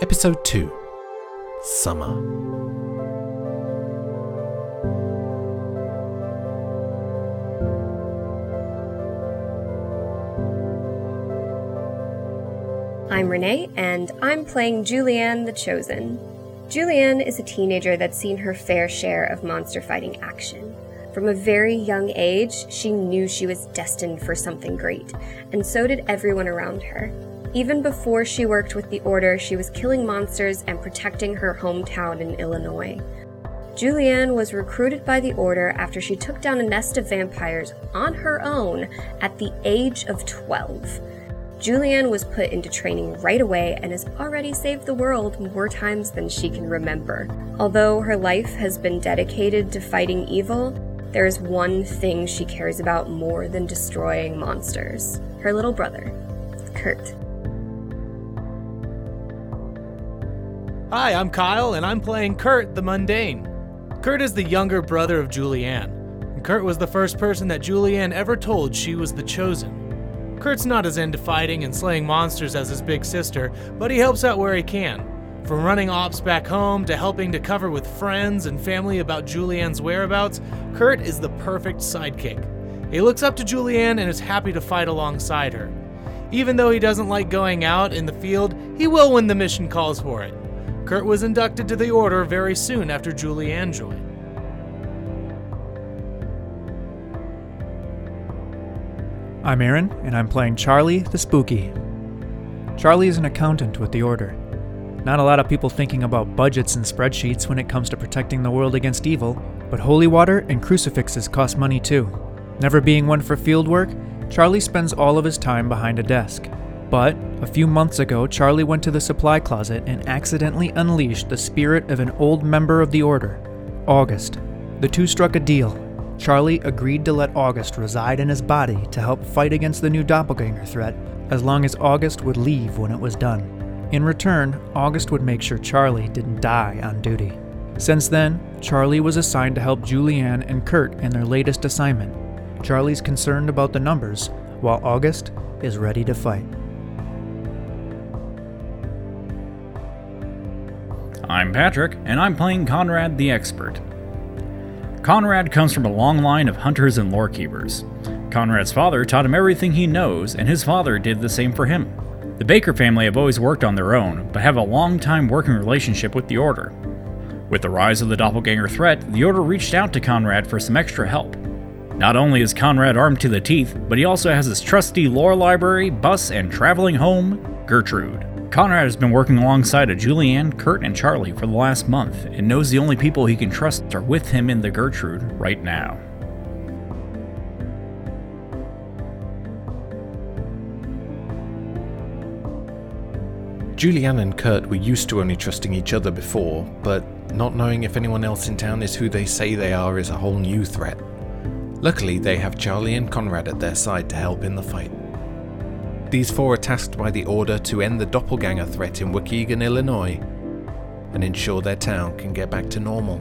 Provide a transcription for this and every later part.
Episode 2 Summer. I'm Renee, and I'm playing Julianne the Chosen. Julianne is a teenager that's seen her fair share of monster fighting action. From a very young age, she knew she was destined for something great, and so did everyone around her. Even before she worked with the Order, she was killing monsters and protecting her hometown in Illinois. Julianne was recruited by the Order after she took down a nest of vampires on her own at the age of 12. Julianne was put into training right away and has already saved the world more times than she can remember. Although her life has been dedicated to fighting evil, there is one thing she cares about more than destroying monsters her little brother, Kurt. Hi, I'm Kyle, and I'm playing Kurt the Mundane. Kurt is the younger brother of Julianne, and Kurt was the first person that Julianne ever told she was the chosen. Kurt's not as into fighting and slaying monsters as his big sister, but he helps out where he can. From running ops back home to helping to cover with friends and family about Julianne's whereabouts, Kurt is the perfect sidekick. He looks up to Julianne and is happy to fight alongside her. Even though he doesn't like going out in the field, he will when the mission calls for it. Kurt was inducted to the Order very soon after Julianne joined. I'm Aaron, and I'm playing Charlie the Spooky. Charlie is an accountant with the Order. Not a lot of people thinking about budgets and spreadsheets when it comes to protecting the world against evil, but holy water and crucifixes cost money too. Never being one for field work, Charlie spends all of his time behind a desk. But a few months ago, Charlie went to the supply closet and accidentally unleashed the spirit of an old member of the Order, August. The two struck a deal. Charlie agreed to let August reside in his body to help fight against the new doppelganger threat, as long as August would leave when it was done. In return, August would make sure Charlie didn't die on duty. Since then, Charlie was assigned to help Julianne and Kurt in their latest assignment. Charlie's concerned about the numbers, while August is ready to fight. I'm Patrick, and I'm playing Conrad the Expert. Conrad comes from a long line of hunters and lore keepers. Conrad's father taught him everything he knows, and his father did the same for him. The Baker family have always worked on their own, but have a long time working relationship with the Order. With the rise of the doppelganger threat, the Order reached out to Conrad for some extra help. Not only is Conrad armed to the teeth, but he also has his trusty lore library, bus, and traveling home, Gertrude. Conrad has been working alongside of Julianne, Kurt, and Charlie for the last month and knows the only people he can trust are with him in the Gertrude right now. Julianne and Kurt were used to only trusting each other before, but not knowing if anyone else in town is who they say they are is a whole new threat. Luckily, they have Charlie and Conrad at their side to help in the fight. These four are tasked by the Order to end the doppelganger threat in Waukegan, Illinois, and ensure their town can get back to normal.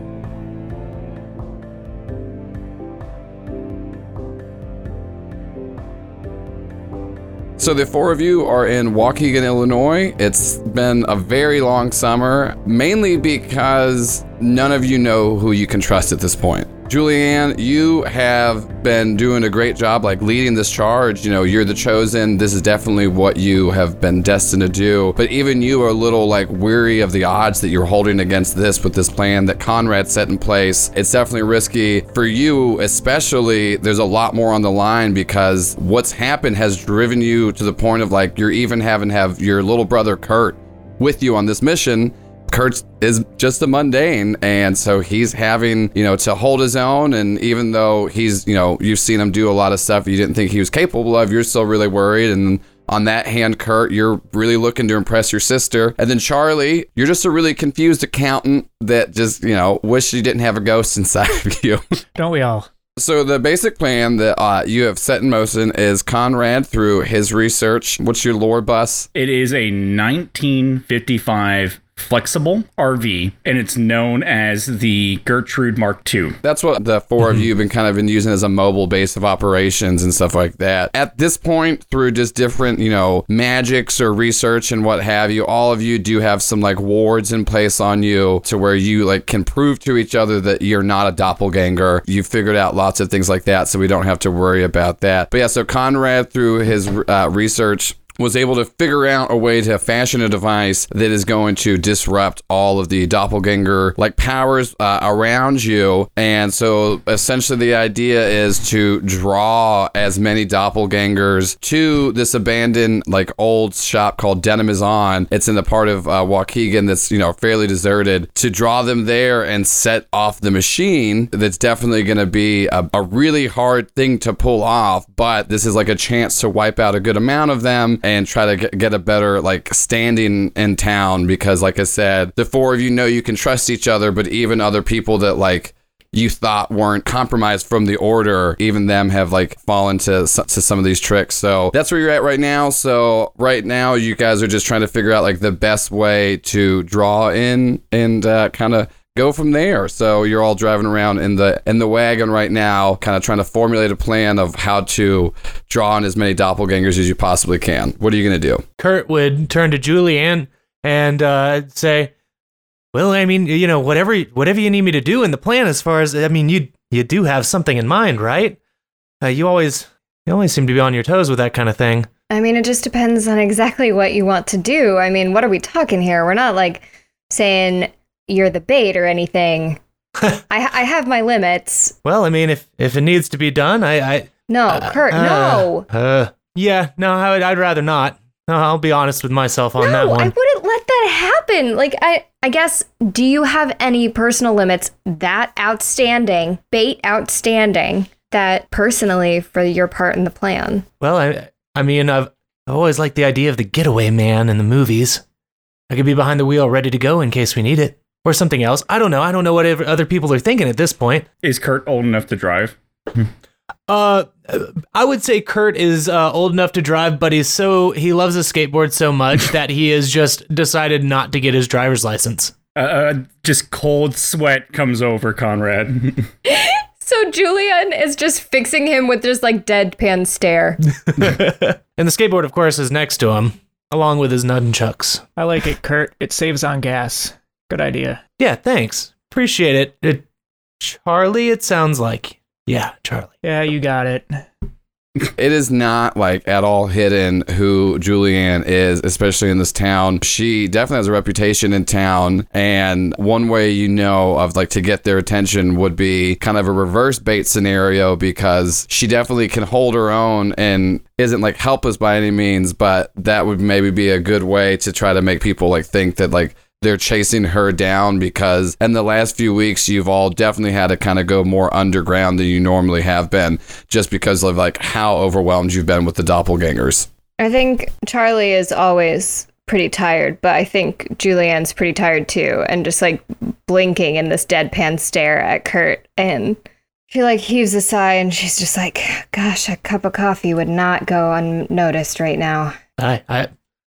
So the four of you are in Waukegan, Illinois. It's been a very long summer, mainly because none of you know who you can trust at this point. Julianne, you have been doing a great job, like leading this charge. You know, you're the chosen. This is definitely what you have been destined to do. But even you are a little like weary of the odds that you're holding against this with this plan that Conrad set in place. It's definitely risky for you, especially. There's a lot more on the line because what's happened has driven you to the point of like you're even having have your little brother Kurt with you on this mission Kurt is just a mundane, and so he's having, you know, to hold his own. And even though he's, you know, you've seen him do a lot of stuff you didn't think he was capable of, you're still really worried. And on that hand, Kurt, you're really looking to impress your sister. And then Charlie, you're just a really confused accountant that just, you know, wish you didn't have a ghost inside of you. Don't we all? So the basic plan that uh, you have set in motion is Conrad through his research. What's your lore bus? It is a 1955 flexible RV, and it's known as the Gertrude Mark II. That's what the 4 of you have been kind of been using as a mobile base of operations and stuff like that. At this point, through just different, you know, magics or research and what have you, all of you do have some like wards in place on you to where you like can prove to each other that you're not a doppelganger. You figured out lots of things like that, so we don't have to worry about that. But yeah, so Conrad through his uh, research was able to figure out a way to fashion a device that is going to disrupt all of the doppelganger like powers uh, around you. And so essentially, the idea is to draw as many doppelgangers to this abandoned like old shop called Denim is On. It's in the part of uh, Waukegan that's you know fairly deserted. To draw them there and set off the machine, that's definitely going to be a, a really hard thing to pull off. But this is like a chance to wipe out a good amount of them and try to get, a better like standing in town because like I said, the four of you know you can trust each other, but even other people that like you thought weren't compromised from the order, even them have like fallen to, to some of these tricks. So that's where you're at right now. So right now, you guys are just trying to figure out like the best way to draw in and uh, kind of go from there. So you're all driving around in the in the wagon right now, kind of trying to formulate a plan of how to draw in as many doppelgangers as you possibly can. What are you gonna do? Kurt would turn to Julianne and uh, say, "Well, I mean, you know, whatever whatever you need me to do in the plan, as far as I mean, you you do have something in mind, right? Uh, you always you always seem to be on your toes with that kind of thing." I mean, it just depends on exactly what you want to do. I mean, what are we talking here? We're not like saying you're the bait or anything. I, I have my limits. Well, I mean, if if it needs to be done, I, I No, Kurt, no. uh, yeah, no, I would, I'd rather not. No, I'll be honest with myself on that No, I wouldn't let that happen. Like I I guess do you have any personal limits that outstanding, bait outstanding that personally for your part in the plan? Well, I I mean, I've I've always liked the idea of the getaway man in the movies. I could be behind the wheel, ready to go in case we need it, or something else. I don't know. I don't know what other people are thinking at this point. Is Kurt old enough to drive? Uh, I would say Kurt is uh, old enough to drive, but he's so he loves a skateboard so much that he has just decided not to get his driver's license. Uh, uh, just cold sweat comes over Conrad. So Julian is just fixing him with just like deadpan stare. And the skateboard, of course, is next to him, along with his nunchucks. I like it, Kurt. It saves on gas. Good idea. Yeah, thanks. Appreciate it. it. Charlie, it sounds like. Yeah, Charlie. Yeah, you got it. It is not like at all hidden who Julianne is, especially in this town. She definitely has a reputation in town, and one way you know of like to get their attention would be kind of a reverse bait scenario because she definitely can hold her own and isn't like helpless by any means, but that would maybe be a good way to try to make people like think that like they're chasing her down because in the last few weeks you've all definitely had to kind of go more underground than you normally have been just because of like how overwhelmed you've been with the doppelgangers I think Charlie is always pretty tired, but I think Julianne's pretty tired too, and just like blinking in this deadpan stare at Kurt. And she like heaves a sigh and she's just like, gosh, a cup of coffee would not go unnoticed right now. I I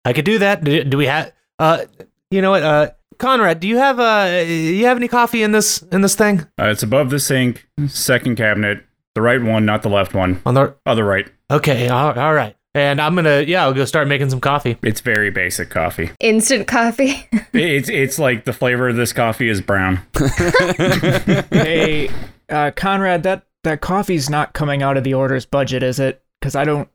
I could do that. Do, do we have uh you know what? Uh Conrad, do you have uh you have any coffee in this in this thing? Uh, it's above the sink, second cabinet, the right one, not the left one. On the Other right. Okay, all, all right. And I'm going to yeah, I'll go start making some coffee. It's very basic coffee. Instant coffee. It's it's like the flavor of this coffee is brown. hey, uh, Conrad, that that coffee's not coming out of the order's budget, is it? Because I don't,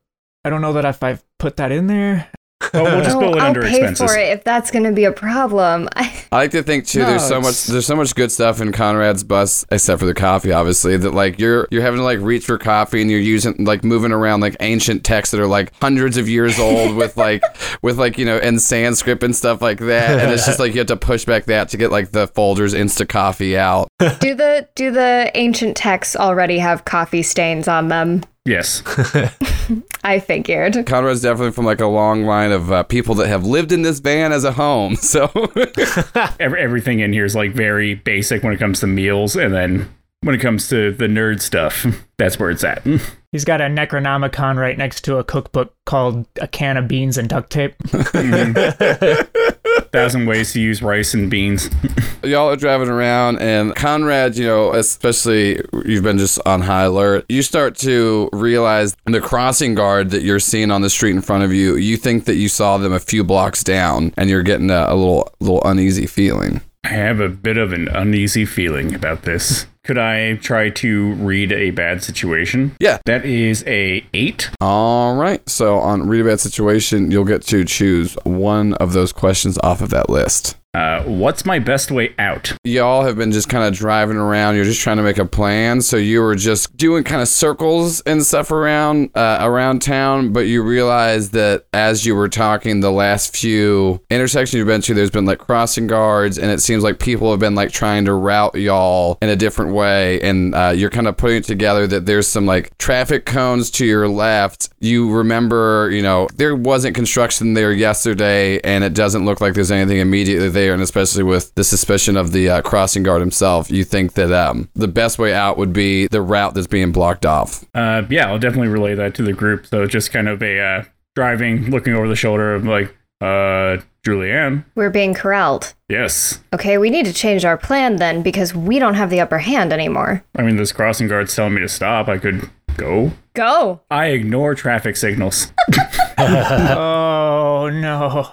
I don't know that if I've put that in there. Oh, we'll just No, bill it I'll under pay expenses. for it if that's going to be a problem. I, i like to think too No, there's so much there's so much good stuff in conrad's bus except for the coffee obviously that like you're you're having to like reach for coffee and you're using like moving around like ancient texts that are like hundreds of years old with like with like you know in sanskrit and stuff like that and it's just like you have to push back that to get like the folders insta coffee out do the do the ancient texts already have coffee stains on them? Yes. I figured. Conrad's definitely from like a long line of uh, people that have lived in this van as a home. So Every, everything in here is like very basic when it comes to meals, and then when it comes to the nerd stuff, that's where it's at. He's got a Necronomicon right next to a cookbook called A Can of Beans and Duct Tape. Thousand ways to use rice and beans. Y'all are driving around, and Conrad, you know, especially you've been just on high alert. You start to realize the crossing guard that you're seeing on the street in front of you. You think that you saw them a few blocks down, and you're getting a, a little little uneasy feeling. I have a bit of an uneasy feeling about this. Could I try to read a bad situation? Yeah. That is a eight. All right. So on read a bad situation, you'll get to choose one of those questions off of that list. Uh, what's my best way out? Y'all have been just kind of driving around. You're just trying to make a plan. So you were just doing kind of circles and stuff around uh, around town, but you realized that as you were talking, the last few intersections you've been to, there's been like crossing guards, and it seems like people have been like trying to route y'all in a different way. And uh, you're kind of putting it together that there's some like traffic cones to your left. You remember, you know, there wasn't construction there yesterday, and it doesn't look like there's anything immediately there. And especially with the suspicion of the uh, crossing guard himself, you think that um, the best way out would be the route that's being blocked off. Uh, yeah, I'll definitely relay that to the group. So just kind of a uh, driving, looking over the shoulder of like, uh, Julianne. We're being corralled. Yes. Okay, we need to change our plan then because we don't have the upper hand anymore. I mean, this crossing guard's telling me to stop. I could go. Go! I ignore traffic signals. oh no.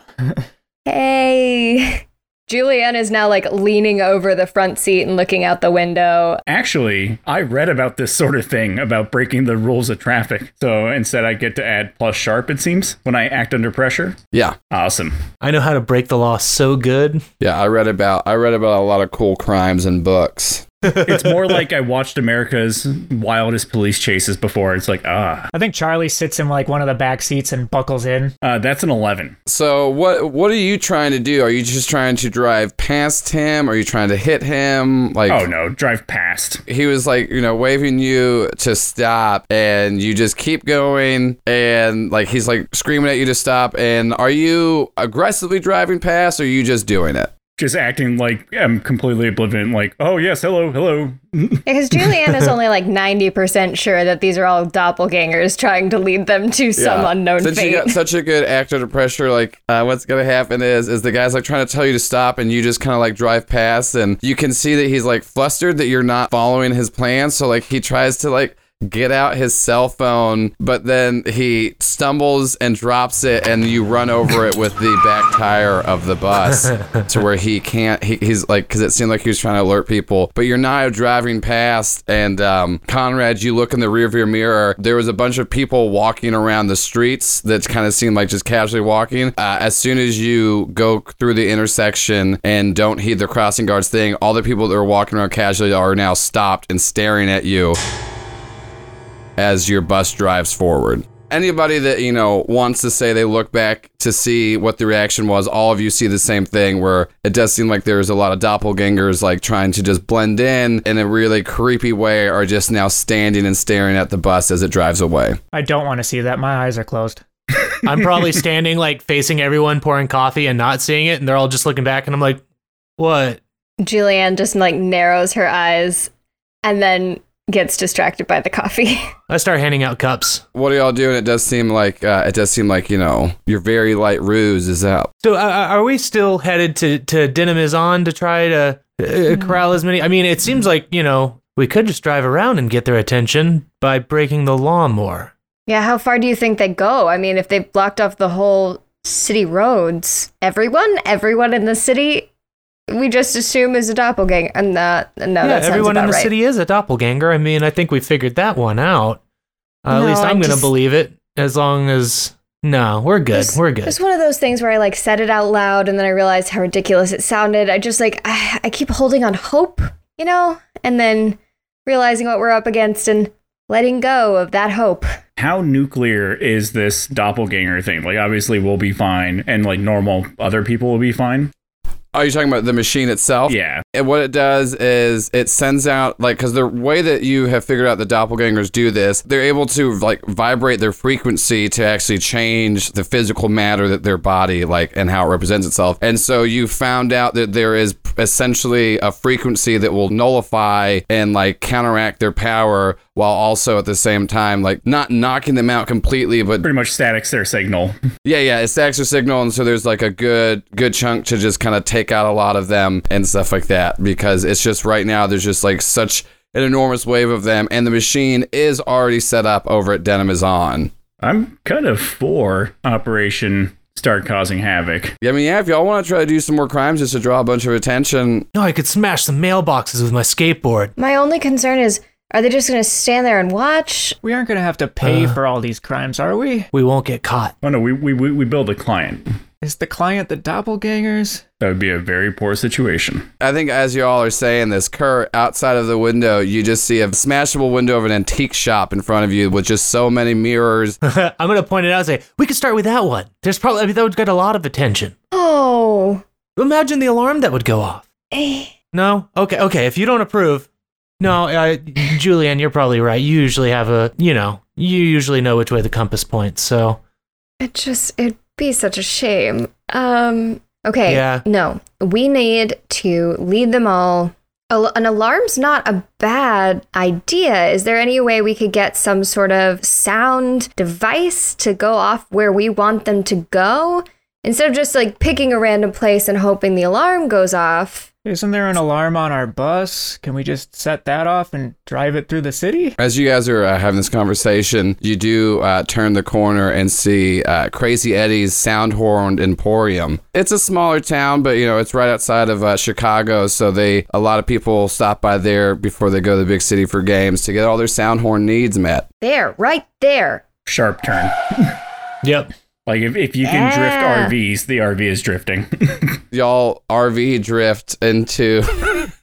Hey! Julianne is now like leaning over the front seat and looking out the window. Actually, I read about this sort of thing about breaking the rules of traffic. So instead, I get to add plus sharp, it seems, when I act under pressure. Yeah, Awesome. I know how to break the law so good. yeah. I read about I read about a lot of cool crimes in books. It's more like I watched America's wildest police chases before. It's like, ah, I think Charlie sits in like one of the back seats and buckles in. uh, that's an 11. So what what are you trying to do? Are you just trying to drive past him? Are you trying to hit him? Like Oh no, drive past. he was like, you know, waving you to stop and you just keep going and like he's like screaming at you to stop and are you aggressively driving past or are you just doing it? Just acting like I'm completely oblivious. Like, oh yes, hello, hello. Because Julianne is only like 90% sure that these are all doppelgangers trying to lead them to some unknown Since fate. you got such a good actor to pressure, like uh, what's gonna happen is is the guy's like trying to tell you to stop, and you just kind of like drive past, and you can see that he's like flustered that you're not following his plan. So like he tries to like get out his cell phone, but then he stumbles and drops it, and you run over it with the back tire of the bus to where he can't. He, he's like because it seemed like he was trying to alert people, but you're now driving past, and um, Conrad, you look in the rearview mirror. There was a bunch of people walking around the streets that kind of seemed like just casually walking. Uh, as soon as you go through the intersection and don't heed the crossing guards thing, all the people that are walking around casually are now stopped and staring at you as your bus drives forward. Anybody that, you know, wants to say they look back to see what the reaction was, all of you see the same thing where it does seem like there's a lot of doppelgangers like trying to just blend in in a really creepy way are just now standing and staring at the bus as it drives away. I don't want to see that. My eyes are closed. I'm probably standing like facing everyone pouring coffee and not seeing it, and they're all just looking back, and I'm like, what? Julianne just like narrows her eyes and then gets distracted by the coffee. I start handing out cups. What are y'all doing? It does seem like uh, it does seem like, you know, your very light ruse is out. So, uh, are we still headed to to Dinamizon to try to uh, corral as many? I mean, it seems like you know we could just drive around and get their attention by breaking the law more. yeah, how far do you think they go? I mean, if they've blocked off the whole city roads, everyone, everyone in the city, we just assume is a doppelganger. And uh, no, yeah, that sounds everyone in the right. city is a doppelganger. I mean, I think we figured that one out. Uh, at least I I'm gonna believe it. As long as no, we're good. It's- we're good. It's one of those things where I like said it out loud and then I realized how ridiculous it sounded. I just like I, I keep holding on hope, you know, and then realizing what we're up against and letting go of that hope. How nuclear is this doppelganger thing? Like, obviously, we'll be fine, and like normal other people will be fine. Oh, Are you talking about the machine itself? Yeah. And what it does is it sends out like because the way that you have figured out the doppelgangers do this, they're able to like vibrate their frequency to actually change the physical matter that their body like and how it represents itself. And so you found out that there is essentially a frequency that will nullify and like counteract their power while also at the same time like not knocking them out completely but Pretty much statics their signal. yeah yeah it's the extra signal and so there's like a good good chunk to just kind of take out a lot of them and stuff like that because it's just right now there's just like such an enormous wave of them and the machine is already set up over at Denim is on I'm kind of for Operation Start Causing Havoc. yeah I mean yeah if y'all want to try to do some more crimes just to draw a bunch of attention No, I could smash some mailboxes with my skateboard. My only concern is are they just going to stand there and watch? We aren't gonna have to pay Uh. for all these crimes, are we? We won't get caught. Oh no, we, we, we we build a client. Is the client the doppelgangers? That would be a very poor situation. I think as y'all are saying this, Kurt, outside of the window, you just see a smashable window of an antique shop in front of you with just so many mirrors. I'm going to point it out and say, we could start with that one. There's probably, I mean, that would get a lot of attention. Oh. Imagine the alarm that would go off. Eh. No? Okay, okay. If you don't approve, no, uh, Julianne, you're probably right. You usually have a, you know, you usually know which way the compass points. So, It just it'd be such a shame. Um okay. Yeah. No. We need to lead them all. Al- An alarm's not a bad idea. Is there any way we could get some sort of sound device to go off where we want them to go? Instead of just like picking a random place and hoping the alarm goes off. Isn't there an alarm on our bus? Can we just set that off and drive it through the city? As you guys are uh, having this conversation, you do uh, turn the corner and see uh, Crazy Eddie's Sound Horn Emporium. It's a smaller town, but you know it's right outside of uh, Chicago, so they a lot of people stop by there before they go to the big city for games to get all their sound horn needs met. There, right there. Sharp turn. yep. Like if, if you can Yeah. drift ah. RVs, the RV is drifting. Y'all RV drift into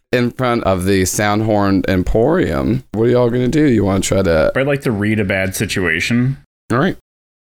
in front of the Sound Horn Emporium. What are y'all gonna do? You want to try to? I'd like to read a bad situation. All right,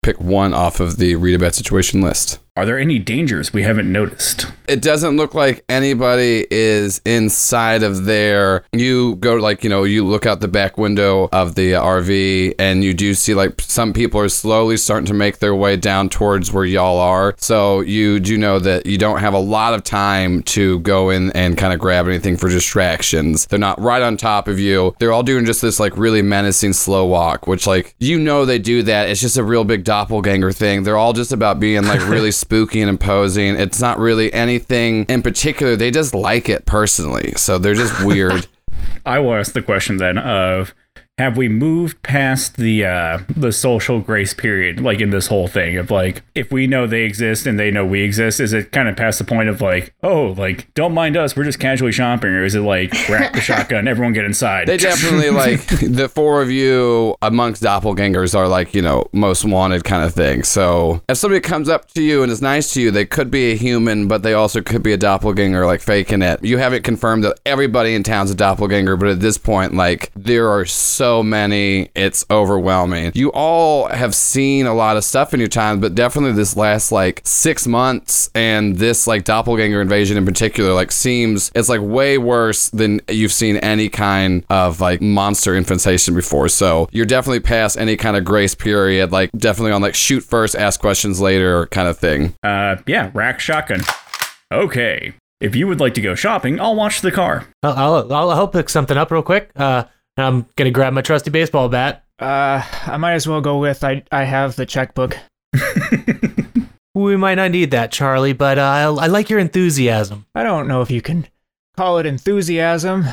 pick one off of the read a bad situation list. Are there any dangers we haven't noticed? it doesn't look like anybody is inside of there. You go like, you know, you look out the back window of the RV and you do see like some people are slowly starting to make their way down towards where y'all are. So you do know that you don't have a lot of time to go in and kind of grab anything for distractions. They're not right on top of you. They're all doing just this like really menacing slow walk, which like you know they do that. It's just a real big doppelganger thing. They're all just about being like really spooky and imposing. It's not really anything in particular. They just like it personally. So they're just weird. I will ask the question then of have we moved past the uh the social grace period like in this whole thing of like if we know they exist and they know we exist is it kind of past the point of like oh like don't mind us we're just casually shopping or is it like rack the shotgun everyone get inside They definitely like the four of you amongst doppelgangers are like, you know, most wanted kind of thing. So if somebody comes up to you and is nice to you, they could be a human, but they also could be a doppelganger, like faking it. You haven't confirmed that everybody in town's a doppelganger, but at this point, like, there are so many, it's overwhelming. You all have seen a lot of stuff in your time, but definitely this last like six months and this like doppelganger invasion in particular, like, seems it's like way worse than you've seen any kind of like monster infestation before. So you're definitely past any kind of grace period, like definitely on like shoot first, ask questions later kind of thing. uh yeah rack shotgun okay if you would like to go shopping i'll watch the car I'll, I'll, I'll help pick something up real quick. Uh, I'm going to grab my trusty baseball bat. Uh, I might as well go with I I have the checkbook. We might not need that, Charlie, but uh, I, I like your enthusiasm. I don't know if you can call it enthusiasm.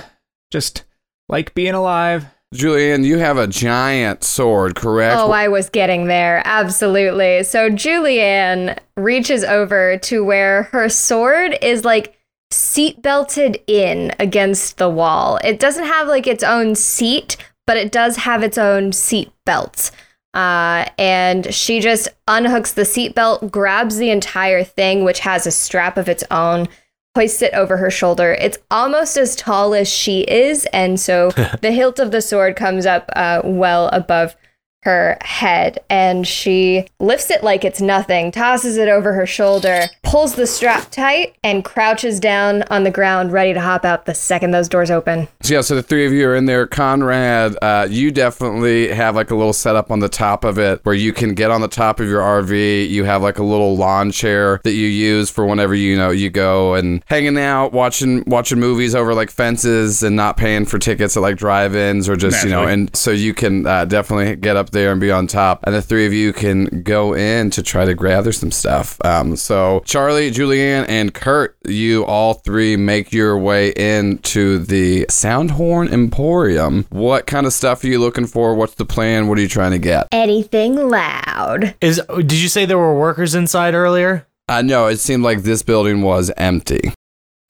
Just like being alive. Julian, you have a giant sword, correct? Oh, I was getting there. Absolutely. So Julianne reaches over to where her sword is like seat belted in against the wall. It doesn't have like its own seat, but it does have its own seat belt. Uh, and she just unhooks the seat belt, grabs the entire thing, which has a strap of its own, hoists it over her shoulder. It's almost as tall as she is, and so the hilt of the sword comes up uh, well above her head and she lifts it like it's nothing, tosses it over her shoulder, pulls the strap tight, and crouches down on the ground, ready to hop out the second those doors open. So yeah, so the three of you are in there. Conrad, uh, you definitely have like a little setup on the top of it where you can get on the top of your RV. You have like a little lawn chair that you use for whenever you know you go and hanging out, watching watching movies over like fences and not paying for tickets at like drive-ins or just you know. And so you can uh, definitely get up there and be on top. And the three of you can go in to try to gather some stuff. Um, so Charlie, Julianne, and Kurt, you all three make your way into the Soundhorn Emporium. What kind of stuff are you looking for? What's the plan? What are you trying to get? Anything loud. Is did you say there were workers inside earlier? Uh, no, it seemed like this building was empty.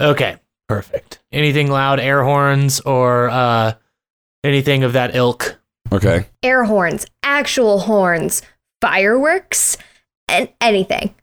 Okay, perfect. Anything loud, air horns, or uh, anything of that ilk? Okay. Air horns, actual horns, fireworks, and anything.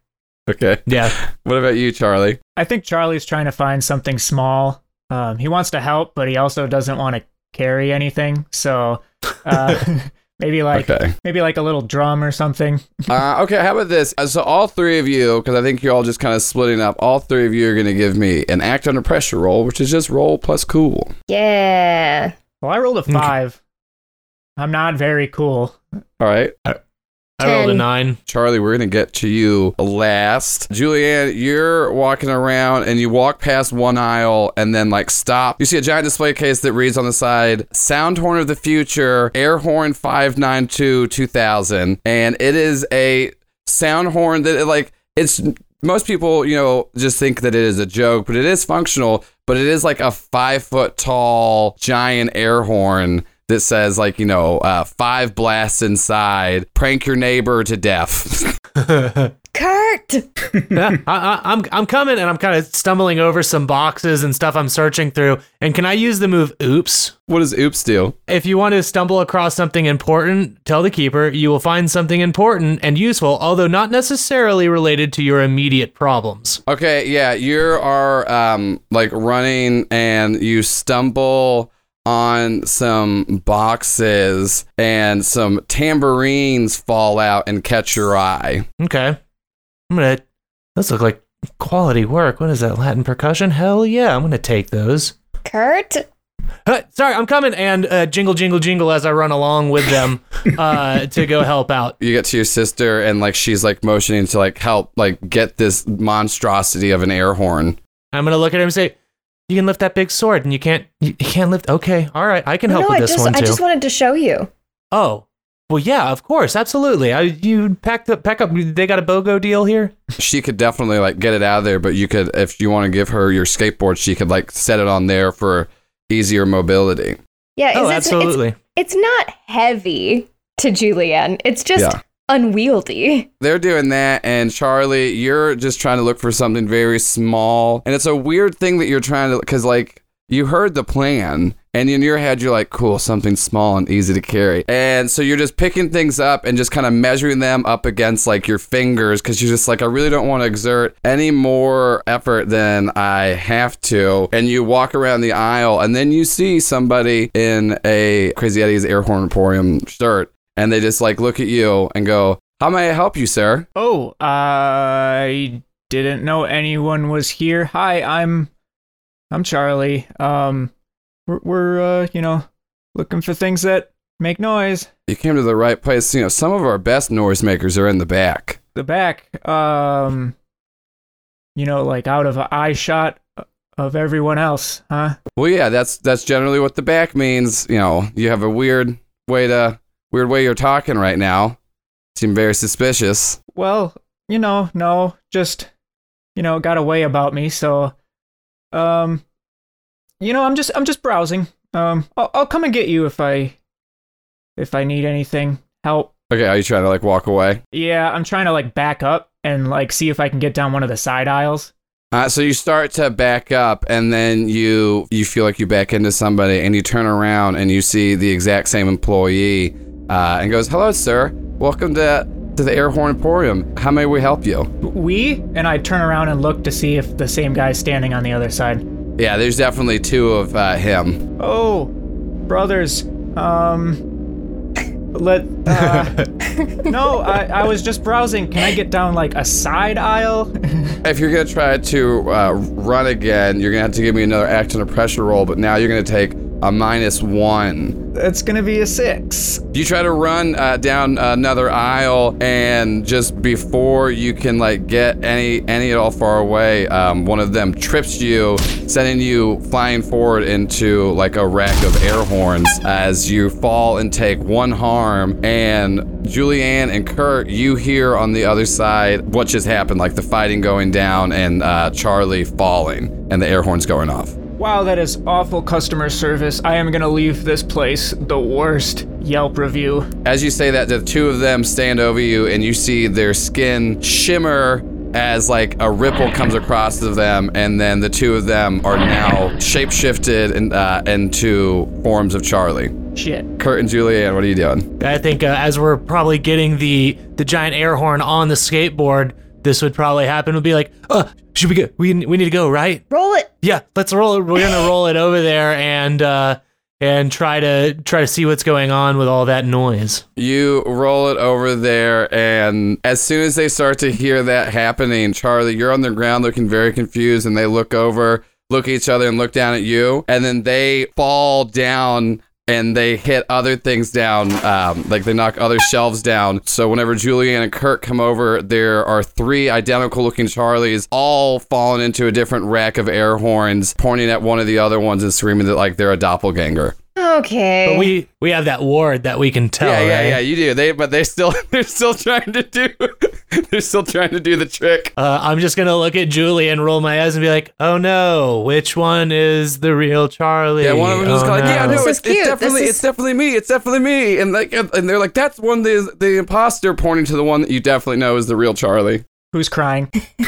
Okay. Yeah. What about you, Charlie? I think Charlie's trying to find something small. Um, he wants to help, but he also doesn't want to carry anything. So uh, maybe like Okay. maybe like a little drum or something. Uh, okay, how about this? Uh, So all three of you, because I think you're all just kind of splitting up. All three of you are going to give me an act under pressure roll, which is just roll plus cool. Yeah. Well, I rolled a five. I'm not very cool. All right. I rolled a nine. Charlie, we're going to get to you last. Julianne, you're walking around and you walk past one aisle and then like stop. You see a giant display case that reads on the side Sound Horn of the Future, Air Horn 592 2000. And it is a sound horn that it, like it's most people, you know, just think that it is a joke, but it is functional, but it is like a five foot tall giant air horn that says like you know uh, five blasts inside prank your neighbor to death Kurt! yeah, I, I, I'm I'm coming, and I'm kind of stumbling over some boxes and stuff I'm searching through. And can I use the move Oops? what does oops do If you want to stumble across something important, tell the keeper you will find something important and useful, although not necessarily related to your immediate problems. okay yeah you are um like running and you stumble on some boxes and some tambourines fall out and catch your eye Okay, I'm gonna. Those look like quality work. What is that? Latin percussion? Hell yeah, I'm gonna take those. Kurt? Uh, sorry, I'm coming and uh, jingle, jingle, jingle as I run along with them uh, to go help out. you get to your sister and like she's like motioning to like help like get this monstrosity of an air horn I'm gonna look at him and say, "You can lift that big sword, and you can't. You, you can't lift. Okay, all right, I can help no, with I this just one I just wanted to show you. oh, well, yeah, of course, absolutely. I you packed up, pack up. They got a BOGO deal here. she could definitely like get it out of there but you could if you want to give her your skateboard she could like set it on there for easier mobility Yeah, Oh, it's, it's, absolutely. it's not heavy to Julianne. It's just Yeah. Unwieldy. they're doing that and charlie you're just trying to look for something very small and it's a weird thing that you're trying to because like you heard the plan and in your head you're like cool something small and easy to carry and so you're just picking things up and just kind of measuring them up against like your fingers because you're just like i really don't want to exert any more effort than i have to and you walk around the aisle and then you see somebody in a crazy eddie's air horn emporium shirt and they just like look at you and go how may i help you sir Oh, I didn't know anyone was here. Hi, I'm I'm Charlie. Um we're, we're uh, you know, looking for things that make noise. You came to the right place. You know, some of our best noisemakers are in the back. The back um you know, like out of eye shot of everyone else, huh? Well, yeah, that's that's generally what the back means. You know, you have a weird way to weird way you're talking right now. Seem very suspicious. Well, you know, no, just you know, got a way about me, so um you know, I'm just I'm just browsing. Um I'll, I'll come and get you if I if I need anything. Help. Okay, are you trying to like walk away? Yeah, I'm trying to like back up and like see if I can get down one of the side aisles. Uh, so you start to back up, and then you you feel like you back into somebody, and you turn around and you see the exact same employee, uh, and goes, "Hello, sir. Welcome to to the Air Horn Emporium. How may we help you?" We and I turn around and look to see if the same guy's standing on the other side. Yeah, there's definitely two of uh, him. Oh, brothers. Um Let. Uh, no, I, I was just browsing. Can I get down like a side aisle? If you're gonna try to uh, run again, you're gonna have to give me another act under pressure roll. But now you're gonna take a minus one. That's gonna be a six. You try to run uh, down another aisle, and just before you can like get any any at all far away, um, one of them trips you, sending you flying forward into like a rack of air horns as you fall and take one harm. And Julianne and Kurt, you hear on the other side what just happened, like the fighting going down and uh, Charlie falling, and the air horns going off. Wow, that is awful customer service. I am gonna leave this place the worst Yelp review. As you say that, the two of them stand over you, and you see their skin shimmer as like a ripple comes across of them, and then the two of them are now shapeshifted in, uh, into forms of Charlie. Shit. Kurt and Julianne, what are you doing? I think uh, as we're probably getting the the giant air horn on the skateboard, this would probably happen. Would be like, uh, should we go? We we need to go, right? Roll it. Yeah, let's roll it. We're gonna roll it over there and uh and try to try to see what's going on with all that noise. You roll it over there, and as soon as they start to hear that happening, Charlie, you're on the ground looking very confused, and they look over, look at each other, and look down at you, and then they fall down. And they hit other things down, um, like they knock other shelves down. So whenever Julianne and Kurt come over, there are three identical-looking Charlies, all falling into a different rack of air horns, pointing at one of the other ones and screaming that like they're a doppelganger. Okay. But we we have that ward that we can tell. Yeah, yeah, right? yeah. You do. They, but they still, they're still trying to do, they're still trying to do the trick. Uh, I'm just gonna look at Julie and roll my eyes and be like, "Oh no, which one is the real Charlie?" Yeah, one of them is oh, like, yeah, no, This it's, is it's cute. definitely, This it's is- definitely me. It's definitely me. And like, and they're like, that's one the the imposter pointing to the one that you definitely know is the real Charlie. Who's crying?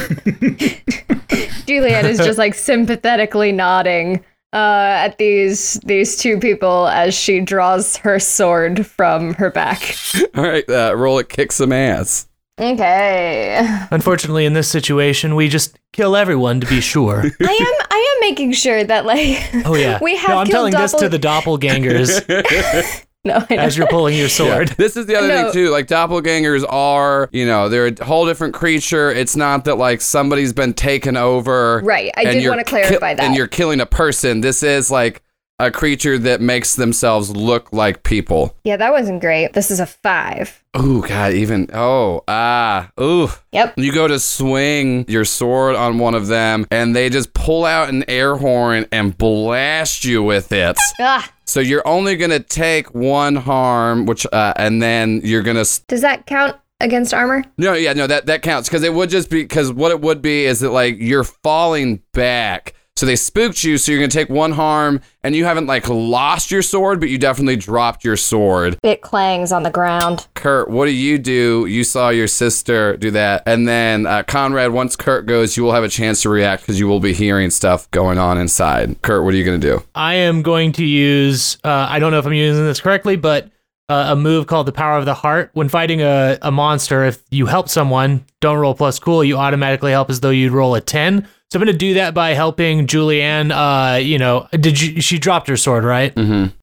Juliet is just like sympathetically nodding uh, at these these two people as she draws her sword from her back. All right, uh, roll it, kick some ass. Okay. Unfortunately, in this situation, we just kill everyone to be sure. I am I am making sure that like Oh yeah. we have no, I'm killed telling this to the doppelgangers No, I as you're pulling your Yeah. sword. This is the other thing too. Like doppelgangers are, you know, they're a whole different creature. It's not that like somebody's been taken over. Right, I did wanna clarify that. And you're killing a person. This is like a creature that makes themselves look like people. Yeah, that wasn't great. This is a five. Ooh, God, even oh ah ooh. Yep. You go to swing your sword on one of them, and they just pull out an air horn and blast you with it. Ah, So you're only gonna take one harm, which, uh, and then you're gonna. s- does that count against armor? No, yeah, no, that that counts because it would just be because what it would be is that like you're falling back. So they spooked you, so you're gonna take one harm, and you haven't like lost your sword, but you definitely dropped your sword. It clangs on the ground. Kurt, what do you do? You saw your sister do that. And then uh, Conrad, once Kurt goes, you will have a chance to react because you will be hearing stuff going on inside. Kurt, what are you going to do? I am going to use. Uh, I don't know if I'm using this correctly, but uh, a move called the Power of the Heart. When fighting a, a monster, if you help someone, don't roll plus cool, you automatically help as though you'd roll a ten. So I'm going to do that by helping Julianne. Uh, you know, did you, she dropped her sword, right? Mm-hmm.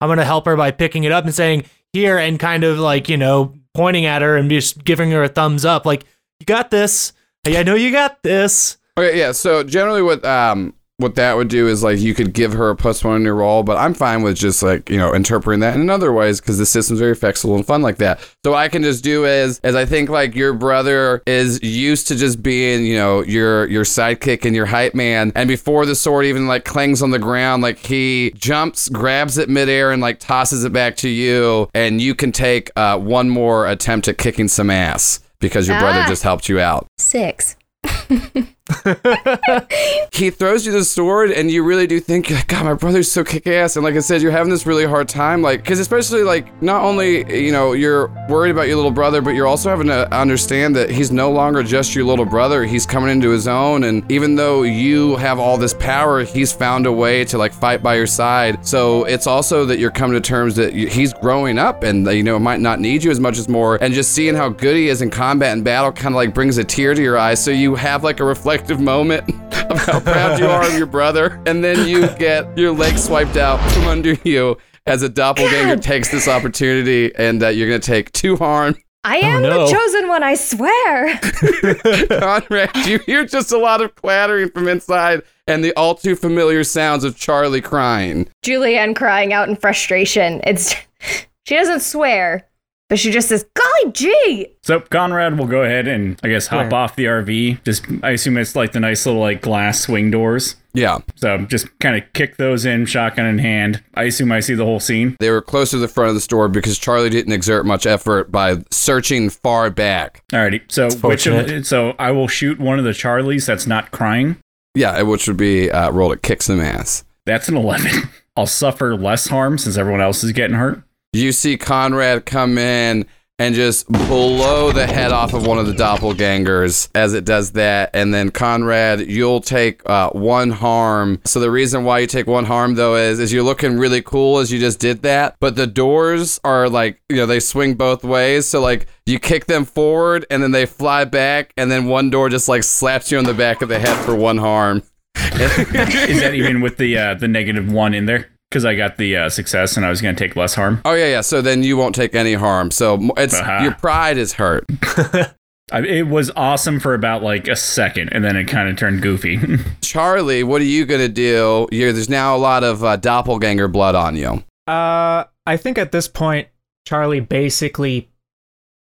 I'm going to help her by picking it up and saying here and kind of like you know pointing at her and just giving her a thumbs up, like you got this. Hey, I know you got this. Okay, yeah. So generally, what um what that would do is like you could give her a plus one in your roll, but I'm fine with just like you know interpreting that in other ways because the system's very flexible and fun like that. So what I can just do is as I think like your brother is used to just being you know your your sidekick and your hype man, and before the sword even like clangs on the ground, like he jumps, grabs it midair, and like tosses it back to you, and you can take uh, one more attempt at kicking some ass because your brother Ah. just helped you out Six. he throws you the sword and you really do think god my brother's so kick-ass. And like i said you're having this really hard time like because especially like not only you know you're worried about your little brother but you're also having to understand that he's no longer just your little brother. He's coming into his own. And even though you have all this power he's found a way to like fight by your side. So it's also that you're coming to terms that he's growing up and you know might not need you as much as more. And just seeing how good he is in combat and battle kind of like brings a tear to your eyes. So you have like a reflective moment of how proud you are of your brother and then you get your leg swiped out from under you as a doppelganger God. takes this opportunity, and uh, you're going to take two harm. I am no. the chosen one, I swear. Conrad, you hear just a lot of clattering from inside and the all too familiar sounds of Charlie crying. Julianne crying out in frustration. It's she doesn't swear, but she just says, "Golly gee!" So Conrad will go ahead and I guess hop Where? off the RV. Just I assume it's like the nice little like glass swing doors. Yeah, So just kind of kick those in, shotgun in hand. I assume I see the whole scene. they were close to the front of the store because Charlie didn't exert much effort by searching far back. Alrighty. So which of so I will shoot one of the Charlies that's not crying. Yeah, which would be uh, roll to kick some ass. That's an eleven. I'll suffer less harm since everyone else is getting hurt. You see Conrad come in and just blow the head off of one of the doppelgangers as it does that. And then Conrad, you'll take uh, one harm. So the reason why you take one harm though is, is you're looking really cool as you just did that. But the doors are like, you know, they swing both ways. So like you kick them forward and then they fly back. And then one door just like slaps you on the back of the head for one harm. Is that even with the uh, the negative one in there? Because I got the uh, success and I was going to take less harm. Oh yeah, yeah. So then you won't take any harm. So m- it's Aha. your pride is hurt. I, it was awesome for about like a second, and then it kind of turned goofy. Charlie, what are you gonna do? You're, there's now a lot of uh, doppelganger blood on you. Uh, I think at this point, Charlie basically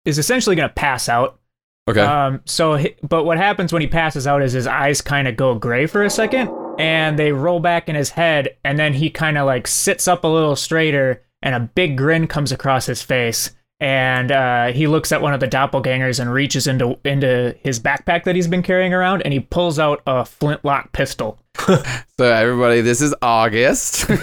is essentially going to pass out. Okay. Um, so, but what happens when he passes out is his eyes kind of go gray for a second, and they roll back in his head, and then he kind of like sits up a little straighter, and a big grin comes across his face, and uh, he looks at one of the doppelgangers and reaches into into his backpack that he's been carrying around, and he pulls out a flintlock pistol. so everybody, this is August. so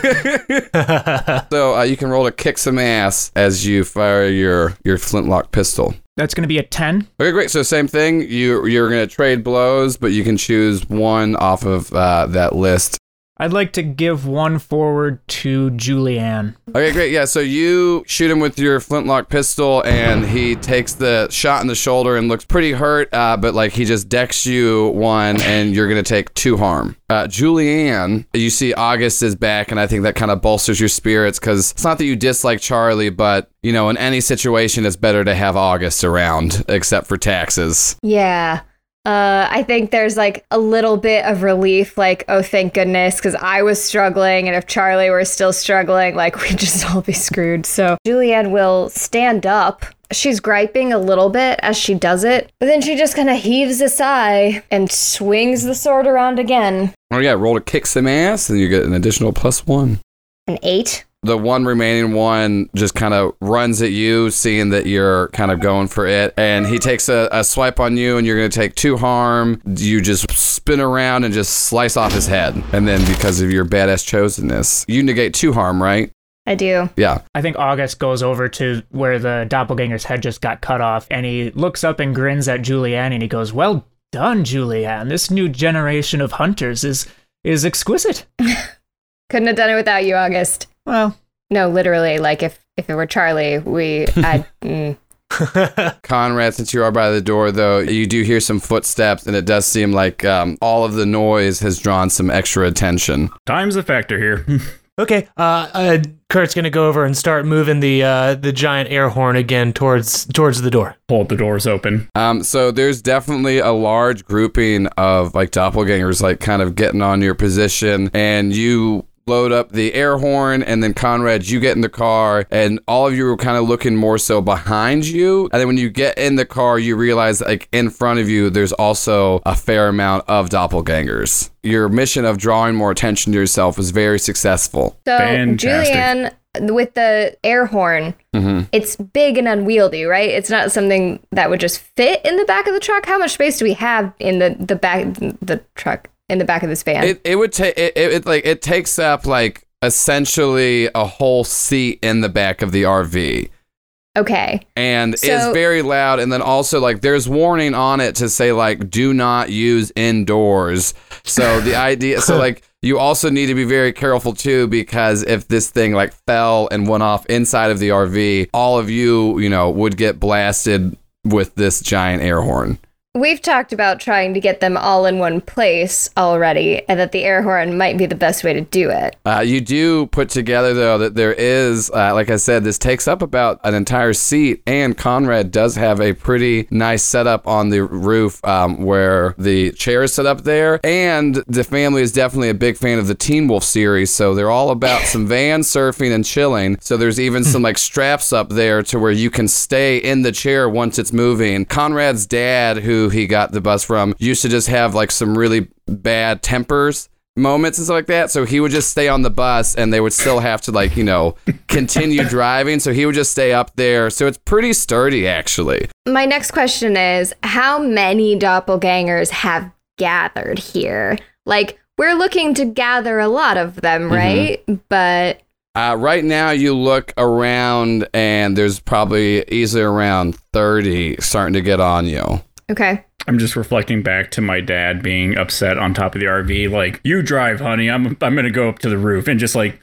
uh, you can roll to kick some ass as you fire your your flintlock pistol. That's going to be a ten. Okay, great. So same thing. You you're gonna trade blows, but you can choose one off of uh, that list. I'd like to give one forward to Julianne. Okay, great. Yeah, so you shoot him with your flintlock pistol, and he takes the shot in the shoulder and looks pretty hurt, uh, but like he just decks you one, and you're going to take two harm. Uh, Julianne, you see August is back, and I think that kind of bolsters your spirits because it's not that you dislike Charlie, but you know, in any situation, it's better to have August around, except for taxes. Yeah. Uh, I think there's like a little bit of relief, like, oh, thank goodness, because I was struggling, and if Charlie were still struggling, like, we'd just all be screwed. So Julianne will stand up. She's griping a little bit as she does it, but then she just kind of heaves a sigh and swings the sword around again. Oh yeah, roll to kick some ass, and you get an additional plus one. An eight. The one remaining one just kind of runs at you, seeing that you're kind of going for it. And he takes a, a swipe on you, and you're going to take two harm. You just spin around and just slice off his head. And then, because of your badass chosenness, you negate two harm, right? I do. Yeah. I think August goes over to where the doppelganger's head just got cut off, and he looks up and grins at Julianne, and he goes, "Well done, Julianne. This new generation of hunters is is exquisite." Couldn't have done it without you, August. Well, No, literally, like if if it were Charlie, we I mm, Conrad, since you are by the door, though, you do hear some footsteps, and it does seem like um, all of the noise has drawn some extra attention. Time's a factor here. Okay, uh, uh, Kurt's gonna go over and start moving the uh, the giant air horn again towards towards the door. Hold the doors open. Um, so there's definitely a large grouping of like doppelgangers, like kind of getting on your position, and you load up the air horn, and then Conrad, you get in the car, and all of you are kind of looking more so behind you, and then when you get in the car, you realize like in front of you, there's also a fair amount of doppelgangers. Your mission of drawing more attention to yourself was very successful. So Fantastic. Julianne with the air horn, Mhm. it's big and unwieldy, right? It's not something that would just fit in the back of the truck. How much space do we have in the the back the truck in the back of this van? It it would take it, it, it like it takes up like essentially a whole seat in the back of the RV. okay. and So- it's very loud and then also like there's warning on it to say like do not use indoors so the idea so like you also need to be very careful too because if this thing like fell and went off inside of the rv all of you you know would get blasted with this giant air horn We've talked about trying to get them all in one place already, and that the air horn might be the best way to do it. Uh, you do put together though that there is, uh, like I said, this takes up about an entire seat, and Conrad does have a pretty nice setup on the roof um, where the chair is set up there, and the family is definitely a big fan of the Teen Wolf series, so they're all about some van surfing and chilling. So there's even some like straps up there to where you can stay in the chair once it's moving. Conrad's dad, who he got the bus from, used to just have like some really bad tempers moments and stuff like that. So he would just stay on the bus and they would still have to like, you know, continue driving. So he would just stay up there. So it's pretty sturdy actually. My next question is How many doppelgangers have gathered here? Like, we're looking to gather a lot of them, right? But Uh, right now you look around and there's probably easily around 30 starting to get on you. Okay. I'm just reflecting back to my dad being upset on top of the RV. Like, you drive, honey. I'm I'm gonna go up to the roof and just like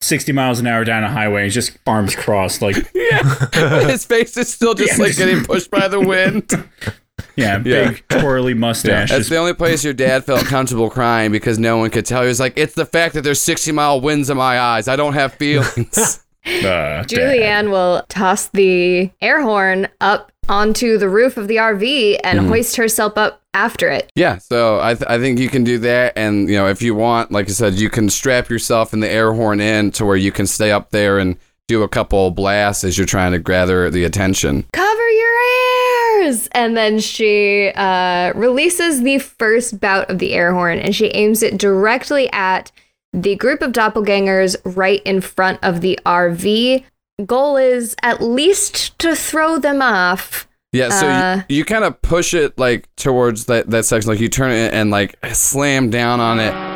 60 miles an hour down a highway, and just arms crossed, like yeah. His face is still just Yeah. like getting pushed by the wind. yeah, Yeah. big twirly mustache. That's the only place your dad felt comfortable crying because no one could tell. He was like, "It's the fact that there's 60 mile winds in my eyes. I don't have feelings." uh, dad. Julianne will toss the air horn up onto the roof of the RV and Mm-hmm. hoist herself up after it. yeah, so I, th- I think you can do that, and you know, if you want, like I said, you can strap yourself in the air horn in to where you can stay up there and do a couple blasts as you're trying to gather the attention. Cover your ears! And then she uh, releases the first bout of the air horn and she aims it directly at the group of doppelgangers right in front of the RV. Goal is at least to throw them off. Yeah, so Uh, you, you kind of push it like towards that, that section, like you turn it and like slam down on it.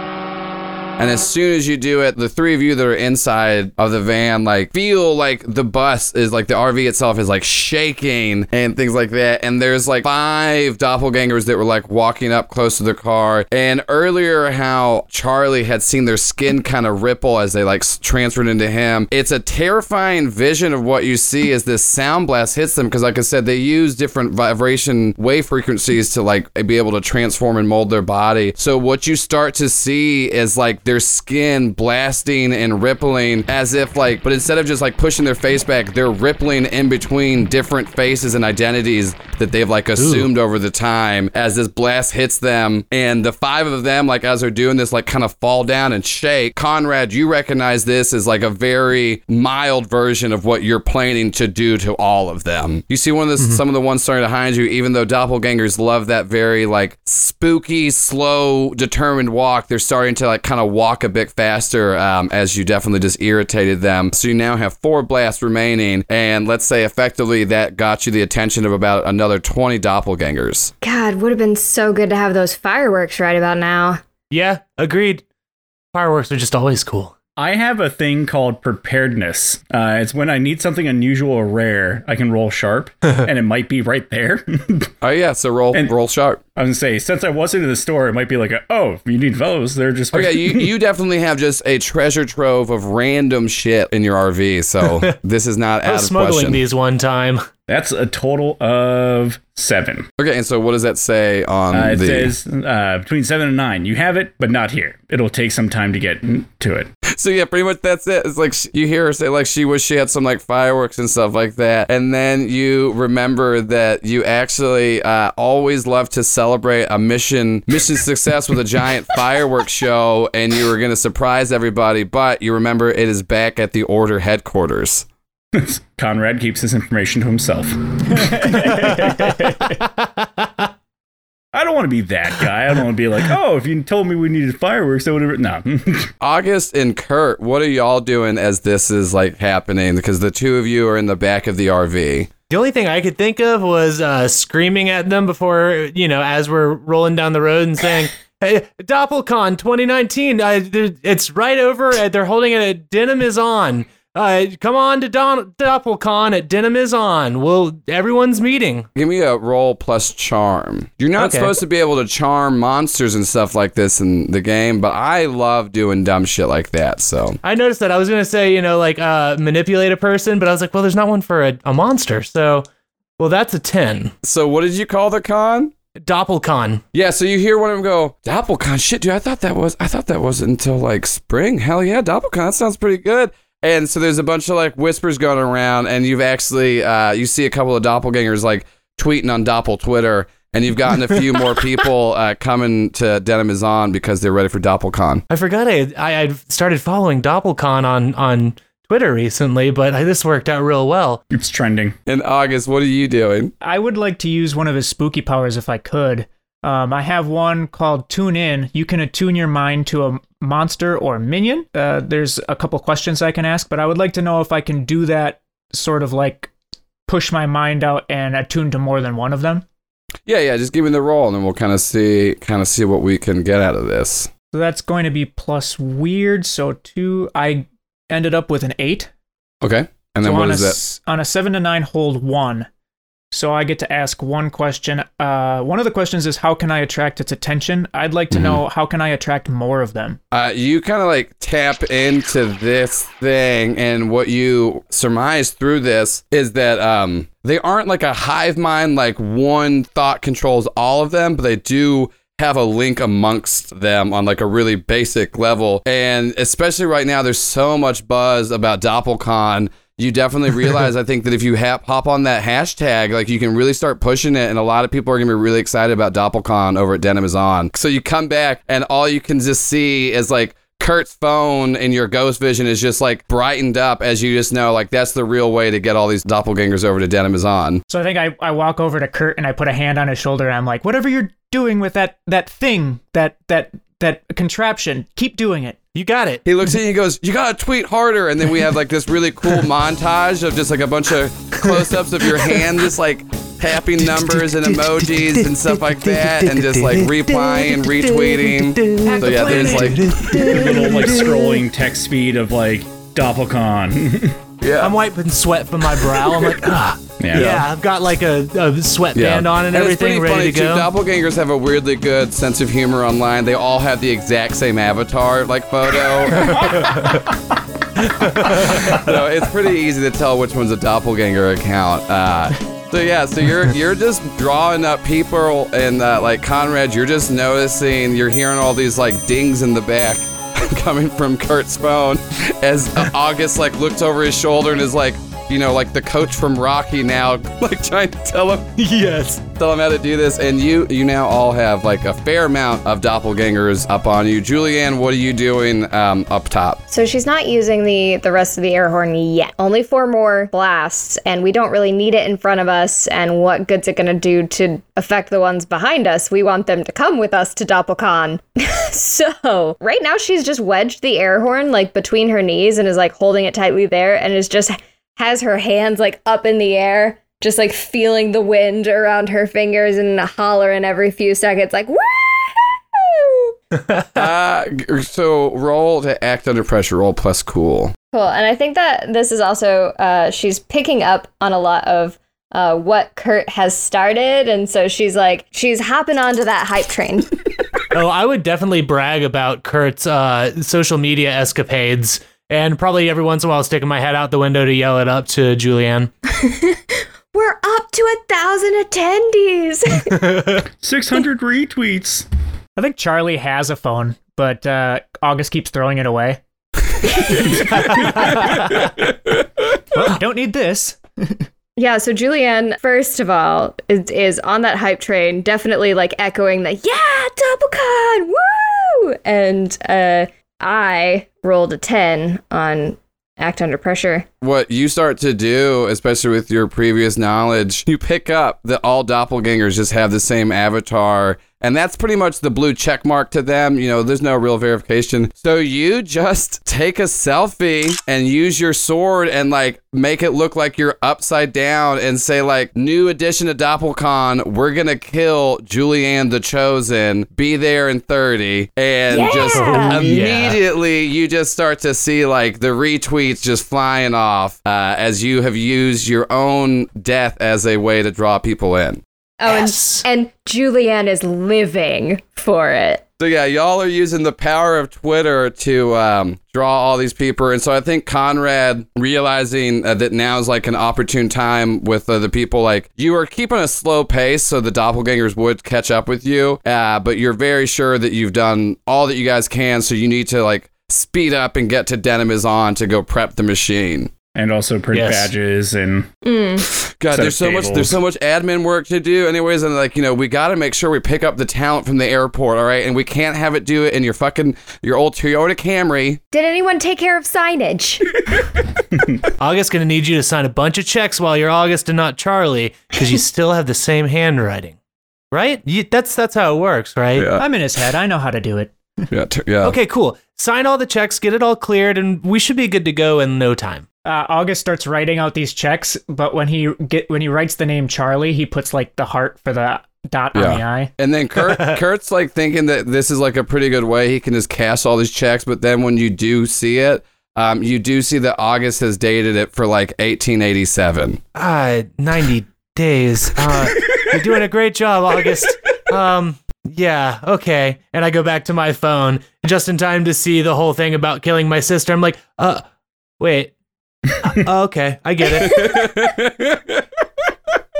And as soon as you do it, the three of you that are inside of the van like feel like the bus is like the RV itself is like shaking and things like that. And there's like five doppelgangers that were like walking up close to the car. And earlier, how Charlie had seen their skin kind of ripple as they like transferred into him. It's a terrifying vision of what you see as this sound blast hits them because, like I said, they use different vibration wave frequencies to like be able to transform and mold their body. So what you start to see is like their skin blasting and rippling as if like, but instead of just like pushing their face back, they're rippling in between different faces and identities that they've like assumed over the time as this blast hits them. And the five of them, like as they're doing this, like kind of fall down and shake. Conrad, you recognize this as like a very mild version of what you're planning to do to all of them. You see one of the, mm-hmm. some of the ones starting to behind you, even though doppelgangers love that very like spooky, slow, determined walk, they're starting to like kind of walk a bit faster um, as you definitely just irritated them. So you now have four blasts remaining, and let's say effectively that got you the attention of about another 20 doppelgangers. God, would have been so good to have those fireworks right about now. Yeah, agreed. Fireworks are just always cool. I have a thing called preparedness. Uh, it's when I need something unusual or rare, I can roll sharp, and it might be right there. Oh yeah, so roll And- roll sharp. I was gonna say, since I wasn't in the store, it might be like, a, oh, you need those. They're just. okay. you, you definitely have just a treasure trove of random shit in your RV. So this is not I out was of smuggling question. these one time. That's a total of seven. Okay, and so what does that say on Uh, it the? says uh, between seven and nine. You have it, but not here. It'll take some time to get to it. So yeah, pretty much that's it. It's like sh- you hear her say like she wish she had some like fireworks and stuff like that, and then you remember that you actually uh, always love to celebrate a mission mission success with a giant fireworks show, and you were gonna surprise everybody, but you remember it is back at the order headquarters. Conrad keeps his information to himself. I don't want to be that guy. I don't want to be like, oh, if you told me we needed fireworks, I would have. No. August and Kurt, what are y'all doing as this is like happening? Because the two of you are in the back of the RV. The only thing I could think of was uh, screaming at them before, you know, as we're rolling down the road and saying, "Hey, DoppelCon 2019, uh, there- it's right over. uh, They're holding it Denim is on. Uh, come on to Don- DoppelCon at Denim is on. Well, everyone's meeting. Give me a roll plus charm. You're not Okay. supposed to be able to charm monsters and stuff like this in the game, but I love doing dumb shit like that. So I noticed that. I was gonna say, you know, like uh, manipulate a person, but I was like, well, there's not one for a, a monster. So, well, that's a 10. So what did you call the con? Doppelcon. Yeah, so you hear one of them go, Doppelcon, shit, dude, I thought that was, I thought that was until like spring. Hell yeah, Doppelcon, that sounds pretty good. And so there's a bunch of like whispers going around, and you've actually, uh, you see a couple of doppelgangers like tweeting on Doppel Twitter, and you've gotten a few more people uh, coming to Denim is on because they're ready for Doppelcon. I forgot I I I started following Doppelcon on on Twitter recently, but I, this worked out real well. It's trending. In August, what are you doing? I would like to use one of his spooky powers if I could. Um, I have one called Tune In. You can attune your mind to a monster or minion. Uh, there's a couple questions I can ask, but I would like to know if I can do that sort of like push my mind out and attune to more than one of them. Yeah, yeah, just give me the roll, and then we'll kind of see, kind of see what we can get out of this. So that's going to be plus weird. So two, I ended up with an eight. Okay, and then so what is a, that? On a seven to nine, hold one. So I get to ask one question. Uh, one of the questions is how can I attract its attention? I'd like to Mm-hmm. know how can I attract more of them. Uh, you kind of like tap into this thing, and what you surmise through this is that um, they aren't like a hive mind, like one thought controls all of them, but they do have a link amongst them on like a really basic level. And especially right now, there's so much buzz about DoppelCon. You definitely realize, I think, that if you hap- hop on that hashtag, like you can really start pushing it, and a lot of people are gonna be really excited about DoppelCon over at Denim is On. So you come back, and all you can just see is like Kurt's phone in your ghost vision is just like brightened up as you just know, like that's the real way to get all these doppelgangers over to Denim is On. So I think I, I walk over to Kurt and I put a hand on his shoulder and I'm like, whatever you're doing with that that thing, that that that contraption, keep doing it. You got it. He looks at you and he goes, You gotta tweet harder. And then we have like this really cool montage of just like a bunch of close ups of your hand, just like tapping numbers and emojis and stuff like that, and just like replying, retweeting. So yeah, there's like, a Little like scrolling text speed of like Doppelcon. yeah. I'm wiping sweat from my brow. I'm like, ah. Yeah. Yeah, I've got like a, a sweatband on and, it's everything pretty ready funny, to go. Too. Doppelgangers have a weirdly good sense of humor online. They all have the exact same avatar, like photo. so it's pretty easy to tell which one's a doppelganger account. Uh, so yeah, so you're you're just drawing up people, and uh, like Conrad, you're just noticing, you're hearing all these like dings in the back. Coming from Kurt's phone, as August like looked over his shoulder and is like, you know, like the coach from Rocky now, like trying to tell him yes. tell him how to do this and you you now all have like a fair amount of doppelgangers up on you julianne what are you doing um, up top So she's not using the the rest of the air horn yet. Only four more blasts, and we don't really need it in front of us. And what good's it gonna do to affect the ones behind us? We want them to come with us to Doppelcon. so right now she's just wedged the air horn like between her knees and is like holding it tightly there, and is just has her hands like up in the air. Just like feeling the wind around her fingers and hollering every few seconds, like, woo! uh, g- so roll to act under pressure roll plus cool Cool. And I think that this is also, uh, she's picking up on a lot of uh, what Kurt has started. And so she's like, she's hopping onto that hype train. Oh, I would definitely brag about Kurt's uh, social media escapades, and probably every once in a while sticking my head out the window to yell it up to Julianne. We're up to a thousand attendees. 600 retweets. I think Charlie has a phone, but uh, August keeps throwing it away. well, you don't need this. yeah. So Julianne, first of all, is, is on that hype train, definitely like echoing the, yeah, DoppelCon, woo! And uh, I rolled a 10 on Act Under Pressure. what you start to do especially with your previous knowledge you pick up that all doppelgangers just have the same avatar and that's pretty much the blue check mark to them. You know there's no real verification. So you just take a selfie and use your sword and like make it look like you're upside down and say like new edition of doppelcon we're gonna kill julianne the chosen. Be there in 30 and just Yeah. immediately you just start to see like the retweets just flying off uh, as you have used your own death as a way to draw people in Oh, Yes. and, and Julianne is living for it. So yeah, y'all are using the power of Twitter to um, draw all these people, and so I think Conrad realizing uh, that now is like an opportune time with uh, the people. Like you are keeping a slow pace, so the doppelgangers would catch up with you, uh, but you're very sure that you've done all that you guys can, so you need to like speed up and get to Denim is on to go prep the machine. And also print Yes. badges and mm. God, there's so of much there's so much admin work to do anyways and like, you know, we got to make sure we pick up the talent from the airport, all right? And we can't have it do it in your fucking your old Toyota Camry. Did anyone take care of signage? August's gonna need you to sign a bunch of checks while you're August and not Charlie, because you still have the same handwriting, right? You, that's that's how it works, right? Yeah. I'm in his head. I know how to do it. Yeah, t- yeah. Okay, cool. Sign all the checks, get it all cleared, and we should be good to go in no time. Uh, August starts writing out these checks, but when he get when he writes the name Charlie, he puts like the heart for the dot on the eye. And then Kurt Kurt's like thinking that this is like a pretty good way he can just cash all these checks, but then when you do see it, um, you do see that August has dated it for like 1887. Ah, 90 days. Uh, you're doing a great job, August. Um, yeah, okay. And I go back to my phone just in time to see the whole thing about killing my sister. I'm like, uh, wait. Uh, okay, I get it.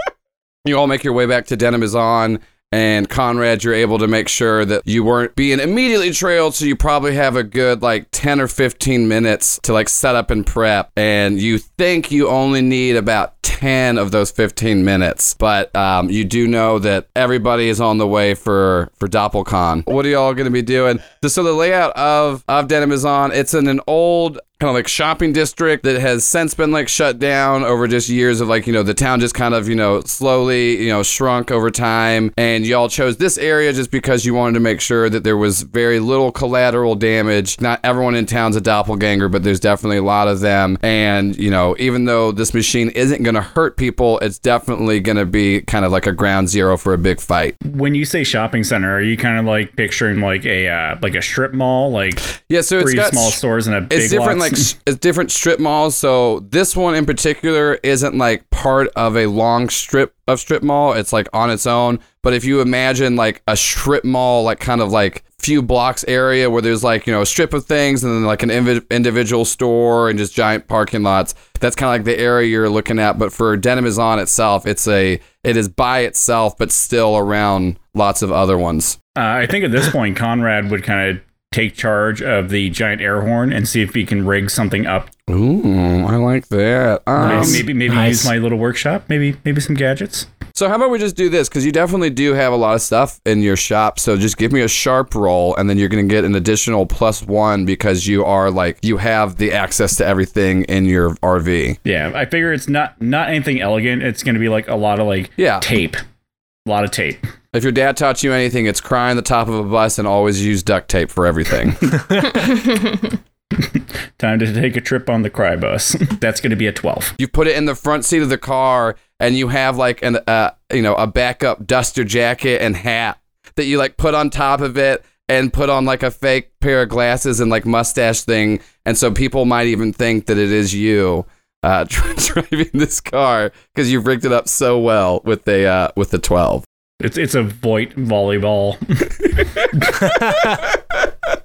you all make your way back to Denimizon and Conrad, you're able to make sure that you weren't being immediately trailed, so you probably have a good like 10 or 15 minutes to like set up and prep. And you think you only need about 10 of those 15 minutes, but um, you do know that everybody is on the way for for DoppelCon. What are y'all going to be doing? So the layout of of Denimizon, it's in an old kind of like shopping district that has since been like shut down over just years of like you know the town just kind of you know slowly you know shrunk over time. And y'all chose this area just because you wanted to make sure that there was very little collateral damage. Not everyone in town's a doppelganger but there's definitely a lot of them. And you know even though this machine isn't going to hurt people it's definitely going to be kind of like a ground zero for a big fight. When you say shopping center, are you kind of like picturing like a uh, like a strip mall, like yeah so it's three got small stores and a big it's different? Like it's different strip malls so this one in particular isn't like part of a long strip of strip mall. It's like on its own. But if you imagine like a strip mall like kind of like few blocks area where there's like you know a strip of things and then like an invi- individual store and just giant parking lots that's kind of like the area you're looking at. But for Denimizon itself it's a it is by itself but still around lots of other ones. Uh, I think at this point, Conrad would kind of take charge of the giant air horn and see if he can rig something up. ooh i like that um, Maybe maybe, maybe Nice. use my little workshop. Maybe maybe some gadgets. So how about we just do this? Because you definitely do have a lot of stuff in your shop. So just give me a sharp roll, and then you're gonna get an additional plus one because you are like you have the access to everything in your RV. Yeah, I figure it's not not anything elegant. It's going to be like a lot of like Yeah. tape, a lot of tape. If your dad taught you anything, it's cry on the top of a bus and always use duct tape for everything. Time to take a trip on the cry bus. That's going to be a twelve. you put it in the front seat of the car, and you have like an uh, you know a backup duster jacket and hat that you like put on top of it. And put on like a fake pair of glasses and like mustache thing, and so people might even think that it is you uh, driving this car because you've rigged it up so well with the uh, with the twelve. It's it's a Voight volleyball.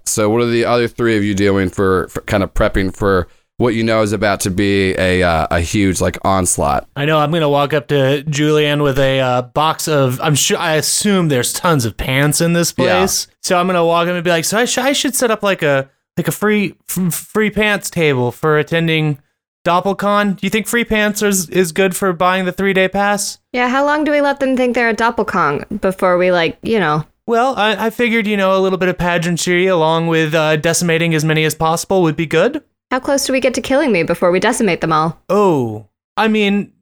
So, what are the other three of you doing for, for kind of prepping for what you know is about to be a uh, a huge like onslaught? I know I'm gonna walk up to Julian with a uh, box of. I'm sure. I assume there's tons of pants in this Yeah. place. So I'm gonna walk in and be like, so I, sh- I should set up like a like a free f- free pants table for attending DoppelCon. Do you think free pants is is good for buying the three day pass? Yeah, how long do we let them think they're a DoppelCon before we like, you know? Well, I, I figured you know a little bit of pageantry along with uh, decimating as many as possible would be good. How close do we get to killing me before we decimate them all? Oh, I mean,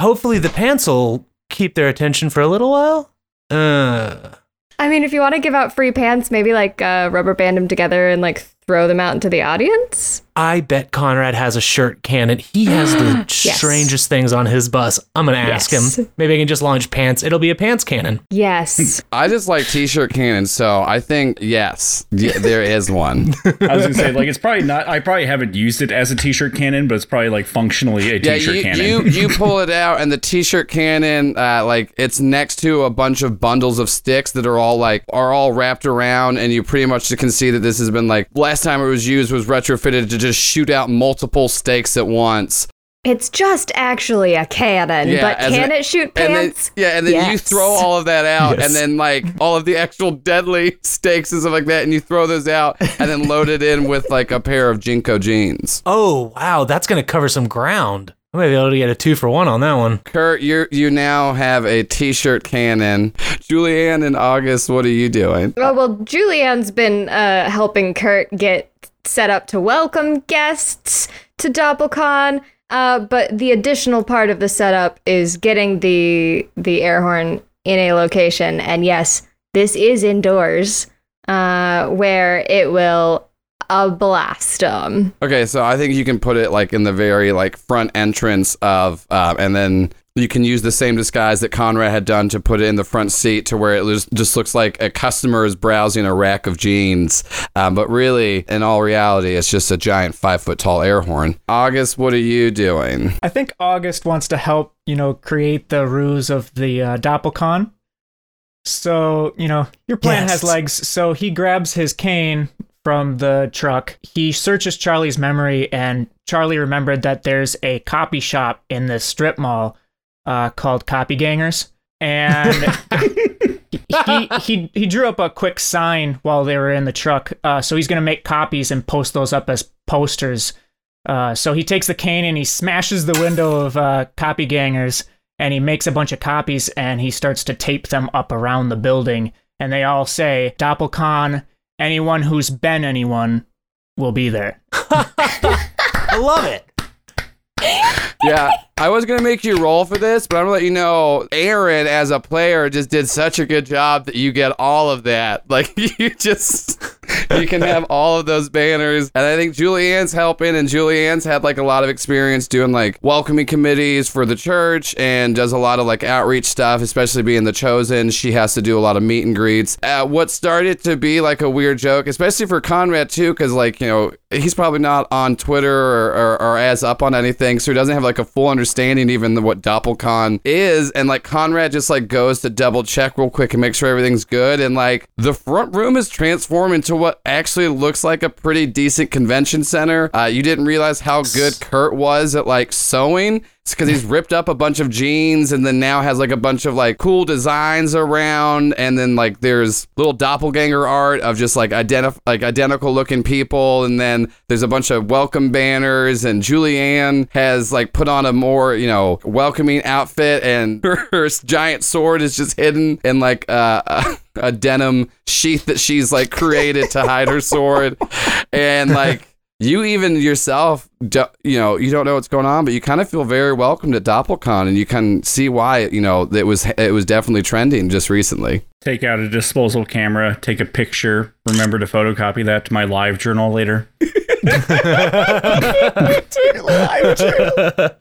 hopefully the pants will keep their attention for a little while. Uh. I mean, if you want to give out free pants, maybe like uh, rubber band them together and like throw them out into the audience. I bet Conrad has a shirt cannon. He has the Yes. strangest things on his bus. I'm gonna ask Yes. him. Maybe I can just launch pants. It'll be a pants cannon. Yes. I just like t-shirt cannons, so I think yes, y- there is one. I was gonna say like it's probably not. I probably haven't used it as a t-shirt cannon, but it's probably like functionally a Yeah, t-shirt you, cannon. you you pull it out, and the t-shirt cannon, uh, like it's next to a bunch of bundles of sticks that are all like are all wrapped around, and you pretty much can see that this has been like last time it was used was retrofitted to just shoot out multiple stakes at once. it's just actually a cannon, Yeah, but can an- it shoot And then pants? yeah, and then you throw all of that out, Yes. and then like all of the actual deadly stakes and stuff like that, and you throw those out, and then load it in with like a pair of JNCO jeans. Oh wow, that's gonna cover some ground. I might be able to get a two for one on that one. Kurt, you you now have a t-shirt cannon. Julianne and August, what are you doing? Oh well, Julianne's been uh, helping Kurt get set up to welcome guests to DoppelCon. Uh, but the additional part of the setup is getting the the air horn in a location, and yes, this is indoors, uh, where it will uh, blast them. Okay, so I think you can put it like in the very like front entrance of, uh, and then you can use the same disguise that Conrad had done to put it in the front seat to where it was, just looks like a customer is browsing a rack of jeans. Um, but really, in all reality, it's just a giant five foot tall air horn. August, what are you doing? I think August wants to help, you know, create the ruse of the uh, Doppelcon. So, you know, your plan Yes. has legs. So he grabs his cane from the truck. He searches Charlie's memory, and Charlie remembered that there's a copy shop in this strip mall uh, called Copy Gangers. And he, he he drew up a quick sign while they were in the truck. Uh, so he's gonna make copies and post those up as posters. Uh, so he takes the cane and he smashes the window of uh, Copy Gangers and he makes a bunch of copies and he starts to tape them up around the building. And they all say, Doppelcon, anyone who's been anyone will be there. I love it. yeah, I was gonna make you roll for this, but I'm gonna let you know, Aaron as a player just did such a good job that you get all of that. Like you just you can have all of those banners. And I think Julianne's helping, and Julianne's had like a lot of experience doing like welcoming committees for the church and does a lot of like outreach stuff, especially being the chosen. She has to do a lot of meet and greets. Uh, what started to be like a weird joke, especially for Conrad too, because like, you know, he's probably not on Twitter or, or, or as up on anything, so he doesn't have like a full understanding even of what DoppelCon is. And like Conrad just like goes to double check real quick and make sure everything's good. And like the front room is transformed into what actually looks like a pretty decent convention center. Uh, you didn't realize how good Kurt was at like sewing. It's because he's ripped up a bunch of jeans and then now has like a bunch of like cool designs around. And then like there's little doppelganger art of just like identif- like identical looking people. And then there's a bunch of welcome banners. And Julianne has like put on a more, you know, welcoming outfit. And her, giant sword is just hidden in like uh, a, a denim sheath that she's like created to hide her sword. And like, you even yourself, you know, you don't know what's going on, but you kind of feel very welcome to DoppelCon, and you can see why. You know, it was it was definitely trending just recently. Take out a disposal camera, take a picture. Remember to photocopy that to my LiveJournal later. LiveJournal.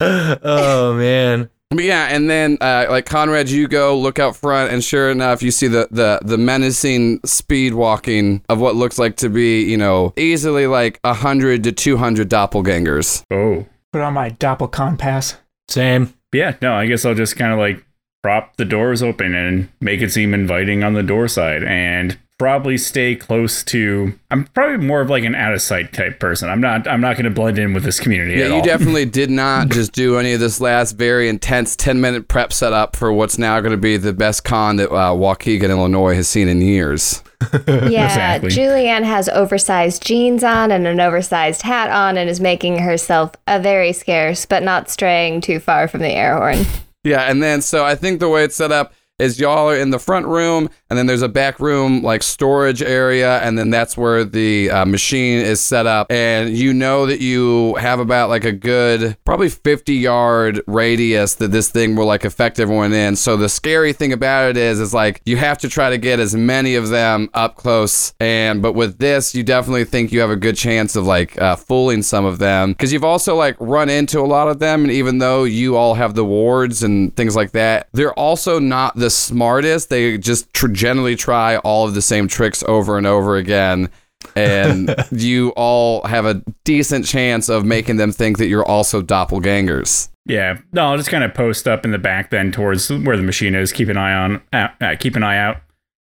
oh man. But yeah, and then uh, like Conrad, you go look out front, and sure enough, you see the the the menacing speed walking of what looks like to be, you know, easily like hundred to two hundred doppelgangers. Oh. Put on my Doppelcon pass. Same. Yeah, no, I guess I'll just kind of like prop the doors open and make it seem inviting on the door side and probably stay close to I'm probably more of like an out of sight type person. I'm not I'm not going to blend in with this community Yeah, at you all. definitely did not just do any of this last very intense 10 minute prep setup for what's now going to be the best con that uh, Waukegan, Illinois has seen in years. Yeah, Exactly. Julianne has oversized jeans on and an oversized hat on and is making herself a very scarce, but not straying too far from the air horn. Yeah, and then so I think the way it's set up is y'all are in the front room, and then there's a back room like storage area, and then that's where the uh, machine is set up. And you know that you have about like a good probably 50 yard radius that this thing will like affect everyone in. So the scary thing about it is, is like you have to try to get as many of them up close. And but with this, you definitely think you have a good chance of like uh, fooling some of them because you've also like run into a lot of them, and even though you all have the wards and things like that, they're also not the smartest. They just tr- generally try all of the same tricks over and over again. and you all have a decent chance of making them think that you're also doppelgangers. Yeah, no, I'll just kind of post up in the back then towards where the machine is. Keep an eye on, uh, uh, keep an eye out.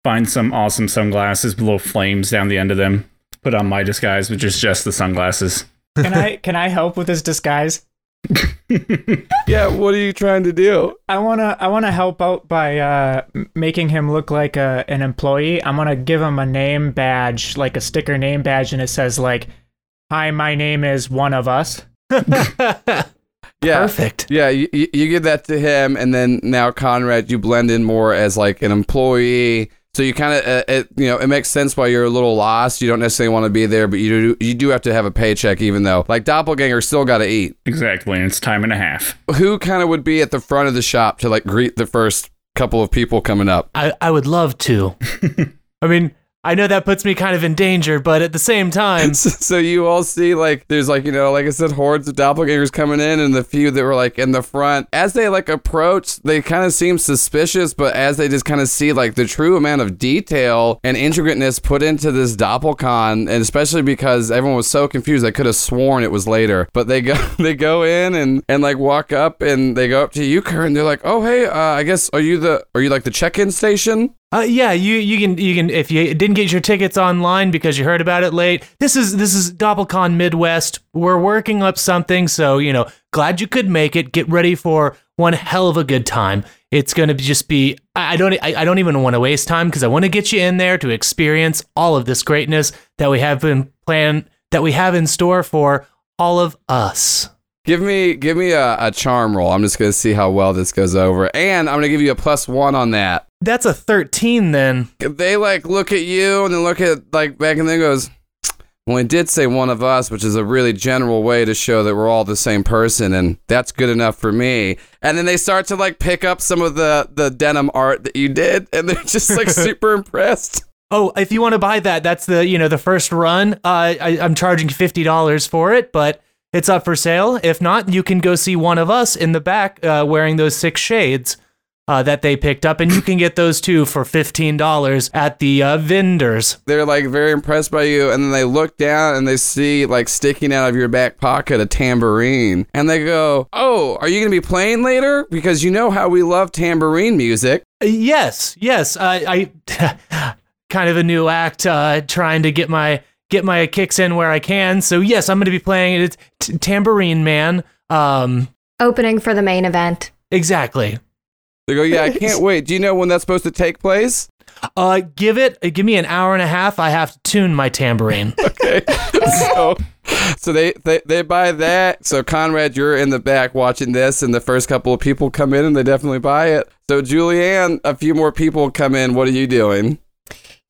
Find some awesome sunglasses with little flames down the end of them. Put on my disguise, which is just the sunglasses. Can I can I help with this disguise? Yeah, what are you trying to do? I wanna I wanna help out by uh, making him look like a, an employee. I'm gonna give him a name badge, like a sticker name badge, and it says like, "Hi, my name is one of us." Yeah. Perfect. Yeah, you, you you give that to him, and then now Conrad, you blend in more as like an employee. So you kind of, uh, it you know, it makes sense why you're a little lost. You don't necessarily want to be there, but you do you do have to have a paycheck, even though like doppelganger still got to eat. Exactly, and it's time and a half. Who kind of would be at the front of the shop to like greet the first couple of people coming up? I, I would love to. I mean, I know that puts me kind of in danger, but at the same time, so you all see like there's like you know like I said hordes of doppelgangers coming in and the few that were like in the front. As they like approach they kind of seem suspicious but as they just kind of see like the true amount of detail and intricateness put into this doppelcon and especially because everyone was so confused I could have sworn it was later. But they go they go in and and like walk up and they go up to you Kurt and they're like oh hey uh, I guess are you the are you like the check-in station uh, yeah, you you can you can if you didn't get your tickets online because you heard about it late. This is this is Doppelcon Midwest. We're working up something, so you know, glad you could make it. Get ready for one hell of a good time. It's gonna just be. I don't I, I don't even want to waste time because I want to get you in there to experience all of this greatness that we have been plan that we have in store for all of us. Give me give me a, a charm roll. I'm just gonna see how well this goes over. And I'm gonna give you a plus one on that. That's a thirteen then. They like look at you and then look at like back and then goes, Well, he did say one of us, which is a really general way to show that we're all the same person, and that's good enough for me. And then they start to like pick up some of the the denim art that you did, and they're just like super impressed. Oh, if you want to buy that, that's the you know the first run. Uh, I, I'm charging fifty dollars for it, but it's up for sale. If not, you can go see one of us in the back uh, wearing those six shades uh, that they picked up, and you can get those too for fifteen dollars at the uh, vendors. They're like very impressed by you, and then they look down and they see like sticking out of your back pocket a tambourine, and they go, "Oh, are you gonna be playing later? Because you know how we love tambourine music." Uh, Yes, yes. I, I kind of a new act, uh, trying to get my get my kicks in where I can. So yes, I'm going to be playing it. It's T- Tambourine Man. Um, Opening for the main event. exactly. They go, "Yeah, I can't wait. Do you know when that's supposed to take place?" Uh, give it. uh, Give me an hour and a half. I have to tune my tambourine. okay. so, so they, they they buy that. So Conrad, you're in the back watching this, and the first couple of people come in, and they definitely buy it. So Julianne, a few more people come in. What are you doing?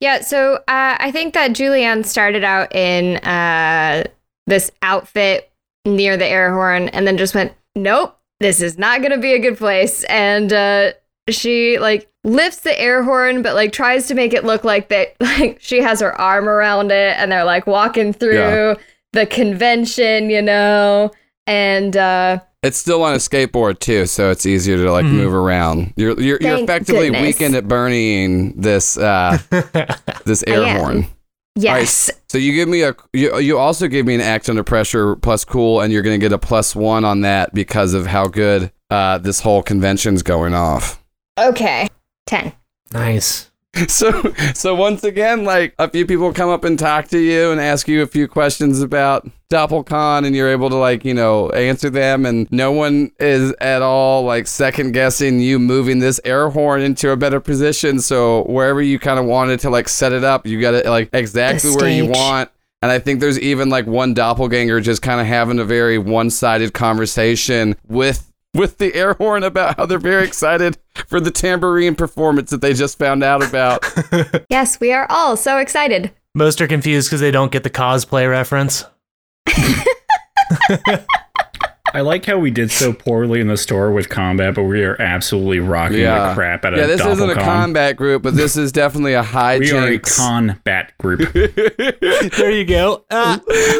Yeah, so uh, I think that Julianne started out in uh, this outfit near the air horn and then just went, nope, this is not going to be a good place. And uh, she like lifts the air horn, but like tries to make it look like that, like she has her arm around it and they're like walking through Yeah. the convention, you know? And uh, It's still on a skateboard too, so it's easier to like move around. You're you're, you're effectively goodness. weekend at burning this uh, this air horn. yes. So you give me a you, you also give me an act under pressure plus cool, and you're gonna get a plus one on that because of how good uh, this whole convention's going off. Okay. 10. nice. So so once again, like a few people come up and talk to you and ask you a few questions about DoppelCon, and you're able to like you know answer them, and no one is at all like second guessing you moving this air horn into a better position. So wherever you kind of wanted to like set it up, you got it like exactly where you want. And I think there's even like one doppelganger just kind of having a very one-sided conversation with with the air horn about how they're very excited for the tambourine performance that they just found out about. Yes, we are all so excited. Most are confused because they don't get the cosplay reference. I like how we did so poorly in the store with combat, but we are absolutely rocking Yeah. the crap out of yeah, this isn't a combat group, but this is definitely a high We are a combat group. there you go. Ah.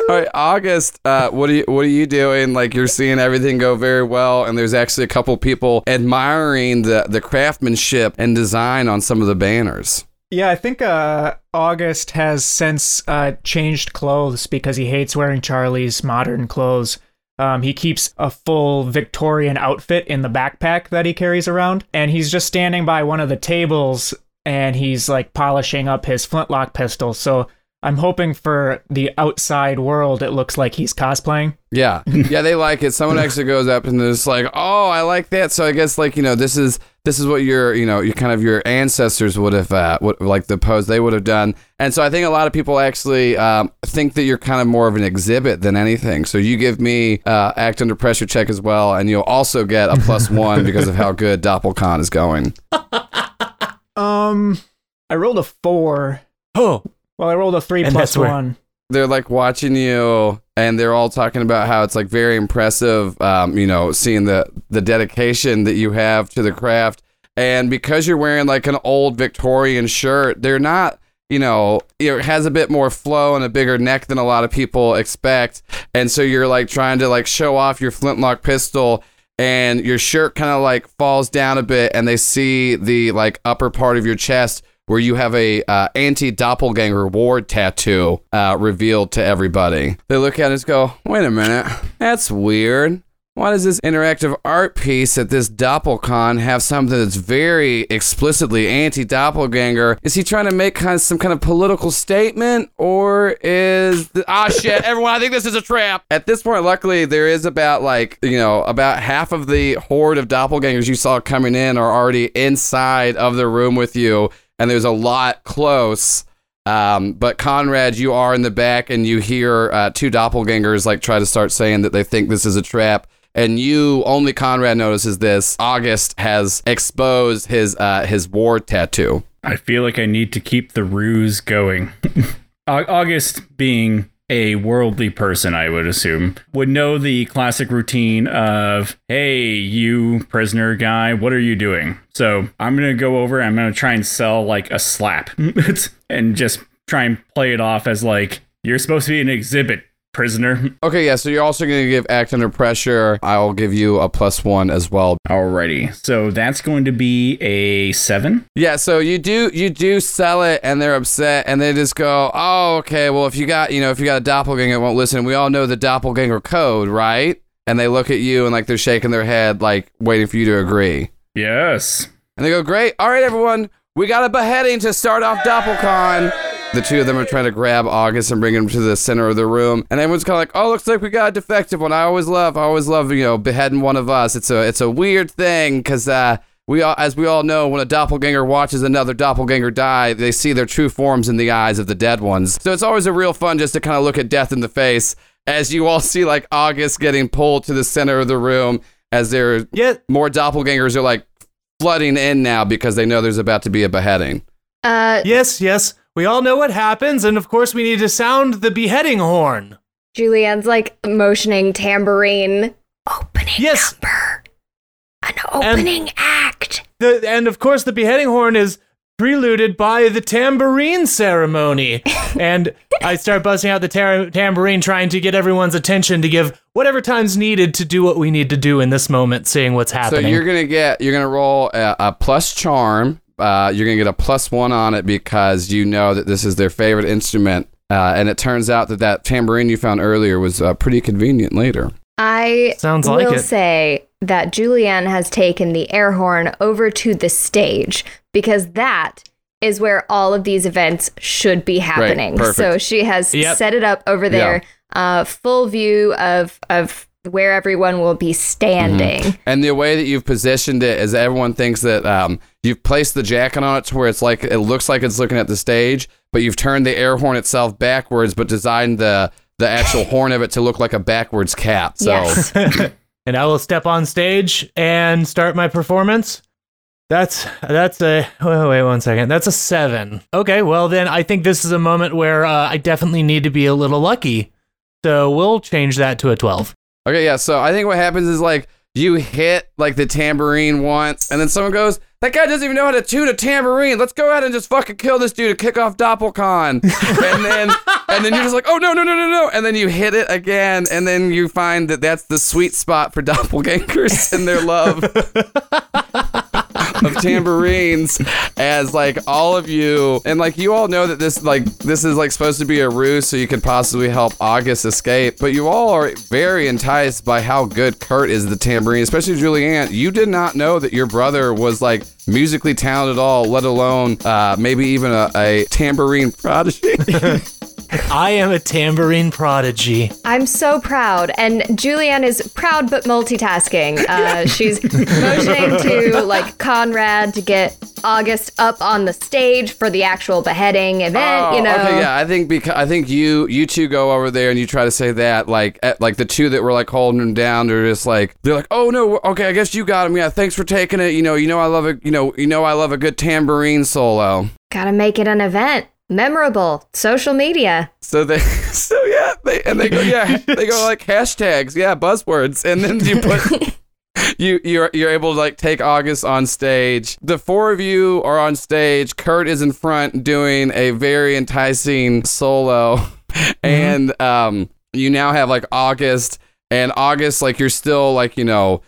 All right, August, uh, what are you what are you doing? Like you're seeing everything go very well, and there's actually a couple people admiring the the craftsmanship and design on some of the banners. Yeah, I think uh, August has since uh, changed clothes because he hates wearing Charlie's modern clothes. Um, he keeps a full Victorian outfit in the backpack that he carries around, and he's just standing by one of the tables and he's like polishing up his flintlock pistol. So I'm hoping for the outside world, it looks like he's cosplaying. Yeah, yeah, they like it. Someone actually goes up and is like, "Oh, I like that." So I guess like you know this is this is what your you know your kind of your ancestors would have uh, what, like the pose they would have done. And so I think a lot of people actually um, think that you're kind of more of an exhibit than anything. So you give me uh, act under pressure check as well, and you'll also get a plus one because of how good Doppelcon is going. Um, I rolled a four. Oh, Well, I rolled a three And plus that's where- one. they're like watching you and they're all talking about how it's like very impressive um, you know seeing the the dedication that you have to the craft and because you're wearing like an old victorian shirt they're not you know it has a bit more flow and a bigger neck than a lot of people expect and so you're like trying to like show off your flintlock pistol and your shirt kind of like falls down a bit and they see the like upper part of your chest where you have a uh, anti doppelganger ward tattoo uh, revealed to everybody. They look at it and go, "Wait a minute, that's weird. Why does this interactive art piece at this Doppelcon have something that's very explicitly anti doppelganger? Is he trying to make kind of some kind of political statement, or is the, ah shit? Everyone, I think this is a trap. At this point, luckily, there is about like you know about half of the horde of doppelgangers you saw coming in are already inside of the room with you, and there's a lot close. Um, but Conrad, you are in the back, and you hear uh, two doppelgangers like try to start saying that they think this is a trap. And you only Conrad notices this. August has exposed his uh, his war tattoo. I feel like I need to keep the ruse going. August, being a worldly person, I would assume, would know the classic routine of, hey, you prisoner guy, what are you doing? So I'm going to go over, I'm going to try and sell like a slap and just try and play it off as like, you're supposed to be an exhibit, prisoner. Okay, yeah. So you're also going to give act under pressure. I'll give you a plus one as well. Alrighty. So that's going to be a seven. Yeah, so you do you do sell it, and they're upset, and they just go, "Oh, okay. Well, if you got you know if you got a doppelganger, that won't listen. We all know the doppelganger code, right?" And they look at you and like they're shaking their head, like waiting for you to agree. Yes. And they go, "Great. All right, everyone. We got a beheading to start off DoppelCon." The two of them are trying to grab August and bring him to the center of the room, and everyone's kind of like, "Oh, looks like we got a defective one." I always love, I always love, you know, beheading one of us. It's a, it's a weird thing because uh, we all, as we all know, when a doppelganger watches another doppelganger die, they see their true forms in the eyes of the dead ones. So it's always a real fun just to kind of look at death in the face as you all see like August getting pulled to the center of the room as there yeah. more doppelgangers are like flooding in now because they know there's about to be a beheading. Uh, Yes, yes. We all know what happens, and of course, we need to sound the beheading horn. Julianne's like motioning tambourine. Opening Yes. number. An opening act. The, and of course, the beheading horn is preluded by the tambourine ceremony. and I start busting out the tar- tambourine, trying to get everyone's attention to give whatever time's needed to do what we need to do in this moment, seeing what's happening. So you're gonna get you're gonna roll a, a plus charm. Uh, you're gonna get a plus one on it because you know that this is their favorite instrument. Uh, and it turns out that that tambourine you found earlier was uh, pretty convenient later. I Sounds like will it. say that Julianne has taken the air horn over to the stage because that is where all of these events should be happening. perfect. so she has Yep. set it up over there, uh, full view of of where everyone will be standing. And the way that you've positioned it is everyone thinks that um, you've placed the jacket on it to where it's like it looks like it's looking at the stage, but you've turned the air horn itself backwards, but designed the the actual horn of it to look like a backwards cap. So Yes. and I will step on stage and start my performance. That's that's a wait, wait one second. That's a seven. Okay, well then I think this is a moment where uh, I definitely need to be a little lucky. So we'll change that to a twelve. Okay, yeah. So I think what happens is like you hit like the tambourine once, and then someone goes, "That guy doesn't even know how to tune a tambourine. Let's go ahead and just fucking kill this dude to kick off DoppelCon." and then and then you're just like, "Oh no, no, no, no, no!" And then you hit it again, and then you find that that's the sweet spot for doppelgangers in their love. of tambourines as like all of you. And like you all know that this like this is like supposed to be a ruse so you could possibly help August escape. But you all are very enticed by how good Kurt is the tambourine especially Julianne. You did not know that your brother was like musically talented at all let alone uh, maybe even a, a tambourine prodigy I am a tambourine prodigy. I'm so proud. And Julianne is proud but multitasking. Uh, she's motioning to like Conrad to get August up on the stage for the actual beheading event, Oh, you know. Okay, yeah, I think because I think you you two go over there and you try to say that like at, like the two that were like holding him down, they're just like they're like, oh no, okay, I guess you got him. Yeah, thanks for taking it. You know, you know I love a you know you know I love a good tambourine solo. Gotta make it an event. Memorable. Social media. So they so yeah they and they go yeah they go like hashtags yeah buzzwords and then you put. You you're you're able to like take August on stage. The four of you are on stage. Kurt is in front doing a very enticing solo, and um you now have like August and August like you're still like you know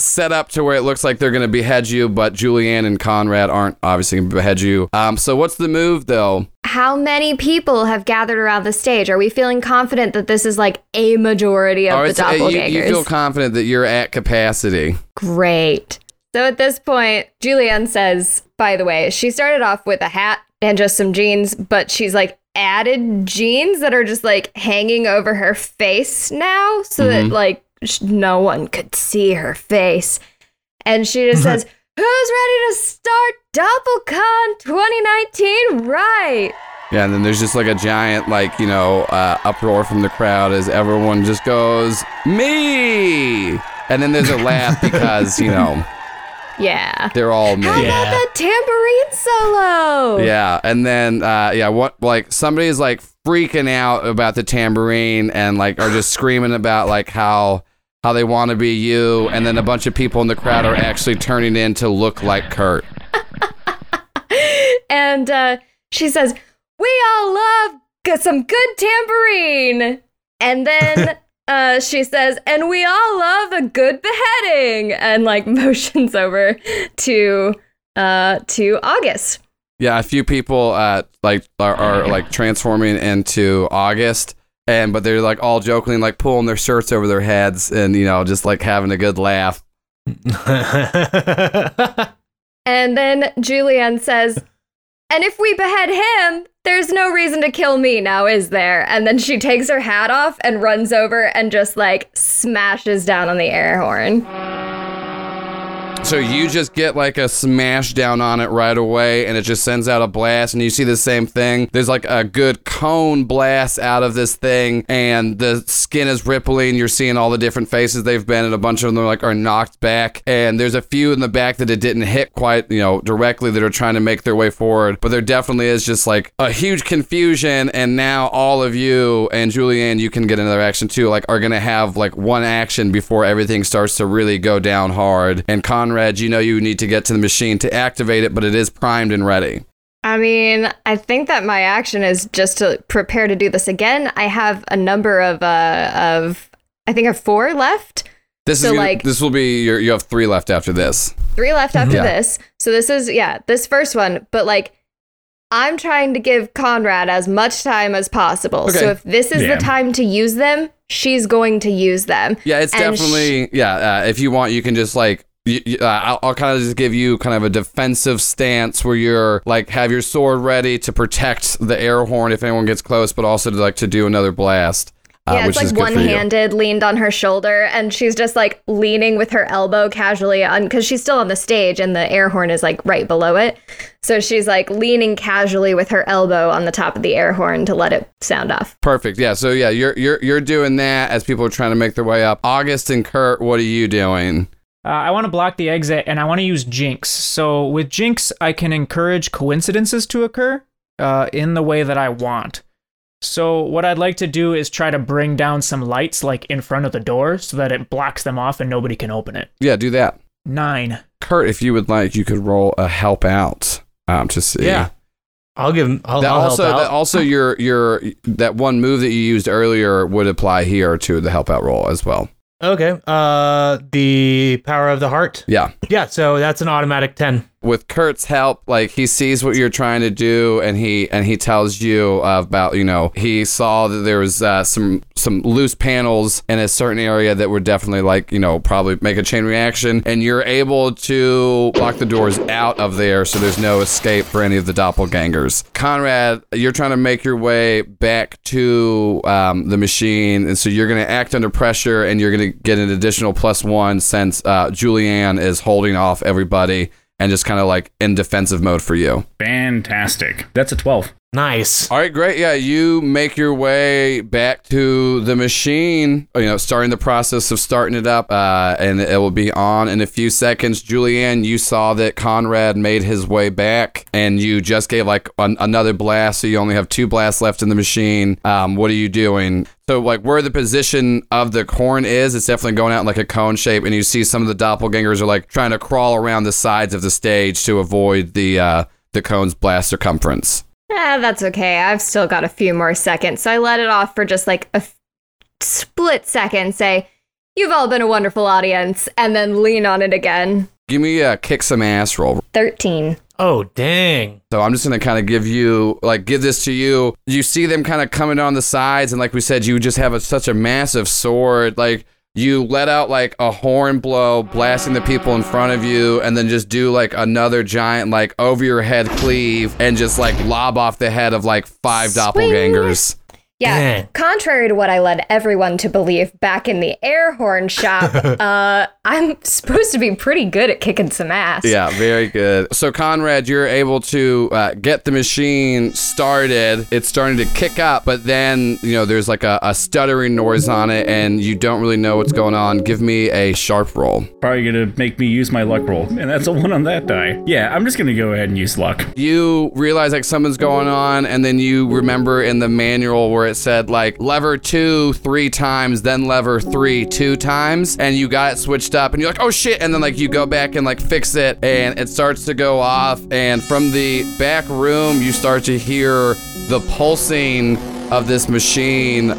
set up to where it looks like they're gonna behead you, but Julianne and Conrad aren't obviously gonna behead you. Um so what's the move though? How many people have gathered around the stage? Are we feeling confident that this is like a majority of the it's- uh, you, doppelgangers? you feel confident that you're at capacity. Great. So at this point, Julianne says, by the way, she started off with a hat and just some jeans, but she's like added jeans that are just like hanging over her face now so that like no one could see her face. And she just says, Who's ready to start DoppelCon 2019 right? Yeah, and then there's just like a giant, like, you know, uh, uproar from the crowd as everyone just goes, Me! And then there's a laugh because, you know, Yeah. they're all me. How about Yeah. that tambourine solo? Yeah, and then uh, yeah, what like somebody's like freaking out about the tambourine and like are just screaming about like how how they want to be you, and then a bunch of people in the crowd are actually turning in to look like Kurt. and uh, she says, "We all love some good tambourine." And then uh, she says, "And we all love a good beheading," and like motions over to uh, to August. Yeah, a few people uh like are, are like transforming into August. And but they're like all jokingly like pulling their shirts over their heads and you know just like having a good laugh. And then Julianne says, "And if we behead him." There's no reason to kill me now, is there? And then she takes her hat off and runs over and just like smashes down on the air horn. So you just get like a smash down on it right away, and it just sends out a blast, and you see the same thing. There's like a good cone blast out of this thing, and the skin is rippling. You're seeing all the different faces they've been, and a bunch of them are like are knocked back. And there's a few in the back that it didn't hit quite, you know, directly that are trying to make their way forward. But there definitely is just like a huge confusion, and now all of you and Julianne, you can get another action too. Like are gonna have like one action before everything starts to really go down hard. And Conrad, you know you need to get to the machine to activate it, but it is primed and ready. I mean, I think that my action is just to prepare to do this again. I have a number of uh of I think I have four left. This So, is gonna, like- this will be your you have three left after this. Three left after Yeah. this. So this is yeah, this first one, but like I'm trying to give Conrad as much time as possible. Okay. So if this is Yeah. the time to use them, she's going to use them. Yeah, it's And definitely yeah. Uh, if you want, you can just like. Uh, I'll, I'll kind of just give you kind of a defensive stance where you're like have your sword ready to protect the air horn if anyone gets close, but also to like to do another blast. uh, yeah, it's like you. one-handed, leaned on her shoulder, and she's just like leaning with her elbow casually on because she's still on the stage, and the air horn is like right below it. So she's like leaning casually with her elbow on the top of the air horn to let it sound off. Perfect. Yeah. So yeah, you're you're you're doing that as people are trying to make their way up. August and Kurt, what are you doing? Uh, I want to block the exit and I want to use Jinx. So with Jinx, I can encourage coincidences to occur uh, in the way that I want. So what I'd like to do is try to bring down some lights like in front of the door so that it blocks them off and nobody can open it. Yeah, do that. Nine. Kurt, if you would like, you could roll a help out um, to see. Yeah. I'll give him. I'll, That I'll also, help out. that also your your that one move that you used earlier would apply here to the help out roll as well. Okay. Uh, the power of the heart. Yeah. Yeah. So that's an automatic ten. With Kurt's help, like he sees what you're trying to do, and he and he tells you uh, about you know he saw that there was uh, some some loose panels in a certain area that would definitely like you know probably make a chain reaction, and you're able to lock the doors out of there, so there's no escape for any of the doppelgangers. Conrad, you're trying to make your way back to um, the machine, and so you're going to act under pressure, and you're going to get an additional plus one since uh, Julianne is holding off everybody and just kind of like in defensive mode for you. Fantastic. That's a 12. Nice. All right, great. Yeah, you make your way back to the machine, you know, starting the process of starting it up, uh, and it will be on in a few seconds. Julianne, you saw that Conrad made his way back, and you just gave like an- another blast, so you only have two blasts left in the machine. Um, what are you doing? So, like, where the position of the corn is, it's definitely going out in like a cone shape, and you see some of the doppelgangers are like trying to crawl around the sides of the stage to avoid the uh, the cone's blast circumference. Eh, that's okay. I've still got a few more seconds, so I let it off for just like a f- split second. Say, "You've all been a wonderful audience," and then lean on it again. Give me a kick some ass roll. Thirteen. Oh dang. So I'm just gonna kind of give you, like, give this to you. You see them kind of coming on the sides, and like we said, you just have a, such a massive sword. Like you let out like a horn blow, blasting the people in front of you, and then just do like another giant like over your head cleave, and just like lob off the head of like five Swing. doppelgangers. Yeah. Dang. Contrary to what I led everyone to believe back in the air horn shop, uh, I'm supposed to be pretty good at kicking some ass. Yeah, very good. So, Conrad, you're able to uh, get the machine started. It's starting to kick up, but then, you know, there's like a, a stuttering noise on it, and you don't really know what's going on. Give me a sharp roll. Probably gonna make me use my luck roll. And that's a one on that die. Yeah, I'm just gonna go ahead and use luck. You realize like something's going on, and then you remember in the manual where it said like lever two three times, then lever three two times, and you got it switched up, and you're like, oh shit, and then like you go back and like fix it, and it starts to go off, and from the back room you start to hear the pulsing of this machine.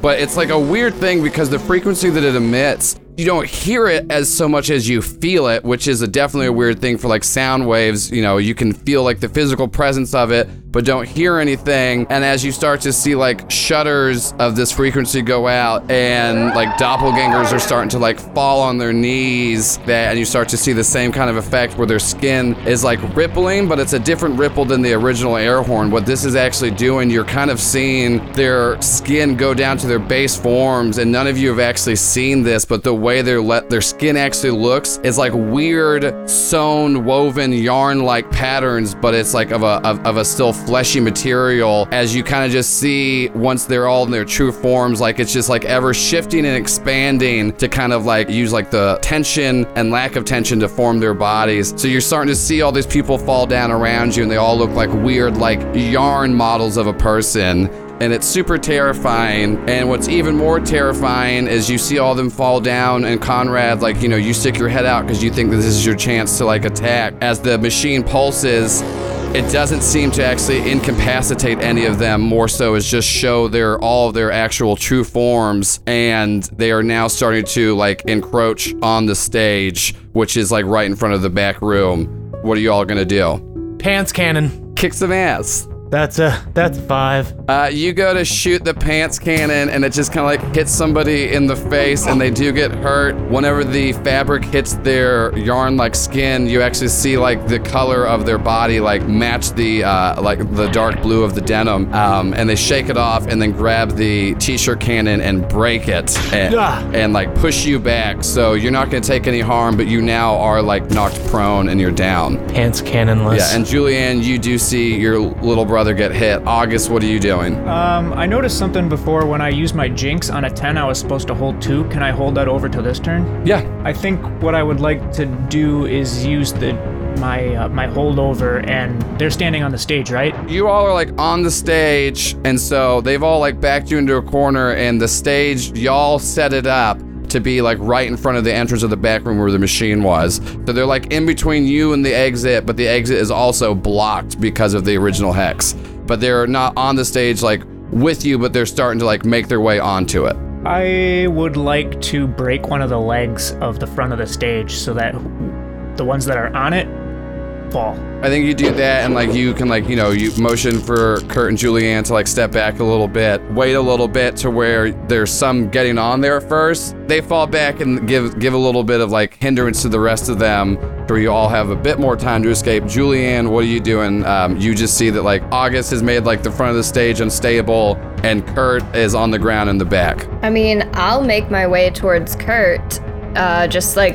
But it's like a weird thing because the frequency that it emits you don't hear it as so much as you feel it which is a definitely a weird thing for like sound waves. You know you can feel like the physical presence of it but don't hear anything. And as you start to see like shutters of this frequency go out and like doppelgangers are starting to like fall on their knees that and you start to see the same kind of effect where their skin is like rippling but it's a different ripple than the original air horn. What this is actually doing you're kind of seeing their skin go down to their base forms and none of you have actually seen this but the way their let their skin actually looks is like weird sewn woven yarn like patterns but it's like of a of, of a still fleshy material as you kind of just see once they're all in their true forms like it's just like ever shifting and expanding to kind of like use like the tension and lack of tension to form their bodies so you're starting to see all these people fall down around you and they all look like weird like yarn models of a person and it's super terrifying. And what's even more terrifying is you see all them fall down, and Conrad, like, you know, you stick your head out because you think that this is your chance to, like, attack. As the machine pulses, it doesn't seem to actually incapacitate any of them, more so as just show their all of their actual true forms, and they are now starting to, like, encroach on the stage, which is, like, right in front of the back room. What are you all gonna do? Pants cannon. Kick some ass. That's a that's five. Uh, you go to shoot the pants cannon, and it just kind of like hits somebody in the face, and they do get hurt. Whenever the fabric hits their yarn-like skin, you actually see like the color of their body like match the uh, like the dark blue of the denim, um, and they shake it off, and then grab the t-shirt cannon and break it, and, and like push you back. So you're not gonna take any harm, but you now are like knocked prone and you're down. Pants cannonless. Yeah, and Julianne, you do see your little brother get hit. August, what are you doing? Um, I noticed something before when I used my jinx on a 10, I was supposed to hold two. Can I hold that over to this turn? Yeah, I think what I would like to do is use the my uh, my holdover, and they're standing on the stage, right? you all are like on the stage, and so they've all like backed you into a corner, and the stage, y'all set it up to be like right in front of the entrance of the back room where the machine was. So they're like in between you and the exit, but the exit is also blocked because of the original hex. But they're not on the stage like with you, but they're starting to like make their way onto it. I would like to break one of the legs of the front of the stage so that the ones that are on it fall. I think you do that, and like you can like you know you motion for Kurt and Julianne to like step back a little bit, wait a little bit to where there's some getting on there first. They fall back and give give a little bit of like hindrance to the rest of them, where you all have a bit more time to escape. Julianne, what are you doing? Um, you just see that like August has made like the front of the stage unstable, and Kurt is on the ground in the back. I mean, I'll make my way towards Kurt, uh, just like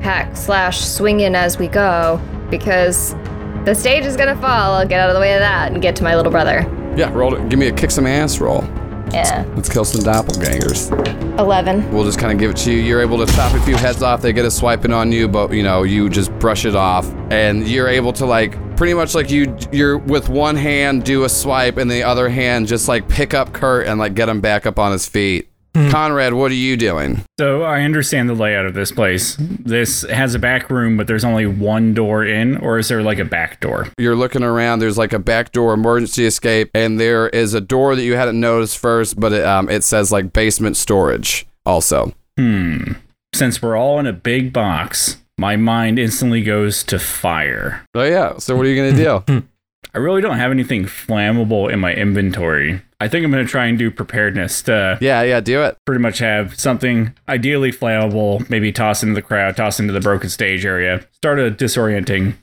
hack slash swinging as we go, because the stage is gonna fall. I'll get out of the way of that and get to my little brother. Yeah, roll it. Give me a kick some ass roll. Yeah. Let's kill some doppelgangers. 11. We'll just kind of give it to you. You're able to chop a few heads off. They get a swiping on you, but you know you just brush it off, and you're able to like pretty much like you you're with one hand do a swipe, and the other hand just like pick up Kurt and like get him back up on his feet. Conrad, what are you doing? So I understand the layout of this place. This has a back room, but there's only one door in, or is there like a back door? You're looking around. There's like a back door emergency escape, and there is a door that you hadn't noticed first, but it, um, it says like basement storage also. Hmm. Since we're all in a big box, my mind instantly goes to fire. Oh yeah. So what are you gonna do? I really don't have anything flammable in my inventory. I think I'm going to try and do preparedness to yeah, yeah. Do it. pretty much have something ideally flammable, maybe toss into the crowd, toss into the broken stage area, start a disorienting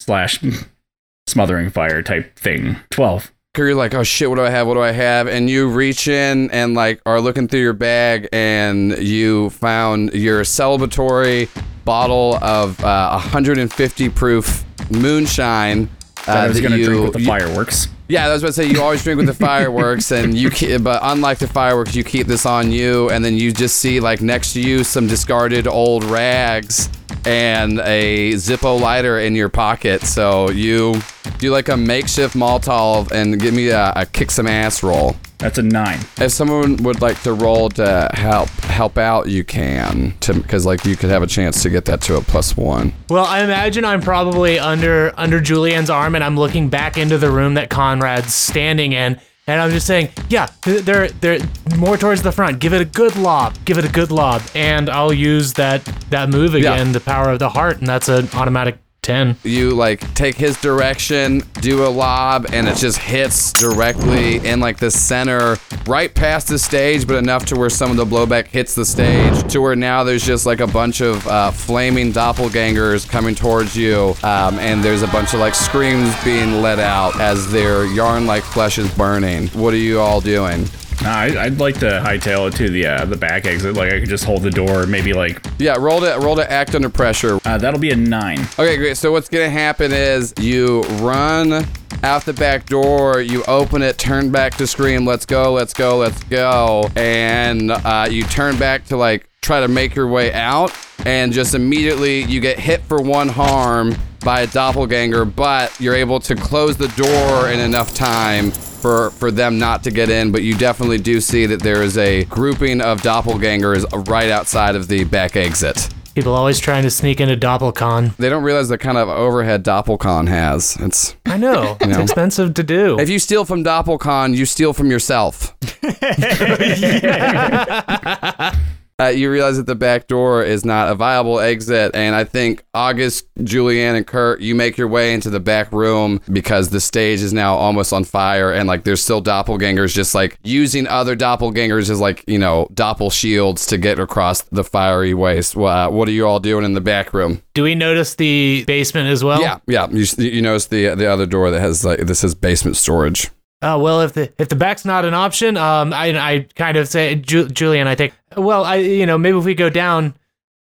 slash smothering fire type thing. 12. you're like, oh shit, what do I have? What do I have? And you reach in and like are looking through your bag and you found your celebratory bottle of uh, 150 proof moonshine. Uh, I was going to drink with the you- fireworks. Yeah, I was about to say you always drink with the fireworks, and you. Keep, but unlike the fireworks, you keep this on you, and then you just see like next to you some discarded old rags and a Zippo lighter in your pocket. So you do like a makeshift Molotov and give me a, a kick some ass roll. That's a 9. If someone would like to roll to help help out, you can, because like you could have a chance to get that to a plus one. Well, I imagine I'm probably under under Julianne's arm, and I'm looking back into the room that Conrad's standing in, and I'm just saying, yeah, they're they're more towards the front. Give it a good lob. Give it a good lob, and I'll use that that move again, the power of the heart, and that's an automatic ten. you like take his direction, do a lob, and it just hits directly in like the center, right past the stage, but enough to where some of the blowback hits the stage, to where now there's just like a bunch of uh, flaming doppelgangers coming towards you, um, and there's a bunch of like screams being let out as their yarn-like flesh is burning. What are you all doing? Nah, I, I'd like to hightail it to the uh, the back exit. Like I could just hold the door, maybe like Yeah, roll to roll to act under pressure. uh, that'll be a nine. Okay, great. So what's gonna happen is you run out the back door, you open it, turn back to scream, "Let's go, let's go, let's go," and uh, you turn back to like try to make your way out, and just immediately you get hit for one harm by a doppelganger, but you're able to close the door in enough time. For, for them not to get in, but you definitely do see that there is a grouping of doppelgangers right outside of the back exit. People always trying to sneak into DoppelCon. They don't realize the kind of overhead DoppelCon has. It's I know it's know. expensive to do. if you steal from DoppelCon, you steal from yourself. uh, you realize that the back door is not a viable exit. And I think August, Julianne, and Kurt, you make your way into the back room because the stage is now almost on fire. And like there's still doppelgangers just like using other doppelgangers as like, you know, doppel shields to get across the fiery waste. Uh, what are you all doing in the back room? Do we notice the basement as well? Yeah, yeah. You, you notice the the other door that has like this is basement storage. Oh well, if the if the back's not an option, um, I I kind of say Ju- Julian, I think. Well, I you know maybe if we go down,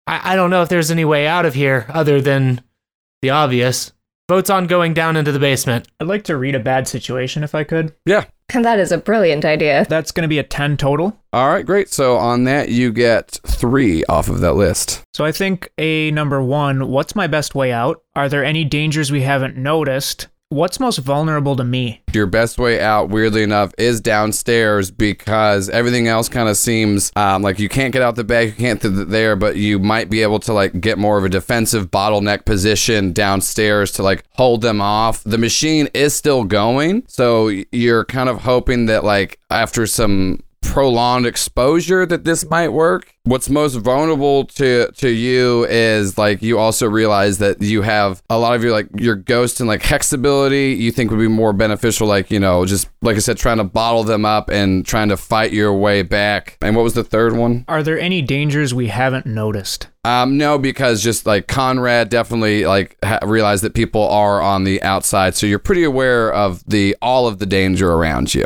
I I don't know if there's any way out of here other than the obvious. Votes on going down into the basement. I'd like to read a bad situation if I could. Yeah. And that is a brilliant idea. That's going to be a 10 total. All right, great. So on that, you get three off of that list. So I think a number one, what's my best way out? Are there any dangers we haven't noticed? What's most vulnerable to me? Your best way out, weirdly enough, is downstairs because everything else kind of seems um, like you can't get out the back, you can't th- there, but you might be able to like get more of a defensive bottleneck position downstairs to like hold them off. The machine is still going, so you're kind of hoping that like after some prolonged exposure that this might work. What's most vulnerable to to you is like you also realize that you have a lot of your like your ghost and like hex ability you think would be more beneficial like you know just like I said trying to bottle them up and trying to fight your way back. And what was the third one? Are there any dangers we haven't noticed? Um, no, because just like Conrad definitely like ha- realized that people are on the outside, so you're pretty aware of the all of the danger around you.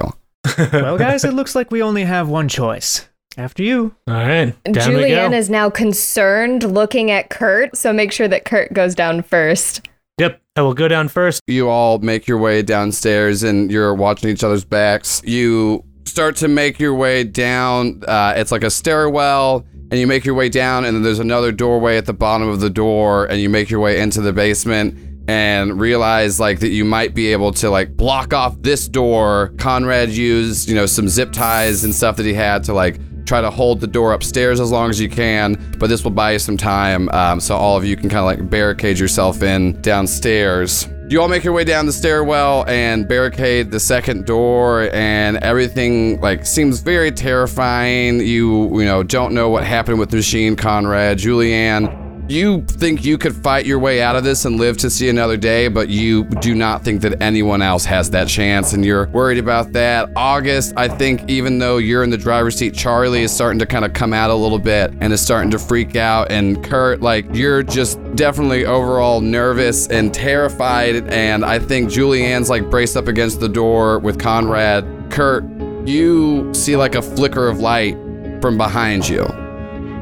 Well, guys, it looks like we only have one choice. After you. All right, down we Julianne go. is now concerned looking at Kurt, so make sure that Kurt goes down first. Yep, I will go down first. You all make your way downstairs and you're watching each other's backs. You start to make your way down. Uh, it's like a stairwell, and you make your way down, and then there's another doorway at the bottom of the door, and you make your way into the basement and realize like that you might be able to like block off this door. Conrad used, you know, some zip ties and stuff that he had to like try to hold the door upstairs as long as you can, but this will buy you some time. Um, so all of you can kind of like barricade yourself in downstairs. You all make your way down the stairwell and barricade the second door, and everything like seems very terrifying. You you know don't know what happened with the machine, Conrad, Julianne. You think you could fight your way out of this and live to see another day, but you do not think that anyone else has that chance, and you're worried about that. August, I think, even though you're in the driver's seat, Charlie is starting to kind of come out a little bit and is starting to freak out. And Kurt, like, you're just definitely overall nervous and terrified. And I think Julianne's like braced up against the door with Conrad. Kurt, you see like a flicker of light from behind you.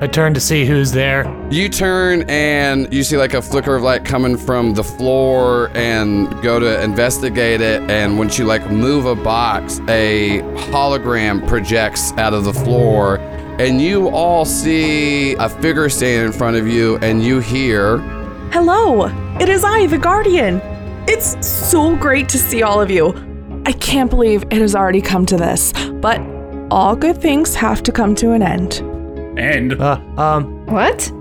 I turn to see who's there. You turn and you see like a flicker of light coming from the floor and go to investigate it. And once you like move a box, a hologram projects out of the floor. And you all see a figure standing in front of you, and you hear, Hello, it is I, the Guardian. It's so great to see all of you. I can't believe it has already come to this, but all good things have to come to an end. And Uh, um, What?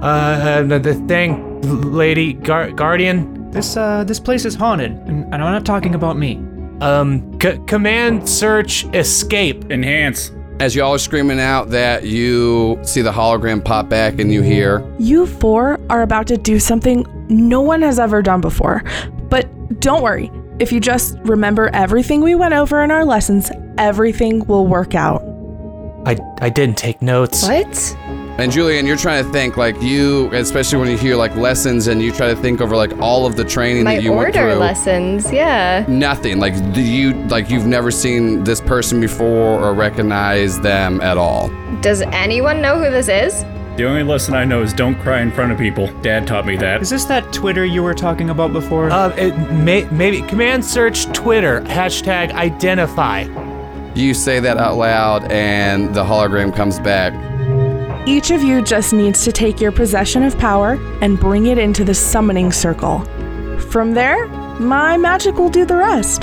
uh, the, the thing, lady, gar- guardian, This uh this place is haunted, and, and I'm not talking about me. um, c- command, search, escape. enhance. as y'all are screaming out that you see the hologram pop back and you hear, You four are about to do something no one has ever done before. But don't worry, if you just remember everything we went over in our lessons, everything will work out. I, I didn't take notes. What? And Julian, you're trying to think like you, especially when you hear like lessons and you try to think over like all of the training My that you went order through. lessons, yeah. Nothing. Like do you like you've never seen this person before or recognize them at all. Does anyone know who this is? The only lesson I know is don't cry in front of people. Dad taught me that. Is this that Twitter you were talking about before? Uh, it may, maybe command search Twitter hashtag identify. You say that out loud and the hologram comes back. Each of you just needs to take your possession of power and bring it into the summoning circle. From there, my magic will do the rest.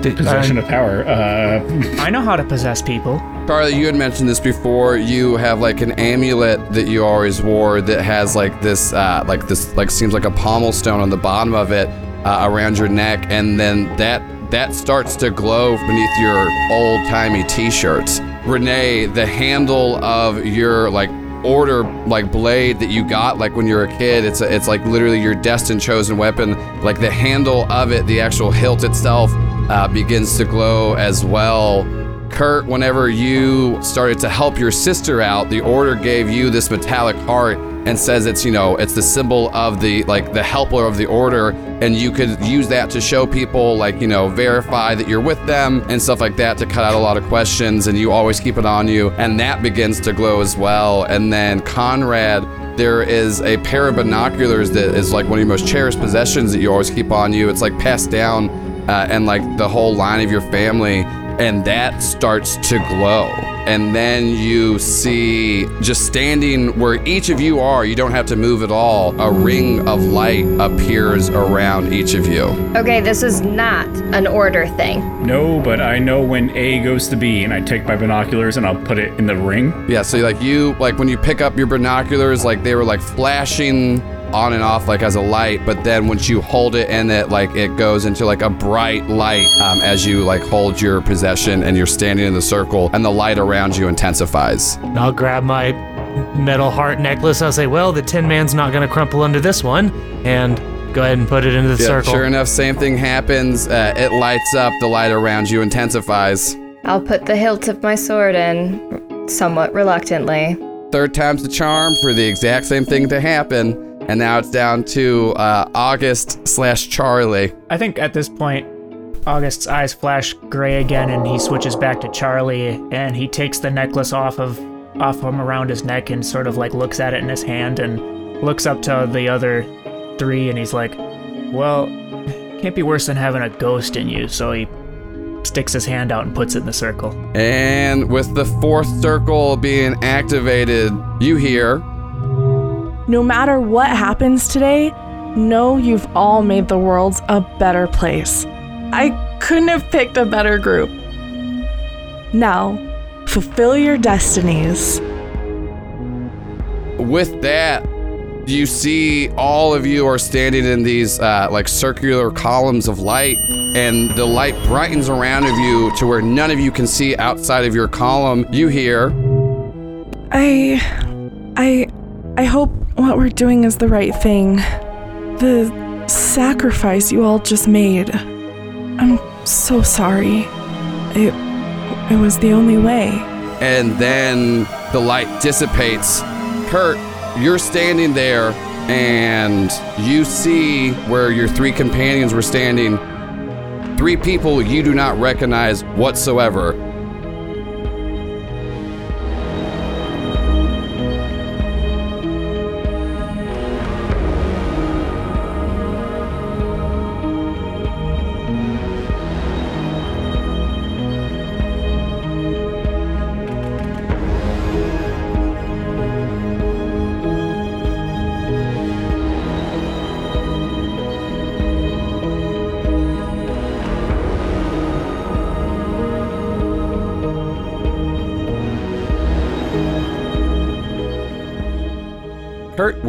Did- Possession um, of power. Uh, I know how to possess people. Charlie, you had mentioned this before. You have like an amulet that you always wore that has like this, uh, like this, like seems like a pommel stone on the bottom of it uh, around your neck, and then that that starts to glow beneath your old timey t-shirts. Renee, the handle of your like order like blade that you got like when you were a kid it's a, it's like literally your destined chosen weapon. Like the handle of it the actual hilt itself uh, begins to glow as well. Kurt whenever you started to help your sister out the order gave you this metallic heart and says it's you know it's the symbol of the like the helper of the order and you could use that to show people like you know verify that you're with them and stuff like that to cut out a lot of questions and you always keep it on you and that begins to glow as well. And then conrad there is a pair of binoculars that is like one of your most cherished possessions that you always keep on you. It's like passed down uh, and like the whole line of your family and that starts to glow. And then you see just standing where each of you are, you don't have to move at all, a ring of light appears around each of you. Okay, this is not an order thing. No, but I know when A goes to B, and I take my binoculars and I'll put it in the ring. Yeah, so like you, like when you pick up your binoculars, like they were like flashing on and off like as a light but then once you hold it and it like it goes into like a bright light um, as you like hold your possession and you're standing in the circle and the light around you intensifies And I'll grab my metal heart necklace. I'll say, well, the Tin Man's not going to crumple under this one. And go ahead and put it into the Yeah, circle. sure enough same thing happens uh, it lights up the light around you intensifies I'll put the hilt of my sword in somewhat reluctantly. third time's the charm for the exact same thing to happen and now it's down to uh, august slash charlie I think at this point, August's eyes flash gray again, and he switches back to Charlie, and he takes the necklace off of off him around his neck and sort of like looks at it in his hand and looks up to the other three, and he's like, "Well, can't be worse than having a ghost in you." So he sticks his hand out and puts it in the circle. And with the fourth circle being activated, you hear No matter what happens today, know you've all made the world a better place. I couldn't have picked a better group. Now, fulfill your destinies. with that, you see all of you are standing in these uh, like circular columns of light, and the light brightens around of you to where none of you can see outside of your column. You hear, I. I. I hope what we're doing is the right thing. The sacrifice you all just made. I'm so sorry. It. It was the only way. and then the light dissipates. Kurt, you're standing there, and you see where your three companions were standing. Three people you do not recognize whatsoever.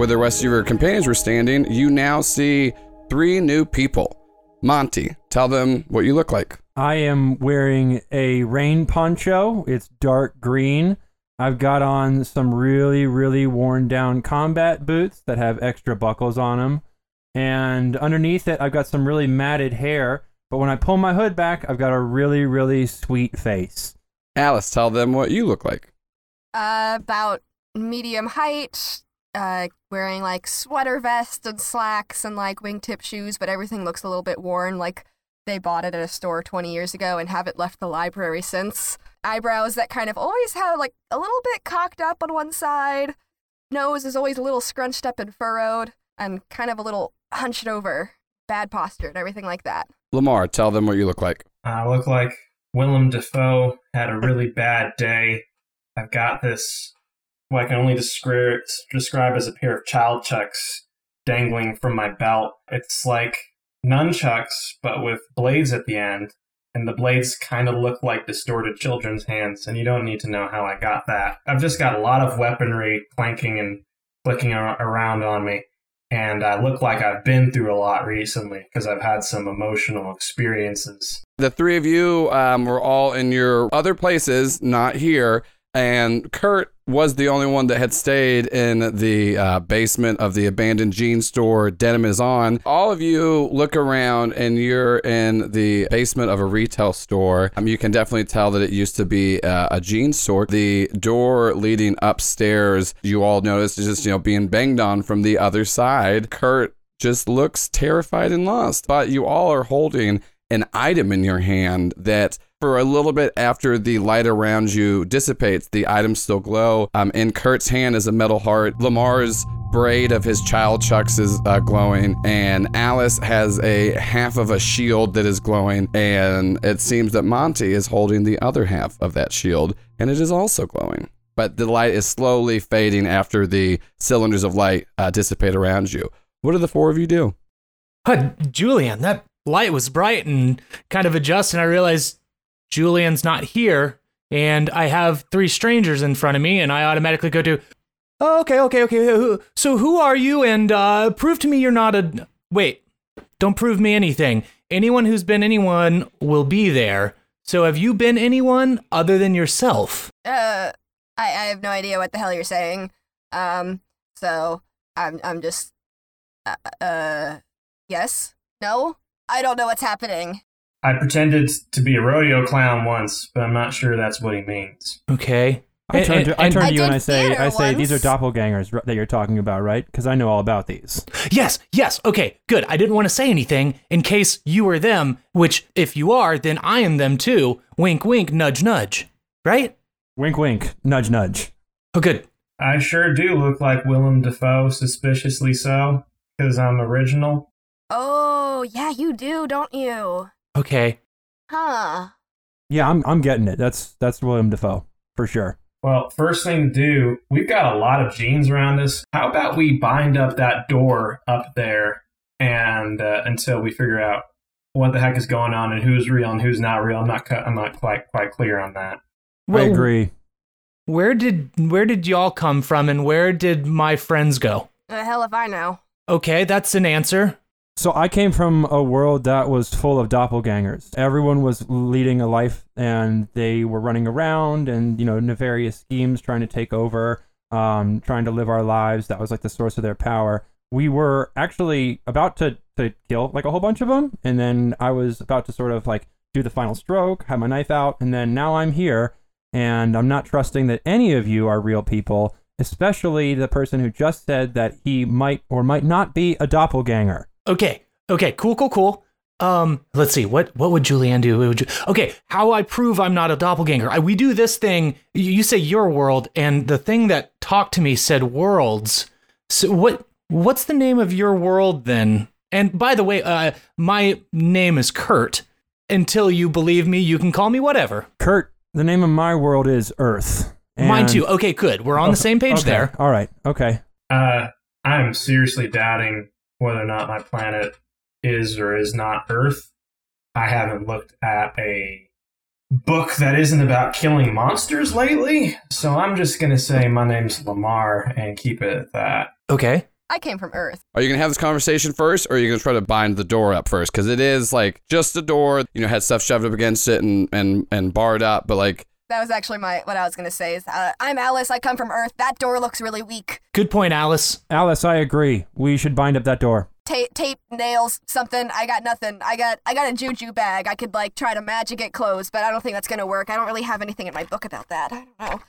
Where the rest of your companions were standing, you now see three new people. Monty, tell them what you look like. I am wearing a rain poncho. It's dark green. I've got on some really, really worn down combat boots that have extra buckles on them. And underneath it, I've got some really matted hair. But when I pull my hood back, I've got a really, really sweet face. Alice, tell them what you look like. Uh, about medium height, uh, wearing like sweater vest and slacks and like wingtip shoes, but everything looks a little bit worn, like they bought it at a store 20 years ago and haven't left the library since. Eyebrows that kind of always have like a little bit cocked up on one side. Nose is always a little scrunched up and furrowed, and kind of a little hunched over. Bad posture and everything like that. Lamar, tell them what you look like. I look like Willem Dafoe had a really bad day. I've got this, what I can only describe, describe as a pair of child chucks dangling from my belt. It's like nunchucks, but with blades at the end. And the blades kind of look like distorted children's hands, and you don't need to know how I got that. I've just got a lot of weaponry clanking and clicking ar- around on me. and I look like I've been through a lot recently because I've had some emotional experiences. The three of you um, were all in your other places, not here. And Kurt was the only one that had stayed in the uh, basement of the abandoned jean store Denim is on. All of you look around and you're in the basement of a retail store. Um, you can definitely tell that it used to be uh, a jean store. The door leading upstairs, you all notice, is just you know being banged on from the other side. Kurt just looks terrified and lost, but you all are holding an item in your hand that for a little bit after the light around you dissipates, the items still glow. Um, in Kurt's hand is a metal heart. Lamar's braid of his child chucks is uh, glowing, and Alice has a half of a shield that is glowing, and it seems that Monty is holding the other half of that shield, and it is also glowing. But the light is slowly fading after the cylinders of light uh, dissipate around you. What do the four of you do? Huh, Julian, that light was bright and kind of adjust, and I realized Julian's not here, and I have three strangers in front of me, and I automatically go to, oh, okay, okay, okay. So who are you? And uh, prove to me you're not a. Wait, don't prove me anything. Anyone who's been anyone will be there. So have you been anyone other than yourself? Uh, I, I have no idea what the hell you're saying. Um, so I'm I'm just, uh, uh yes, no, I don't know what's happening. I pretended to be a rodeo clown once, but I'm not sure that's what he means. Okay. I turn to, I turn I to you and I say, theater I say, these are doppelgangers that you're talking about, right? Because I know all about these. Yes, yes, okay, good. I didn't want to say anything in case you were them, which if you are, then I am them too. Wink, wink, nudge, nudge. Right? Wink, wink, nudge, nudge. Oh, good. I sure do look like Willem Dafoe, suspiciously so, because I'm original. Oh, yeah, you do, don't you? Okay. Huh. Yeah, I'm, I'm getting it. That's that's William Dafoe for sure. Well, first thing to do, we've got a lot of jeans around us. How about we bind up that door up there and uh, until we figure out what the heck is going on and who's real and who's not real. I'm not cu- I'm not quite quite clear on that. I agree. Where did where did y'all come from and where did my friends go? The hell if I know. Okay, that's an answer. So I came from a world that was full of doppelgangers. Everyone was leading a life and they were running around and, you know, nefarious schemes trying to take over, um, trying to live our lives. That was like the source of their power. We were actually about to, to kill like a whole bunch of them. And then I was about to sort of like do the final stroke, have my knife out. And then now I'm here and I'm not trusting that any of you are real people, especially the person who just said that he might or might not be a doppelganger. Okay. Okay, cool, cool, cool. Um, let's see. What what would Julianne do? Would you, okay, how I prove I'm not a doppelganger? I, we do this thing. You, you say your world, and the thing that talked to me said worlds. So what what's the name of your world then? And by the way, uh, my name is Kurt. Until you believe me, you can call me whatever. Kurt, the name of my world is Earth. Mine too. Okay, good. We're on the same page Okay, there. All right. Okay. Uh, I'm seriously doubting whether or not my planet is or is not Earth. I haven't looked at a book that isn't about killing monsters lately, so I'm just gonna say my name's Lamar and keep it at that. Okay. I came from Earth. Are you gonna have this conversation first, or are you gonna try to bind the door up first? Because it is like just a door, you know, had stuff shoved up against it and and and barred up, but like That was actually my what I was gonna say. Is uh, I'm Alice. I come from Earth. That door looks really weak. Good point, Alice. Alice, I agree. We should bind up that door. Tape, tape, nails, something. I got nothing. I got I got a juju bag. I could like try to magic it closed, but I don't think that's gonna work. I don't really have anything in my book about that. I don't know.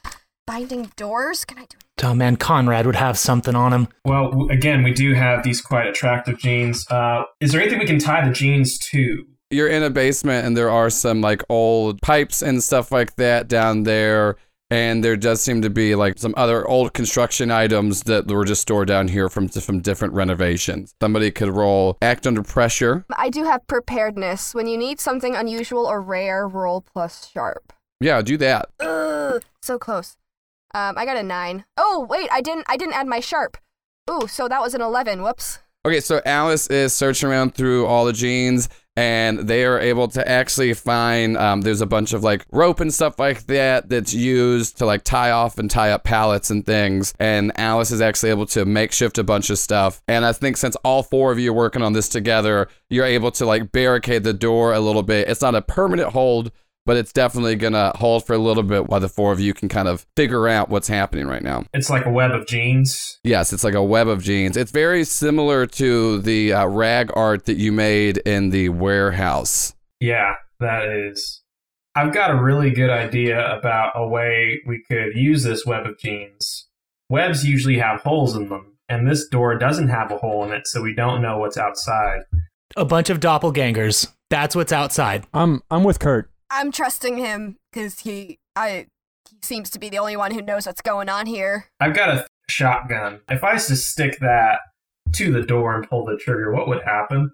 Binding doors? Can I do? It? Oh man, Conrad would have something on him. Well, again, we do have these quite attractive jeans. Uh, is there anything we can tie the jeans to? You're in a basement and there are some like old pipes and stuff like that down there. And there does seem to be like some other old construction items that were just stored down here from from different renovations. Somebody could roll act under pressure. I do have preparedness. When you need something unusual or rare, roll plus sharp. Yeah, do that. Ugh, so close. Um, I got a nine. Oh wait, I didn't. I didn't add my sharp. Ooh, so that was an eleven. Whoops. Okay, so Alice is searching around through all the jeans and they are able to actually find um, there's a bunch of like rope and stuff like that that's used to like tie off and tie up pallets and things and alice is actually able to makeshift a bunch of stuff. And i think since all four of you are working on this together you're able to like barricade the door a little bit. It's not a permanent hold but it's definitely gonna hold for a little bit while the four of you can kind of figure out what's happening right now. It's like a web of jeans. Yes, it's like a web of jeans. It's very similar to the uh, rag art that you made in the warehouse. Yeah, that is. I've got a really good idea about a way we could use this web of jeans. Webs usually have holes in them, and this door doesn't have a hole in it, so we don't know what's outside. A bunch of doppelgangers. That's what's outside. I'm I'm with Kurt. I'm trusting him because he, I, he seems to be the only one who knows what's going on here. I've got a shotgun. If I was to stick that to the door and pull the trigger, what would happen?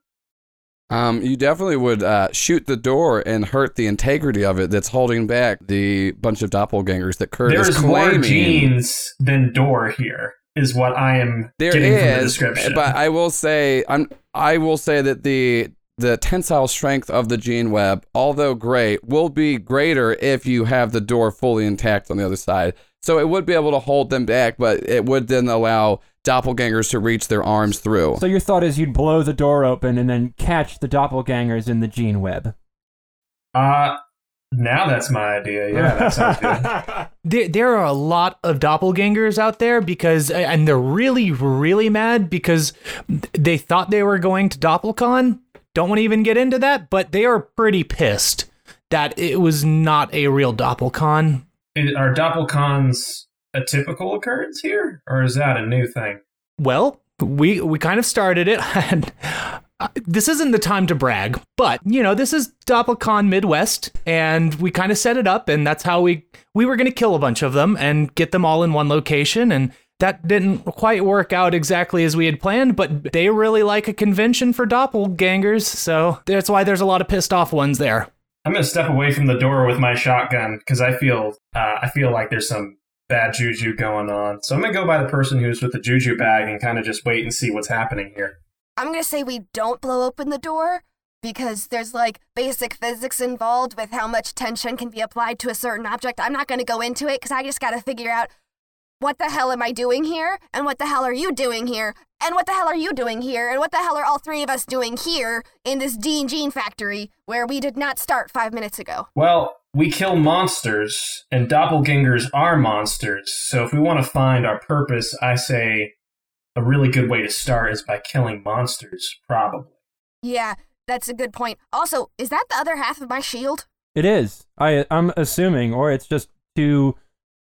Um, you definitely would uh, shoot the door and hurt the integrity of it. That's holding back the bunch of doppelgangers that Kurt is There's more jeans than door here, is what I am There getting from the is, description. but I will say, I'm, I will say that the the tensile strength of the jean web, although great, will be greater if you have the door fully intact on the other side. So it would be able to hold them back, but it would then allow doppelgangers to reach their arms through. So your thought is you'd blow the door open and then catch the doppelgangers in the jean web. uh, now that's my idea. Yeah, that sounds good. There, there are a lot of doppelgangers out there because, and they're really, really mad because they thought they were going to DoppelCon. Don't want to even get into that, but they are pretty pissed that it was not a real DoppelCon. Are doppelcons a typical occurrence here, or is that a new thing? Well, we we kind of started it, and uh, this isn't the time to brag, but you know this is DoppelCon Midwest, and we kind of set it up, and that's how we we were going to kill a bunch of them and get them all in one location, and that didn't quite work out exactly as we had planned, but they really like a convention for doppelgangers, so that's why there's a lot of pissed off ones there. I'm gonna step away from the door with my shotgun because I feel uh, I feel like there's some bad juju going on. So I'm gonna go by the person who's with the juju bag and kind of just wait and see what's happening here. I'm gonna say we don't blow open the door because there's like basic physics involved with how much tension can be applied to a certain object. I'm not gonna go into it because I just gotta figure out what the hell am I doing here? And what the hell are you doing here? And what the hell are you doing here? And what the hell are all three of us doing here in this Dean Gene factory where we did not start five minutes ago? Well, we kill monsters, and doppelgangers are monsters. So if we want to find our purpose, I say a really good way to start is by killing monsters, probably. Yeah, that's a good point. Also, is that the other half of my shield? It is. I I'm assuming, or it's just two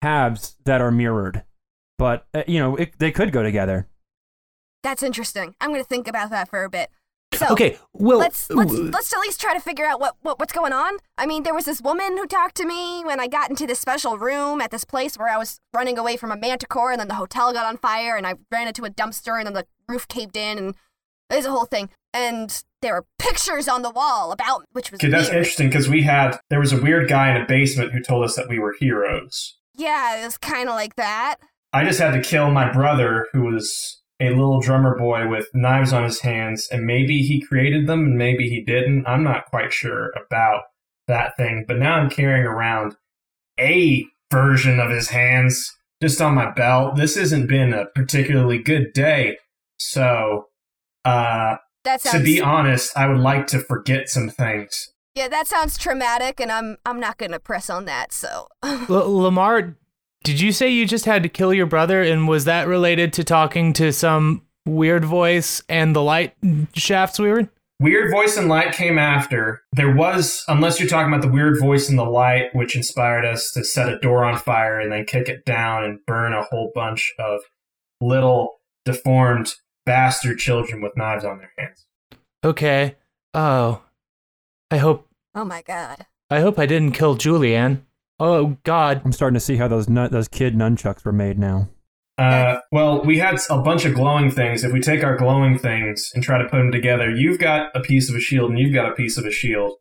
halves that are mirrored. But uh, you know, it, they could go together. That's interesting. I'm gonna think about that for a bit. So Okay, well, let's let's let's at least try to figure out what, what what's going on. I mean, there was this woman who talked to me when I got into this special room at this place where I was running away from a manticore, and then the hotel got on fire, and I ran into a dumpster, and then the roof caved in, and there's a whole thing. And there were pictures on the wall about which was Okay, that's interesting because we had there was a weird guy in a basement who told us that we were heroes. Yeah, it was kind of like that. I just had to kill my brother, who was a little drummer boy with knives on his hands, and maybe he created them and maybe he didn't. I'm not quite sure about that thing, but now I'm carrying around a version of his hands just on my belt. This hasn't been a particularly good day, so uh, That to be honest, I would like to forget some things. yeah, that sounds traumatic, and I'm I'm not gonna press on that. So L- Lamar, did you say you just had to kill your brother, and was that related to talking to some weird voice and the light shafts we were in? Weird Voice and Light came after. There was, unless you're talking about the Weird Voice and the Light, which inspired us to set a door on fire and then kick it down and burn a whole bunch of little deformed bastard children with knives on their hands. Okay. Oh, I hope oh my god. I hope I didn't kill Julianne. Oh God. I'm starting to see how those nun- those kid nunchucks were made now. Uh, well, we had a bunch of glowing things. If we take our glowing things and try to put them together, you've got a piece of a shield and you've got a piece of a shield.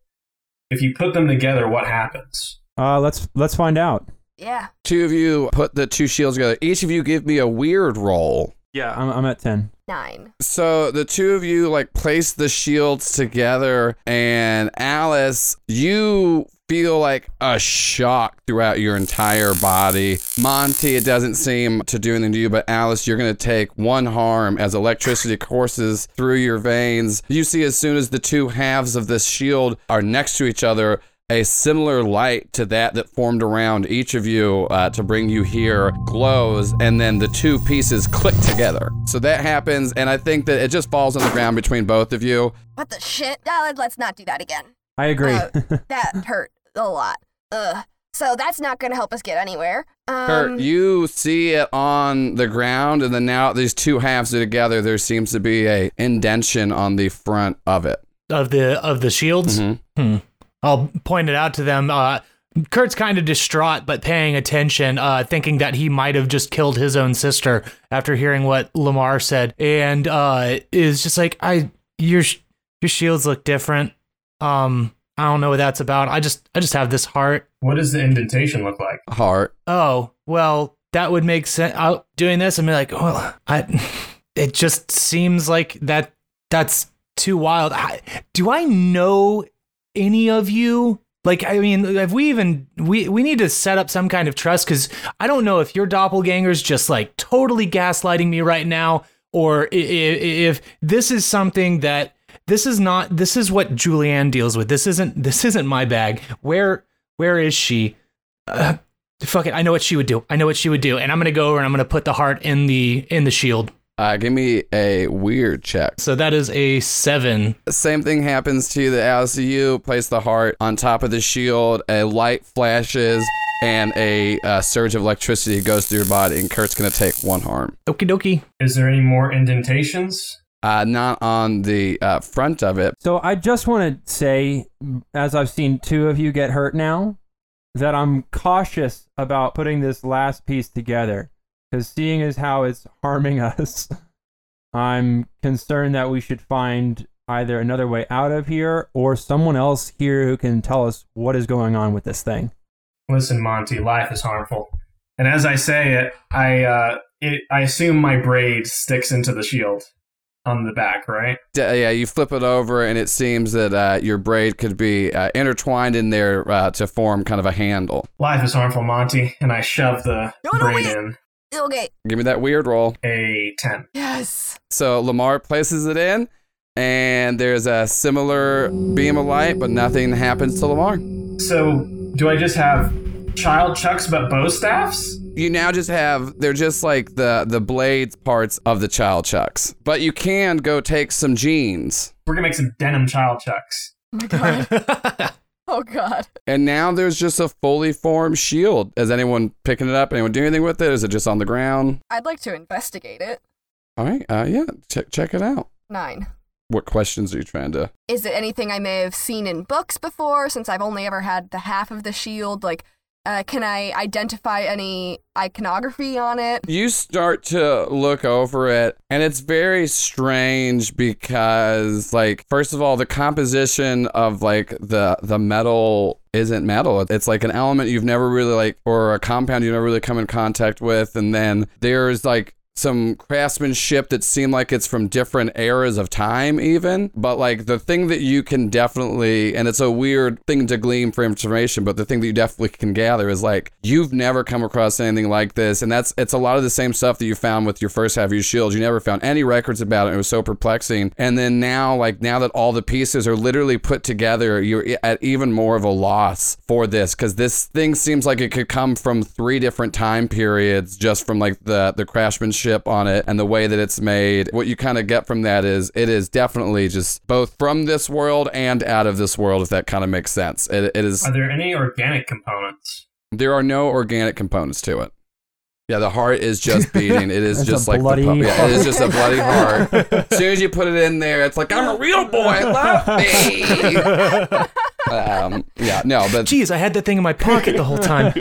If you put them together, what happens? Uh, let's let's find out. Yeah. Two of you put the two shields together. Each of you give me a weird roll. Yeah, I'm, I'm at 10. Nine. So the two of you like place the shields together, and Alice, you feel like a shock throughout your entire body. Monty, it doesn't seem to do anything to you, but Alice, you're gonna take one harm as electricity courses through your veins. You see, as soon as the two halves of this shield are next to each other, a similar light to that that formed around each of you uh, to bring you here glows, and then the two pieces click together. So that happens, and I think that it just falls on the ground between both of you. What the shit? Uh, let's not do that again. I agree. Uh, that hurt a lot. Ugh. So that's not gonna help us get anywhere. Um, Kurt, you see it on the ground, and then now these two halves are together. There seems to be a indention on the front of it. Of the of the shields. Mhm. Hmm. I'll point it out to them. Uh, Kurt's kind of distraught, but paying attention, uh, thinking that he might have just killed his own sister after hearing what Lamar said, and uh, is just like, "I your your shields look different. Um, I don't know what that's about. I just I just have this heart. What does the indentation look like? Heart. Oh, well, that would make sense. Out doing this, I'm like, well, I. It just seems like that. That's too wild. I, do I know any of you? Like, I mean, have we even we we need to set up some kind of trust because I don't know if your doppelganger's just like totally gaslighting me right now, or i- i- if this is something that this is not. This is what Julianne deals with. This isn't. This isn't my bag. Where where is she? Uh, fuck it. I know what she would do. I know what she would do, and I'm gonna go over and I'm gonna put the heart in the in the shield. Uh, give me a weird check. So that is a seven. Same thing happens to you that Alice you place the heart on top of the shield. A light flashes, and a uh, surge of electricity goes through your body. And Kurt's gonna take one harm. Okie dokie. Is there any more indentations? Uh, not on the uh, front of it. So I just want to say, as I've seen two of you get hurt now, that I'm cautious about putting this last piece together. Because seeing as how it's harming us, I'm concerned that we should find either another way out of here or someone else here who can tell us what is going on with this thing. Listen, Monty, life is harmful. And as I say it, I uh, it, I assume my braid sticks into the shield on the back, right? D- yeah, you flip it over, and it seems that uh, your braid could be uh, intertwined in there uh, to form kind of a handle. Life is harmful, Monty, and I shove the No, no, braid wait. in. Okay. Give me that weird roll. A ten. Yes. So Lamar places it in, and there's a similar beam of light, but nothing happens to Lamar. So, do I just have child chucks but bow staffs? You now just have they're just like the the blades parts of the child chucks, but you can go take some jeans, We're gonna make some denim child chucks. Oh my god. oh god. and now there's just a fully formed shield. Is anyone picking it up? Anyone doing anything with it? Is it just on the ground? I'd like to investigate it. All right, uh, yeah, check check it out. Nine. What questions are you trying to? Is it anything I may have seen in books before since I've only ever had the half of the shield? Like, uh, can I identify any iconography on it? You start to look over it, and it's very strange because, like, first of all, the composition of like the the metal isn't metal. It's like an element you've never really like, or a compound you've never really come in contact with, and then there's like some craftsmanship that seem like it's from different eras of time even. But like the thing that you can definitely and it's a weird thing to glean for information but the thing that you definitely can gather is like you've never come across anything like this. And that's it's a lot of the same stuff that you found with your first half of your shield. You never found any records about it. It was so perplexing. And then now like now that all the pieces are literally put together you're at even more of a loss for this. Because this thing seems like it could come from three different time periods just from like the the craftsmanship on it and the way that it's made what you kind of get from that is it is definitely just both from this world and out of this world if that kind of makes sense. It, it is Are there any organic components? there are no organic components to it. Yeah the heart is just beating. It is just like the bloody pu- yeah, it is just a bloody heart. As soon as you put it in there it's like i'm a real boy. Love me. Um, yeah no but Jeez, I had that thing in my pocket the whole time.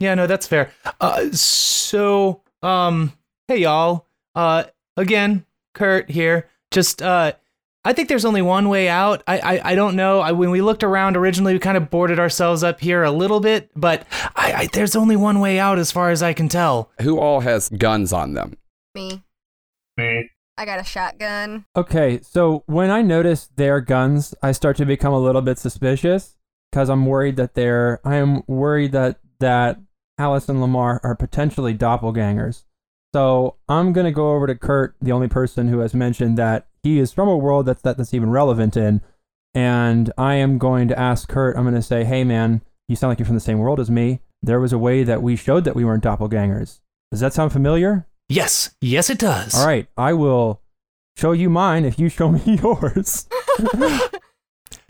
yeah, no, that's fair. Uh, so, um, hey y'all. Uh, again, Kurt here. Just, uh, I think there's only one way out. I I, I don't know. I, when we looked around originally, we kind of boarded ourselves up here a little bit, but I, I there's only one way out as far as I can tell. Who all has guns on them? Me. Me. I got a shotgun. Okay, so when I notice their guns, I start to become a little bit suspicious because I'm worried that they're. I am worried that that Alice and Lamar are potentially doppelgangers. So I'm gonna go over to Kurt, the only person who has mentioned that he is from a world that's that, that's even relevant in, and I am going to ask Kurt. I'm gonna say, "Hey, man, you sound like you're from the same world as me. There was a way that we showed that we weren't doppelgangers. Does that sound familiar?" Yes, yes, it does. All right, I will show you mine if you show me yours.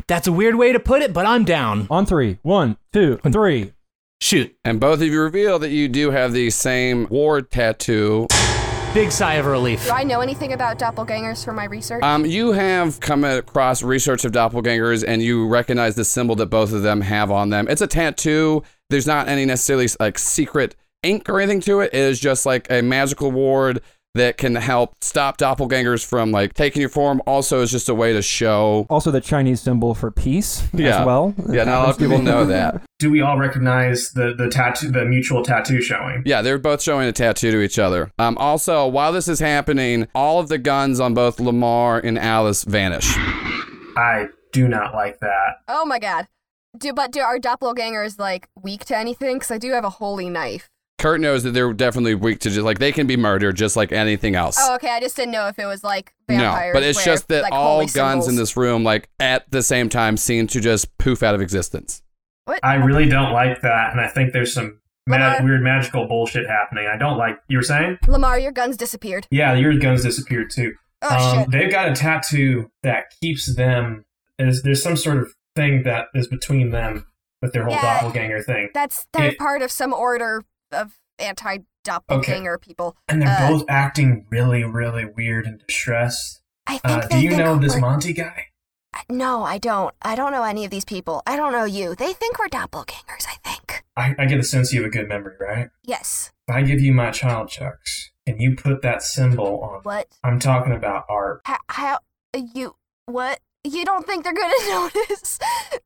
That's a weird way to put it, but I'm down. On three. One, two, three. Shoot. And both of you reveal that you do have the same ward tattoo. Big sigh of relief. Do I know anything about doppelgangers from my research? Um, you have come across research of doppelgangers and you recognize the symbol that both of them have on them. It's a tattoo. There's not any necessarily like secret ink or anything to it. It is just like a magical ward that can help stop doppelgangers from like taking your form. Also, is just a way to show. Also, the Chinese symbol for peace Yeah. as well. Yeah, not a lot of people know that. Do we all recognize the the tattoo, the mutual tattoo showing? Yeah, they're both showing a tattoo to each other. Um, also, while this is happening, all of the guns on both Lamar and Alice vanish. I do not like that. oh my god. Do but do our doppelgangers like weak to anything? Because I do have a holy knife. Kurt knows that they're definitely weak to just like they can be murdered just like anything else. Oh, okay. I just didn't know if it was like vampires. no, but it's where, just that like, all holy guns in this room, like at the same time, seem to just poof out of existence. What? I really don't like that, and I think there's some ma- Lamar? weird magical bullshit happening. I don't like. You were saying? Lamar, your guns disappeared. Yeah, your guns disappeared too. Oh um, shit. They've got a tattoo that keeps them. Is there's some sort of thing that is between them with their whole Yeah. doppelganger thing, That's they're it- part of some order of anti doppelganger people. and they're Uh, both acting really, really weird and distressed. I think Uh, do you know this Monty guy? No, I don't. I don't know any of these people. I don't know you. They think we're doppelgangers, I think. I, I get the sense you have a good memory, right? Yes. If I give you my child chucks and you put that symbol on, What? I'm talking about art. How, how you what? You don't think they're going to notice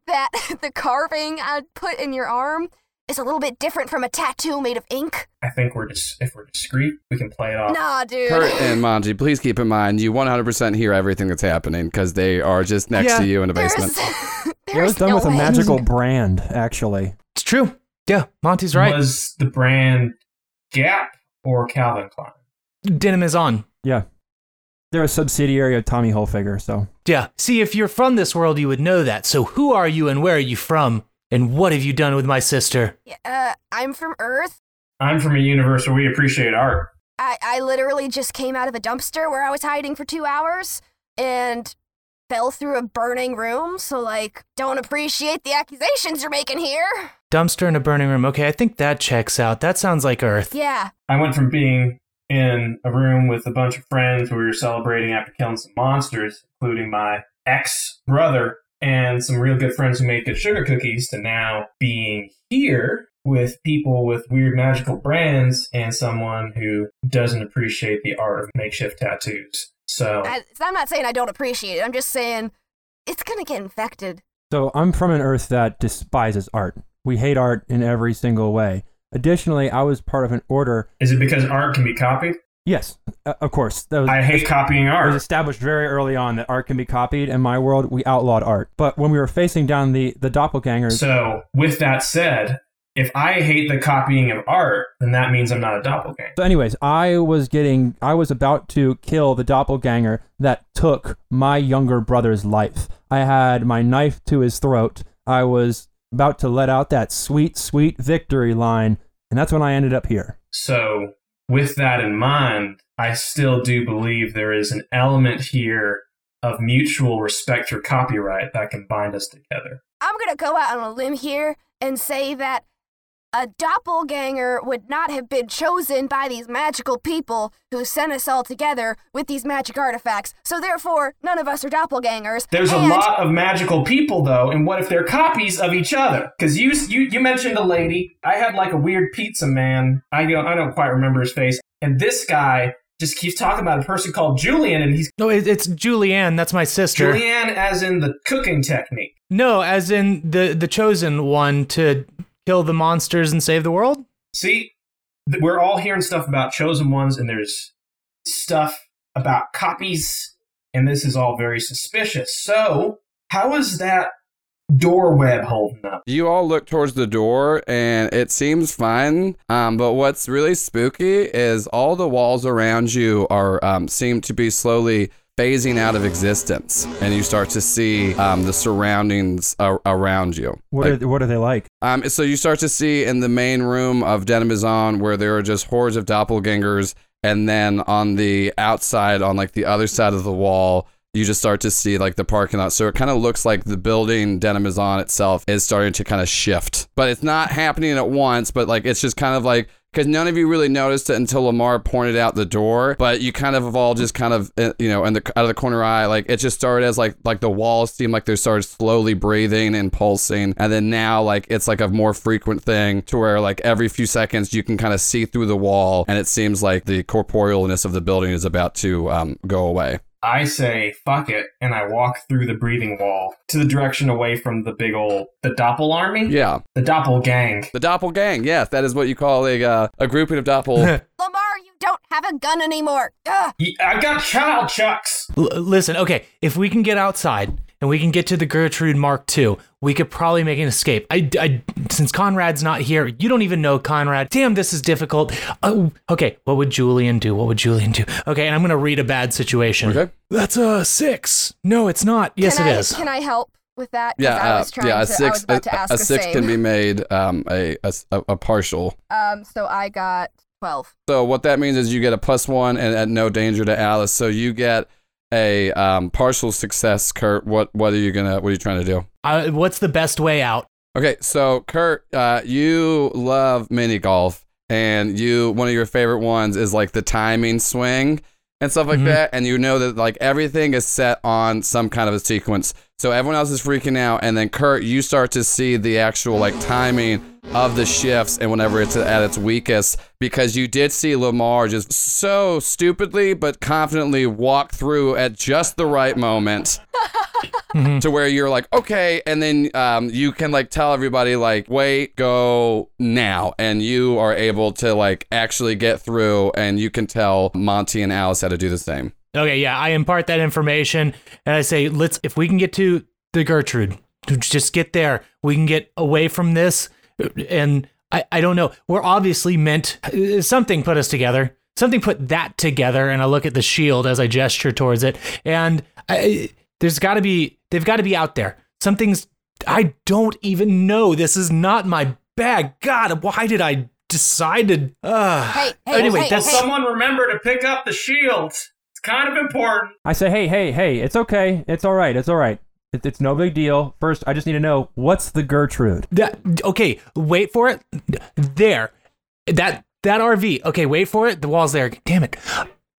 that the carving I put in your arm is a little bit different from a tattoo made of ink? I think we're just if we're discreet, we can play it off. Nah, dude. Kurt and Monty, please keep in mind you 100% hear everything that's happening because they are just next Yeah. to you in the There's, basement. It was there's done no with a magical brand, actually. It's true. Yeah, Monty's right. Was the brand Gap or Calvin Klein? Denimizon. Yeah. They're a subsidiary of Tommy Hilfiger, so. Yeah. See, if you're from this world, you would know that. So, who are you and where are you from? And what have you done with my sister? Uh, I'm from Earth. I'm from a universe where we appreciate art. I, I literally just came out of a dumpster where I was hiding for two hours and fell through a burning room. So, like, don't appreciate the accusations you're making here. Dumpster in a burning room. Okay, I think that checks out. That sounds like Earth. Yeah. I went from being in a room with a bunch of friends where we were celebrating after killing some monsters, including my ex brother and some real good friends who make good sugar cookies, to now being here with people with weird magical brands and someone who doesn't appreciate the art of makeshift tattoos. So I, I'm not saying I don't appreciate it. I'm just saying it's going to get infected. So I'm from an Earth that despises art. We hate art in every single way. Additionally, I was part of an order. is it because art can be copied? Yes, uh, of course. Was, I hate copying art. It was established very early on that art can be copied. In my world, we outlawed art. But when we were facing down the the doppelgangers, So, with that said, if I hate the copying of art, then that means I'm not a doppelganger. So, anyways, I was getting, I was about to kill the doppelganger that took my younger brother's life. I had my knife to his throat. I was about to let out that sweet, sweet victory line, and that's when I ended up here. So, with that in mind, I still do believe there is an element here of mutual respect for copyright that can bind us together. I'm going to go out on a limb here and say that a doppelganger would not have been chosen by these magical people who sent us all together with these magic artifacts. So therefore, none of us are doppelgangers. There's a lot of magical people though, and what if they're copies of each other? Because you, you you mentioned a lady. I had like a weird pizza man. I don't I don't quite remember his face, and this guy just keeps talking about a person called Julian, and he's No, it's Julianne. That's my sister. Julianne as in the cooking technique. No, as in the the chosen one to kill the monsters and save the world. See, we're all hearing stuff about chosen ones, and there's stuff about copies, and this is all very suspicious. So, how is that door web holding up? You all look towards the door and it seems fine. Um, but what's really spooky is all the walls around you are um, seem to be slowly phasing out of existence, and you start to see um, the surroundings a- around you. What Like- are what are they like? um, so you start to see in the main room of Denimizon where there are just hordes of doppelgangers, and then on the outside, on like the other side of the wall, you just start to see like the parking lot. So it kind of looks like the building Denimizon itself is starting to kind of shift, but it's not happening at once. But like it's just kind of like because none of you really noticed it until Lamar pointed out the door, but you kind of have all just kind of uh, you know the out of the corner eye, like it just started as like like the walls seem like they started slowly breathing and pulsing, and then now like it's like a more frequent thing to where like every few seconds you can kind of see through the wall, and it seems like the corporealness of the building is about to um, go away. I say fuck it, and I walk through the breathing wall to the direction away from the big old the Doppel army, Yeah, the Doppel gang. the doppelgang. Yes, that is what you call a uh, a grouping of doppel. Lamar, you don't have a gun anymore. Ugh. Ye- I got child chucks. L- listen, okay, if we can get outside and we can get to the Gertrude Mark II, we could probably make an escape. I, I since Conrad's not here, you don't even know Conrad. Damn, this is difficult. Oh, okay, what would Julian do? What would Julian do? Okay, and I'm gonna read a bad situation. Okay. That's a six. No, it's not. Yes, can it I, is. Can I help with that. Yeah, I uh, was trying yeah. A to, six, was a, to ask a the six same. can be made um, a, a a a partial. Um, so I got twelve. So what that means is you get a plus one and at no danger to Alice. So you get a um, partial success, Kurt. What what are you gonna what are you trying to do? Uh, what's the best way out? Okay, so Kurt, uh, you love mini golf, and you one of your favorite ones is like the timing swing and stuff like Mhm. that. And you know that like everything is set on some kind of a sequence. So everyone else is freaking out, and then Kurt, you start to see the actual like timing of the shifts and whenever it's at its weakest because you did see Lamar just so stupidly but confidently walk through at just the right moment to where you're like, okay, and then um, you can like tell everybody like, wait, go now, and you are able to like actually get through, and you can tell Monty and Alice how to do the same. Okay, yeah, I impart that information and I say, let's if we can get to the Gertrude, just get there. We can get away from this. And I, I don't know. We're obviously meant something put us together. Something put that together. And I look at the shield as I gesture towards it. And I, there's got to be they've got to be out there. Something's I don't even know. This is not my bag. God, why did I decide to? Uh, Hey, hey, anyway, hey, that's hey. Someone remember to pick up the shield. It's kind of important. I say, hey, hey, hey, it's okay. It's all right. It's all right. It, it's no big deal. First, I just need to know what's the Gertrude? That okay, wait for it. There. That that RV. Okay, wait for it. The wall's there. Damn it.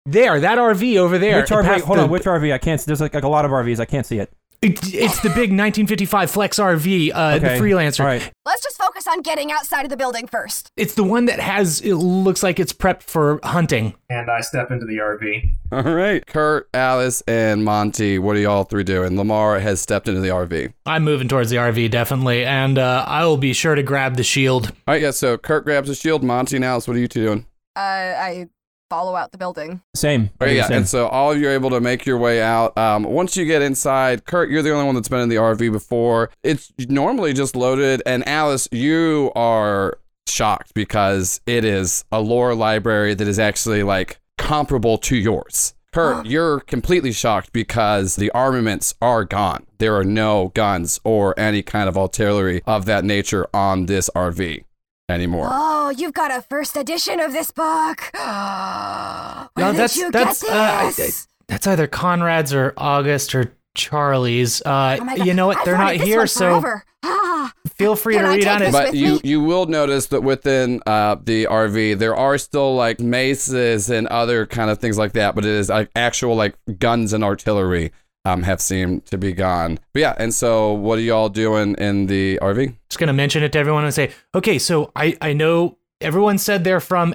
There, that RV over there. which RV? Hold the- on, which RV? I can't. see. There's like, like a lot of RVs. I can't see it. It- it's the big 1955 Flex RV, uh, the freelancer. All right. Let's just focus on getting outside of the building first. It's the one that has. It looks like it's prepped for hunting. And I step into the RV. All right, Kurt, Alice, and Monty, what are y'all three doing? Lamar has stepped into the RV. I'm moving towards the RV definitely, and uh, I will be sure to grab the shield. All right, yeah. So Kurt grabs a shield. Monty and Alice, what are you two doing? Uh, I follow out the building. Same. I Okay, do the yeah, same. and so all of you are able to make your way out. Um, once you get inside, Kurt, you're the only one that's been in the RV before. It's normally just loaded, and Alice, you are shocked because it is a lore library that is actually like comparable to yours. Kurt, you're completely shocked because the armaments are gone. There are no guns or any kind of artillery of that nature on this RV anymore. Oh, you've got a first edition of this book. Where No, did that's you that's get uh, I- this? that's either Conrad's or August or Charlie's. Uh, Oh you know what? They're not here, so. Feel free Can to I read on it. But you me? you will notice that within uh, the RV there are still like maces and other kind of things like that, but it is like actual like guns and artillery um have seemed to be gone. But yeah, and so what are y'all doing in the RV? just gonna mention it to everyone and say, okay, so I I know everyone said they're from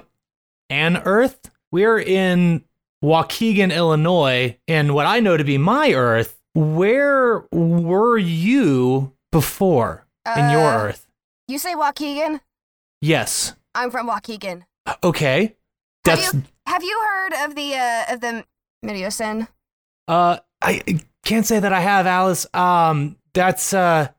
an Earth. We're in Waukegan, Illinois, and what I know to be my Earth. Where were you before in your Uh, Earth? You say Waukegan? Yes. I'm from Waukegan. Okay. That's have you have you heard of the uh of the Midiocene? uh I I can't say that I have Alice. Um that's uh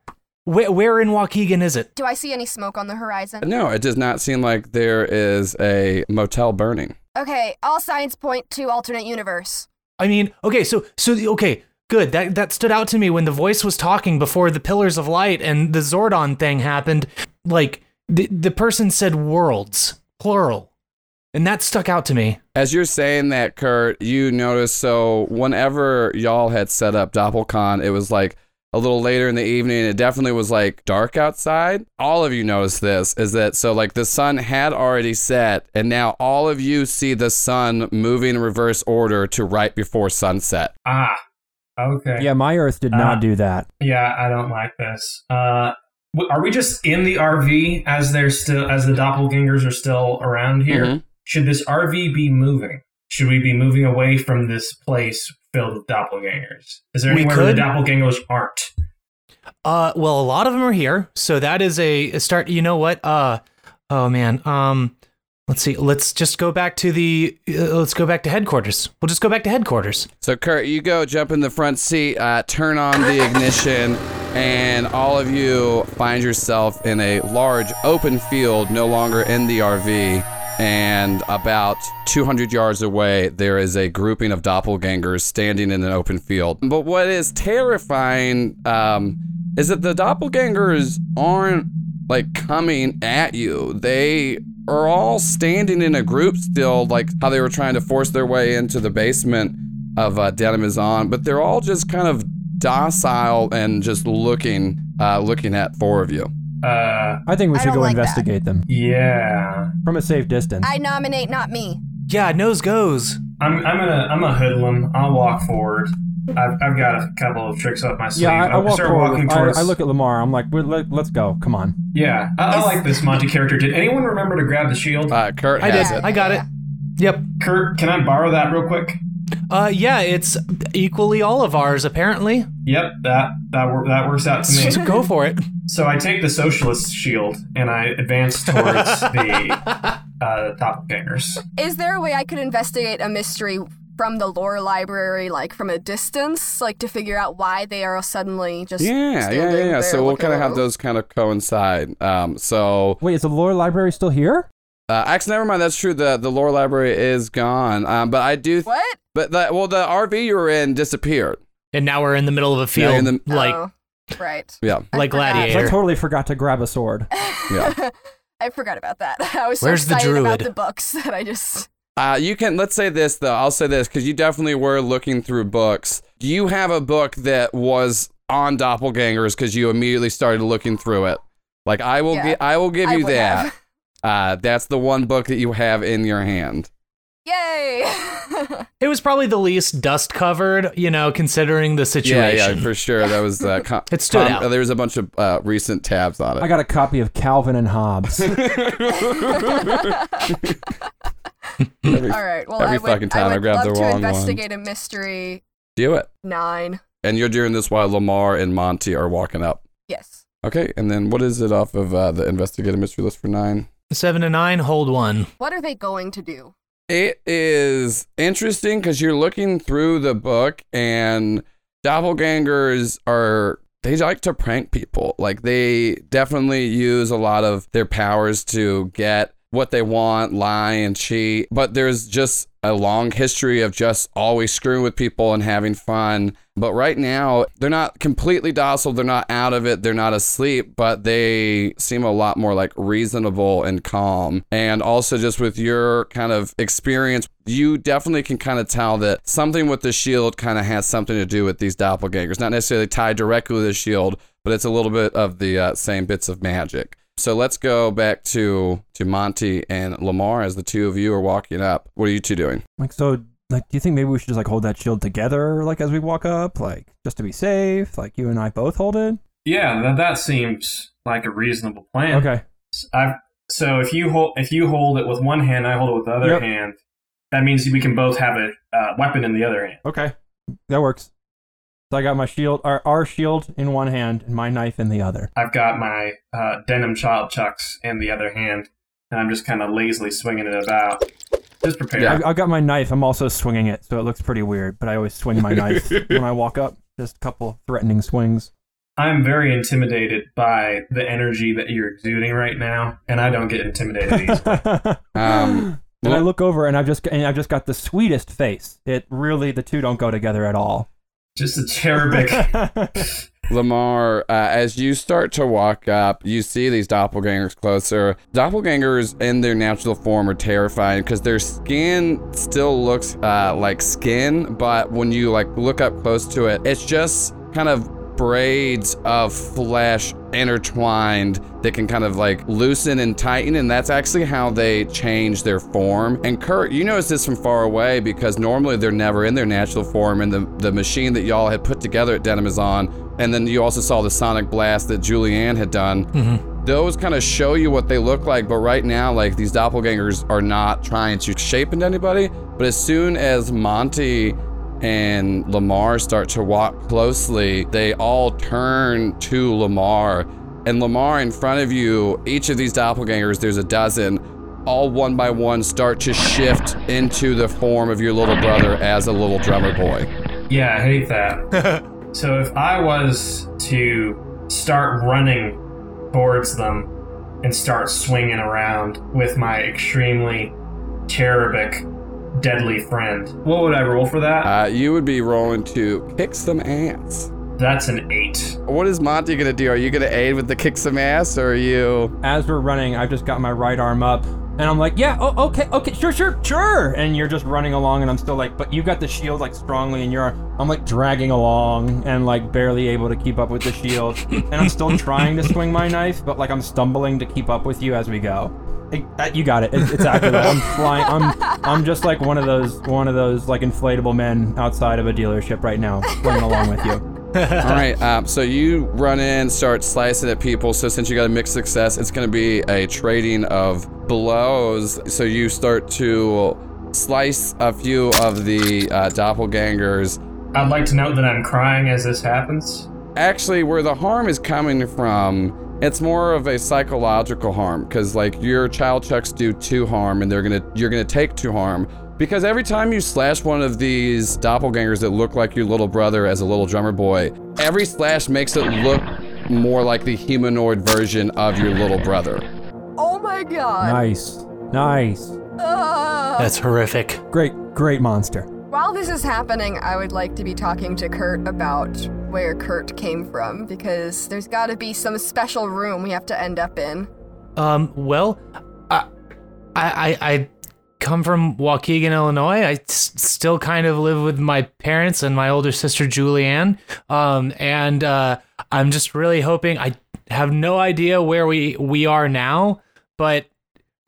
where, where in Waukegan is it? Do I see any smoke on the horizon? No, it does not seem like there is a motel burning. Okay, all signs point to alternate universe. I mean, okay, so so the- okay, good. That that stood out to me when the voice was talking before the pillars of light and the Zordon thing happened. Like the the person said worlds, plural. And that stuck out to me. As you're saying that, Kurt, you noticed so whenever y'all had set up DoppelCon, it was like a little later in the evening. It definitely was like dark outside. All of you noticed this is that so like the sun had already set, and now all of you see the sun moving in reverse order to right before sunset. Ah, okay. Yeah, my Earth did Uh, not do that. Yeah, I don't like this. Uh, are we just in the RV as they're still as the doppelgangers are still around here? Mhm. Should this RV be moving? Should we be moving away from this place filled with doppelgangers? Is there We anywhere where the doppelgangers aren't? Uh well, a lot of them are here. So that is a, a start. You know what? Uh oh man. Um let's see. Let's just go back to the uh, let's go back to headquarters. We'll just go back to headquarters. So, Kurt, you go jump in the front seat, uh, turn on the ignition, and all of you find yourself in a large open field, no longer in the RV. And about 200 yards away, there is a grouping of doppelgangers standing in an open field. But what is terrifying um, is that the doppelgangers aren't like coming at you. They are all standing in a group still, like how they were trying to force their way into the basement of uh, Denimizon, but they're all just kind of docile and just looking, uh, looking at four of you. Uh, I think we I should go like that. investigate them yeah. from a safe distance. I nominate not me. Yeah, nose goes. I'm I'm gonna I'm a hoodlum. I'll walk forward. I've, I've got a couple of tricks up my sleeve. yeah, I, I I'll walk start forward. walking I, towards. I look at Lamar. I'm like, let, let's go. Come on. Yeah, I, I like this Monty character. Did anyone remember to grab the shield? Uh, Kurt I has did. it. I got it. Yep. Kurt, can I borrow that real quick? Uh yeah, it's equally all of ours apparently. Yep, that that wor- that works out to me. So go for it. So I take the socialist shield and I advance towards the uh, doppelgangers. Is there a way I could investigate a mystery from the lore library, like from a distance, like to figure out why they are suddenly just Yeah, yeah, yeah, yeah. there So we'll kind of have those kind of coincide. Um, so Wait, is the lore library still here? uh, actually, never mind. That's true. The the lore library is gone. Um, but I do. What? But the, well, the RV you were in disappeared. And now we're in the middle of a field in the- like oh, right. Yeah, I like forgot. gladiator. I totally forgot to grab a sword. yeah. I forgot about that. I was so Where's the excited about druid? the books that I just. Uh, you can let's say this though. I'll say this because you definitely were looking through books. You have a book that was on doppelgangers because you immediately started looking through it. Like I will, Yeah, gi- I will give I you that. have. Uh, that's the one book that you have in your hand. Yay! It was probably the least dust covered, you know, considering the situation. yeah, yeah, for sure. That was uh, com- It stood com- out. There was a bunch of uh, recent tabs on it. I got a copy of Calvin and Hobbes. Every- All right. Well, Every I would, fucking time I I would grab love the to wrong investigate a mystery Do it. nine. And you're doing this while Lamar and Monty are walking up. Yes. Okay, and then what is it off of uh, the investigative mystery list for nine? Seven to nine, hold one. What are they going to do? It is interesting because you're looking through the book and doppelgangers are they like to prank people. Like they definitely use a lot of their powers to get what they want, lie and cheat. But there's just a long history of just always screwing with people and having fun. But right now, they're not completely docile. They're not out of it. They're not asleep, but they seem a lot more like reasonable and calm. And also, just with your kind of experience, you definitely can kind of tell that something with the shield kind of has something to do with these doppelgangers. Not necessarily tied directly to the shield, but it's a little bit of the uh, same bits of magic. So let's go back to to Monty and Lamar as the two of you are walking up. What are you two doing? like, so, like, do you think maybe we should just like hold that shield together, like as we walk up, like just to be safe? Like you and I both hold it. Yeah, that, that seems like a reasonable plan. Okay. I've, so if you hold if you hold it with one hand, I hold it with the other Yep. hand. that means we can both have a uh, weapon in the other hand. Okay, that works. So I got my shield, our, our shield in one hand, and my knife in the other. I've got my uh, denim child chucks in the other hand, and I'm just kind of lazily swinging it about. Just prepared. I've, I've got my knife. I'm also swinging it, so it looks pretty weird. But I always swing my knife when I walk up. Just a couple threatening swings. I'm very intimidated by the energy that you're exuding right now, and I don't get intimidated easily. Um, And I look over, and I've just and I've just got the sweetest face. It really, the two don't go together at all. Just a cherubic. Lamar, uh, as you start to walk up, you see these doppelgangers closer. Doppelgangers in their natural form are terrifying because their skin still looks uh, like skin, but when you like look up close to it, it's just kind of braids of flesh intertwined that can kind of like loosen and tighten and that's actually how they change their form. And kurt you notice this from far away because normally they're never in their natural form and the, the machine that y'all had put together at Denimizon and then you also saw the sonic blast that julianne had done. Mm-hmm. Those kind of show you what they look like but right now like these doppelgangers are not trying to shape into anybody. But as soon as monty and Lamar start to walk closely, they all turn to Lamar. And Lamar, in front of you, each of these doppelgangers, there's a dozen, all one by one start to shift into the form of your little brother as a little drummer boy. yeah, I hate that. so if I was to start running towards them and start swinging around with my extremely cherubic, deadly friend, what would I roll for that? Uh, you would be rolling to kick some ass. That's an eight. What is Monty gonna do? Are you gonna aid with the kick some ass, or are you? As we're running, I've just got my right arm up, and I'm like, yeah, oh, okay, okay, sure, sure, sure. And you're just running along, and I'm still like, but you got the shield like strongly in your. Arm. I'm like dragging along and like barely able to keep up with the shield, and I'm still trying to swing my knife, but like I'm stumbling to keep up with you as we go. It- that- you got it. It's exactly that. I'm flying. I'm I'm just like one of those one of those like inflatable men outside of a dealership right now, playing along with you. All right. Um, so you run in, start slicing at people. So since you got a mixed success, it's going to be a trading of blows. So you start to slice a few of the uh, doppelgangers. I'd like to note that I'm crying as this happens. Actually, where the harm is coming from, it's more of a psychological harm because like your child checks do two harm, and they're gonna you're gonna take two harm. Because every time you slash one of these doppelgangers that look like your little brother as a little drummer boy, every slash makes it look more like the humanoid version of your little brother. Oh my god. Nice, nice, Ugh. That's horrific. great, great monster. While this is happening, I would like to be talking to Kurt about where Kurt came from because there's got to be some special room we have to end up in. Um, well, I, I, I come from Waukegan, Illinois. I s- still kind of live with my parents and my older sister Julianne. Um, and uh, I'm just really hoping. I have no idea where we we are now, but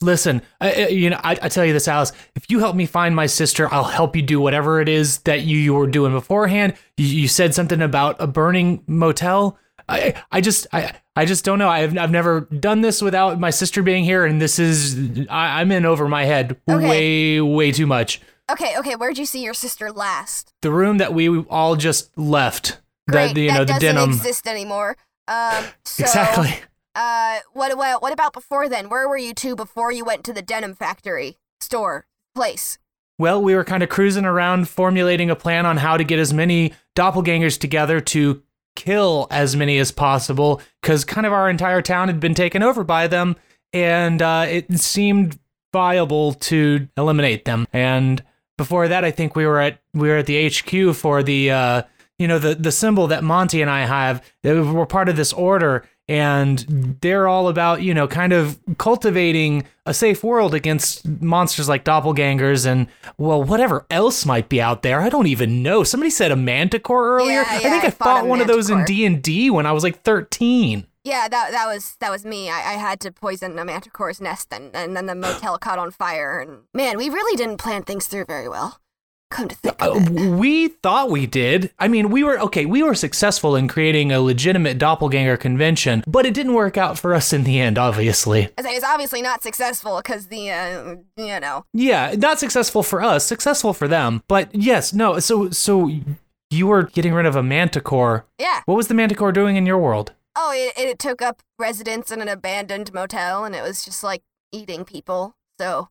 listen, I, you know, I, I tell you this, Alice. If you help me find my sister, I'll help you do whatever it is that you, you were doing beforehand. You, you said something about a burning motel. I, I just, I, I just don't know. I've, I've never done this without my sister being here, and this is, I, I'm in over my head Okay. way, way too much. Okay, okay, where'd you see your sister last? The room that we all just left, Great, the, you that know, the doesn't denim. exist anymore. Um, so, Exactly. Uh, what, what, what about before then? Where were you two before you went to the denim factory, store, place? Well, we were kind of cruising around formulating a plan on how to get as many doppelgangers together to kill as many as possible because kind of our entire town had been taken over by them and uh, it seemed viable to eliminate them. And before that, I think we were at we were at the HQ for the uh, you know the the symbol that Monty and I have. We're part of this order, and mm-hmm. they're all about you know kind of cultivating a safe world against monsters like doppelgangers and well whatever else might be out there. I don't even know. Somebody said a manticore earlier. Yeah, I think I I, fought fought one of those in. D and D when I was like thirteen. Yeah, that that was that was me. I, I had to poison a manticore's nest, and, and then the motel caught on fire. And man, we really didn't plan things through very well. Come to think Uh, of it. we thought we did. I mean, we were okay. We were successful in creating a legitimate doppelganger convention, but it didn't work out for us in the end. Obviously, I say it's obviously not successful because the, uh, you know. yeah, not successful for us. Successful for them. But yes, no. So, so you were getting rid of a manticore. Yeah. What was the manticore doing in your world? Oh, it, it took up residence in an abandoned motel and it was just like eating people. So,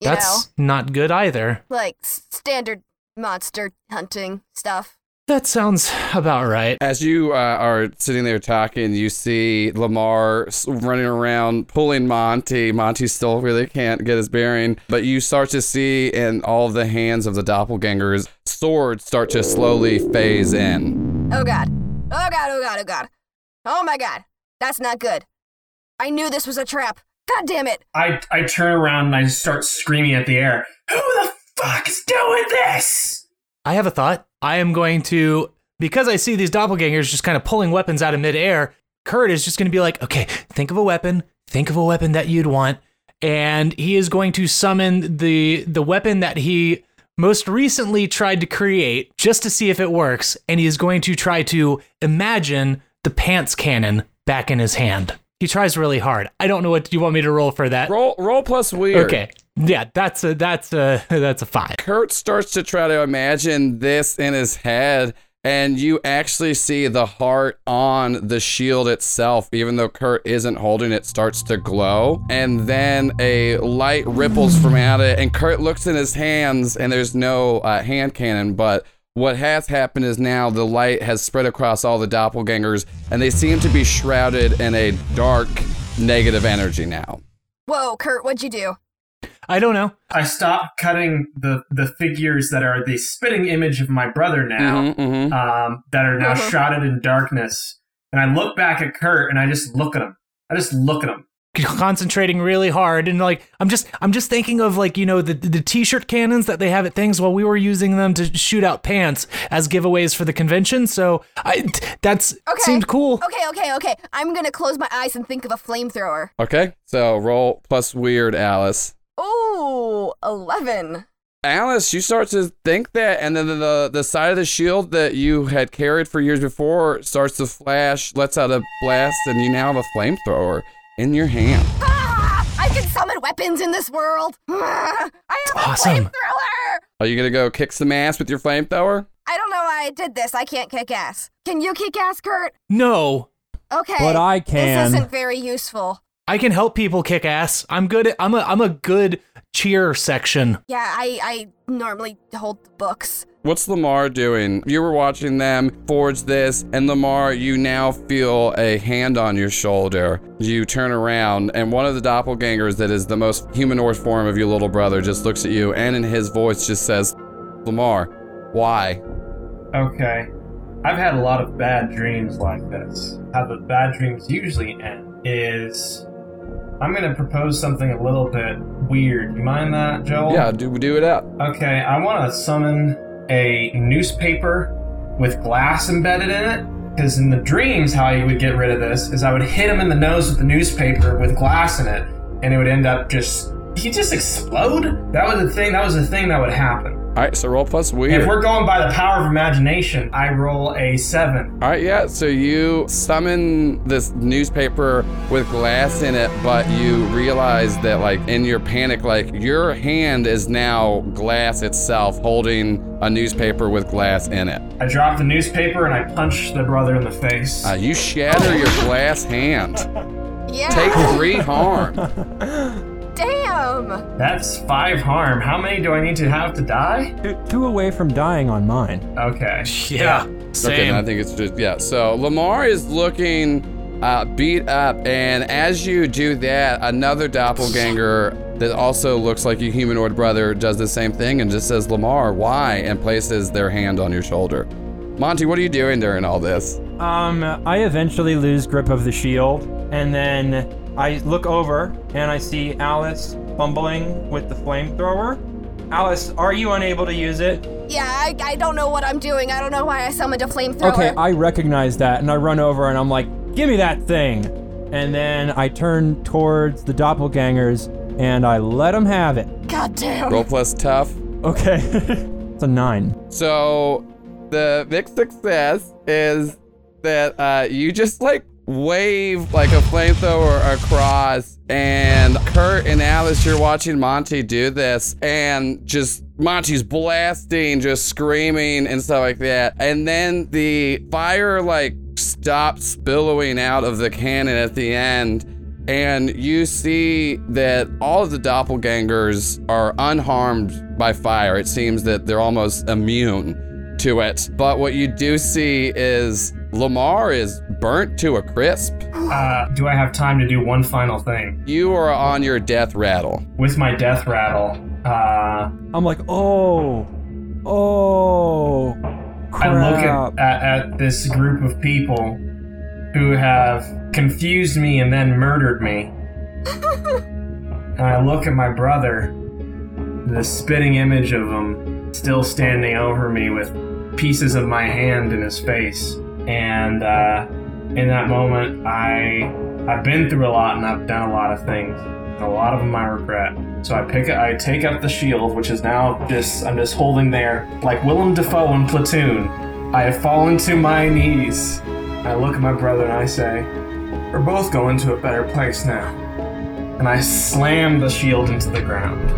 you That's not good either. like standard monster hunting stuff. That sounds about right. As you uh, are sitting there talking, you see Lamar running around pulling Monty. Monty still really can't get his bearing, but you start to see in all of the hands of the doppelgangers swords start to slowly phase in. Oh god. Oh god, oh god, oh god. Oh my god. That's not good. I knew this was a trap. God damn it. I, I turn around and I start screaming at the air. Who the fuck is doing this? I have a thought. I am going to, because I see these doppelgangers just kind of pulling weapons out of midair, Kurt is just going to be like, okay, think of a weapon, think of a weapon that you'd want. And he is going to summon the the weapon that he most recently tried to create just to see if it works. And he is going to try to imagine the pants cannon back in his hand. He tries really hard. I don't know what you want me to roll for that. Roll, roll plus weird. Okay. Yeah, that's a that's a that's a five. Kurt starts to try to imagine this in his head, and you actually see the heart on the shield itself, even though Kurt isn't holding it, starts to glow. And then a light ripples from out of it, and Kurt looks in his hands, and there's no uh, hand cannon, but what has happened is now the light has spread across all the doppelgangers, and they seem to be shrouded in a dark, negative energy now. Whoa, Kurt, what'd you do? I don't know. I stop cutting the, the figures that are the spitting image of my brother now, Mhm, mhm. um, that are now Mhm. shrouded in darkness. And I look back at Kurt and I just look at him. I just look at him. Concentrating really hard and like I'm just I'm just thinking of like you know the the t-shirt cannons that they have at things while we were using them to shoot out pants as giveaways for the convention so I that's Okay. seemed cool Okay, okay, okay. I'm gonna close my eyes and think of a flamethrower. Okay, so roll plus weird, Alice. Ooh, 11. Alice, you start to think that, and then the, the the side of the shield that you had carried for years before starts to flash, lets out a blast, and you now have a flamethrower in your hand. Ah! I can summon weapons in this world. I have a Awesome. flamethrower. Are you gonna go kick some ass with your flamethrower? I don't know why I did this. I can't kick ass. Can you kick ass, Kurt? no Okay. But I can. This isn't very useful. I can help people kick ass I'm good at I'm a I'm a good cheer section Yeah, I, I normally hold the books. What's Lamar doing? You were watching them forge this, and Lamar, you now feel a hand on your shoulder. You turn around, and one of the doppelgangers that is the most humanoid form of your little brother just looks at you, and in his voice just says, Lamar, why? Okay. I've had a lot of bad dreams like this. How the bad dreams usually end is. I'm gonna propose something a little bit weird. You mind that, Joel? Yeah, do, do it up. Okay, I want to summon a newspaper with glass embedded in it. Because in the dreams, how you would get rid of this is I would hit him in the nose with the newspaper with glass in it, and it would end up just. He just explode? That was the thing. That was the thing that would happen. All right, so roll plus plus weird. if we're going by the power of imagination, I roll a seven. All right, yeah. So you summon this newspaper with glass in it, but you realize that, like, in your panic, like, your hand is now glass itself, holding a newspaper with glass in it. I drop the newspaper and I punch the brother in the face. Uh, you shatter your glass hand. Yeah. Take three harm. Damn. That's five harm. How many do I need to have to die? Two, two away from dying on mine. Okay. yeah same then I think it's just yeah. So Lamar is looking uh, beat up, and as you do that, another doppelganger that also looks like your humanoid brother does the same thing and just says, "Lamar, why?" and places their hand on your shoulder. Monty, what are you doing during all this? Um, I eventually lose grip of the shield, and then I look over and I see Alice fumbling with the flamethrower. Alice, are you unable to use it? Yeah, I, I don't know what I'm doing. I don't know why I summoned a flamethrower. Okay, I recognize that, and I run over and I'm like, "Give me that thing!" And then I turn towards the doppelgangers and I let them have it. God damn. Roll plus tough. Okay. it's a nine. So the big success is that uh, you just like wave like a flamethrower across, and Kurt and Alice, you're watching Monty do this, and just Monty's blasting, just screaming and stuff like that, and then the fire like stops billowing out of the cannon at the end and you see that all of the doppelgangers are unharmed by fire. It seems that they're almost immune to it. But what you do see is Lamar is burnt to a crisp. Uh, do I have time to do one final thing? You are on your death rattle. With my death rattle, uh, I'm like, oh, oh, Crap. I look at, at, at this group of people who have confused me and then murdered me. and I look at my brother, the spitting image of him still standing over me with pieces of my hand in his face. And uh, in that moment, I I've been through a lot and I've done a lot of things. A lot of them I regret. So I pick I take up the shield, which is now just I'm just holding there like Willem Dafoe in Platoon. I have fallen to my knees. I look at my brother and I say, We're both going to a better place now. And I slam the shield into the ground.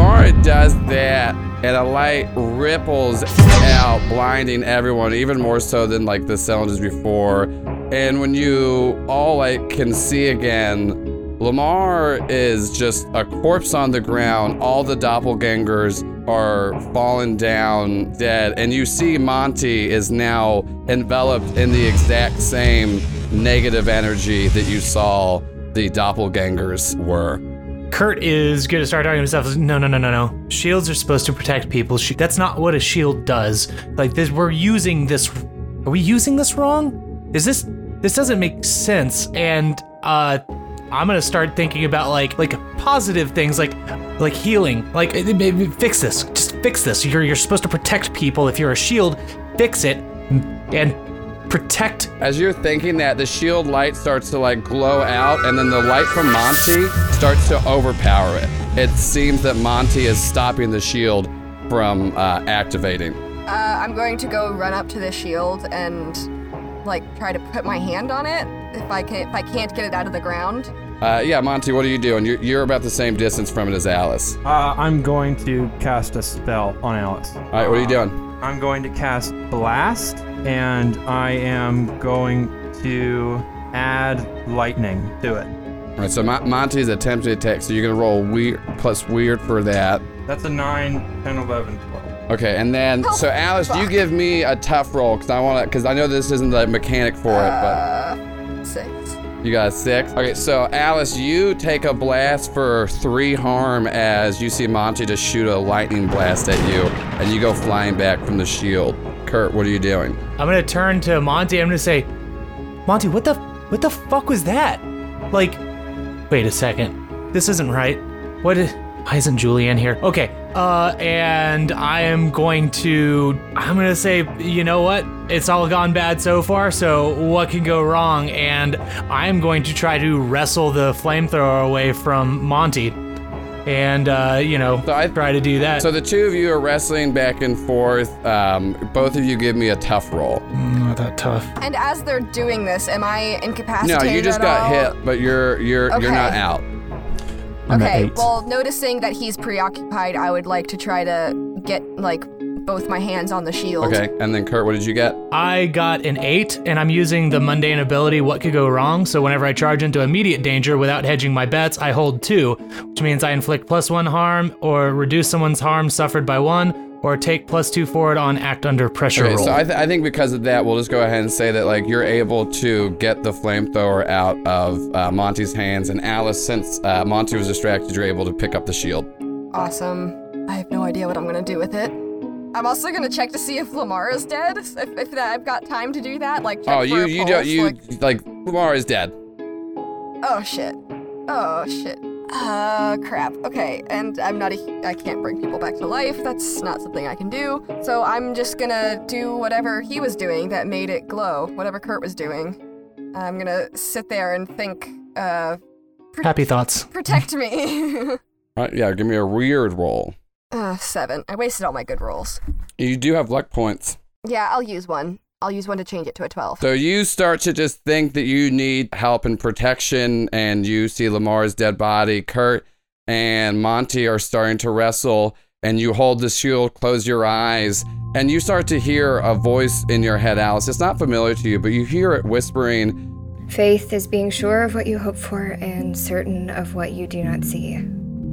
Lamar does that, and a light ripples out, blinding everyone, even more so than like the cylinders before. And when you all like can see again, Lamar is just a corpse on the ground. All the doppelgangers are fallen down dead, and you see Monty is now enveloped in the exact same negative energy that you saw the doppelgangers were. Kurt is going to start talking to himself. No, no, no, no, no. Shields are supposed to protect people. That's not what a shield does. Like this, we're using this. Are we using this wrong? Is this? This doesn't make sense. And uh, I'm gonna start thinking about like like positive things, like like healing. Like eh, maybe fix this. Just fix this. You're you're supposed to protect people. If you're a shield, fix it and protect As you're thinking that, the shield light starts to like glow out, and then the light from Monty starts to overpower it. It seems that Monty is stopping the shield from uh, activating. Uh, I'm going to go run up to the shield and like try to put my hand on it if I can if I can't get it out of the ground. Uh, yeah, Monty, what are you doing? You're, you're about the same distance from it as Alice. Uh, I'm going to cast a spell on Alice. All right, what are you doing? I'm going to cast Blast, and I am going to add Lightning to it. All right, so Mon- Monty is attempting to attack, so you're gonna roll weird plus weird for that. That's a 9, 10, 11, 12. Okay, and then so Alice, you give me a tough roll because I want to, because I know this isn't the mechanic for it, but Uh, six. You got a six. Okay, so Alice, you take a blast for three harm as you see Monty just shoot a lightning blast at you, and you go flying back from the shield. Kurt, what are you doing? I'm gonna turn to Monty. I'm gonna say, Monty, what the what the fuck was that? Like, wait a second. This isn't right. What is? Why isn't Julianne here? Okay. Uh, and I am going to. I'm gonna say, you know what? It's all gone bad so far. So what can go wrong? And I'm going to try to wrestle the flamethrower away from Monty. And uh, you know, So I- try to do that. So the two of you are wrestling back and forth. Um, both of you give me a tough roll. not that tough. And as they're doing this, am I incapacitated? No, you just at got all? hit, but you're you're you're not out. I'm at Okay, eight. well, noticing that he's preoccupied, I would like to try to get like both my hands on the shield. Okay, and then Kurt, what did you get? I got an 8, and I'm using the mundane ability What Could Go Wrong. So whenever I charge into immediate danger without hedging my bets, I hold 2, which means I inflict plus 1 harm, or reduce someone's harm suffered by 1, or take plus 2 forward on act under pressure Okay, roll. so I, th- I think because of that, we'll just go ahead and say that like you're able to get the flamethrower out of uh, Monty's hands, and Alice, since uh, Monty was distracted, you're able to pick up the shield. Awesome. I have no idea what I'm gonna do with it. I'm also gonna check to see if Lamar is dead. If, if that, I've got time to do that, like check oh, for you a you pulse, don't you like- like Lamar is dead. Oh shit. Oh shit. Uh, crap. Okay, and I'm not a. I can't bring people back to life. That's not something I can do. So I'm just gonna do whatever he was doing that made it glow. Whatever Kurt was doing. I'm gonna sit there and think. Uh, Happy thoughts. protect me. All All right, yeah, give me a weird roll. Uh, seven. I wasted all my good rolls. You do have luck points. Yeah, I'll use one. I'll use one to change it to a 12. So you start to just think that you need help and protection, and you see Lamar's dead body. Kurt and Monty are starting to wrestle, and you hold the shield, close your eyes, and you start to hear a voice in your head, Alice. It's not familiar to you, but you hear it whispering, Faith is being sure of what you hope for and certain of what you do not see.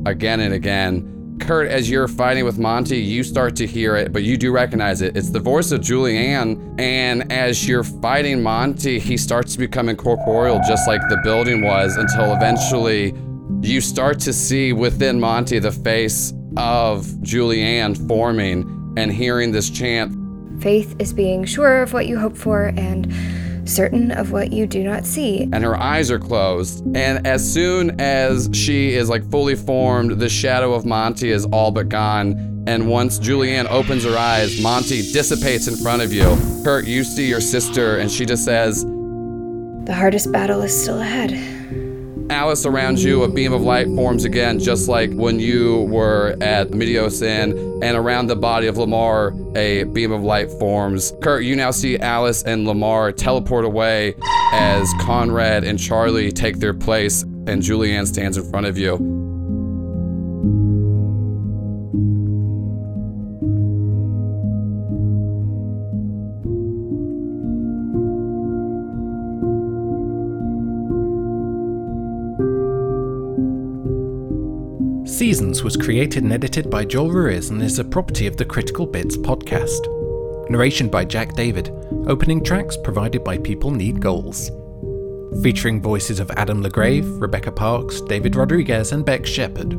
again and again. Kurt, as you're fighting with Monty, you start to hear it, but you do recognize it. It's the voice of Julianne. And as you're fighting Monty, he starts to become incorporeal, just like the building was, until eventually you start to see within Monty the face of Julianne forming and hearing this chant. Faith is being sure of what you hope for and certain of what you do not see. and her eyes are closed. And as soon as she is like fully formed, the shadow of Monty is all but gone. And once Julianne opens her eyes, Monty dissipates in front of you. Kurt, you see your sister, and she just says, The hardest battle is still ahead. Alice around you, a beam of light forms again, just like when you were at Mediosin, and around the body of Lamar, a beam of light forms. Kurt, you now see Alice and Lamar teleport away as Conrad and Charlie take their place, and Julianne stands in front of you. Seasons was created and edited by Joel Ruiz and is a property of the Critical Bits podcast. Narration by Jack David. Opening tracks provided by People Need Goals. Featuring voices of Adam LeGrave, Rebecca Parks, David Rodriguez, and Beck Shepard.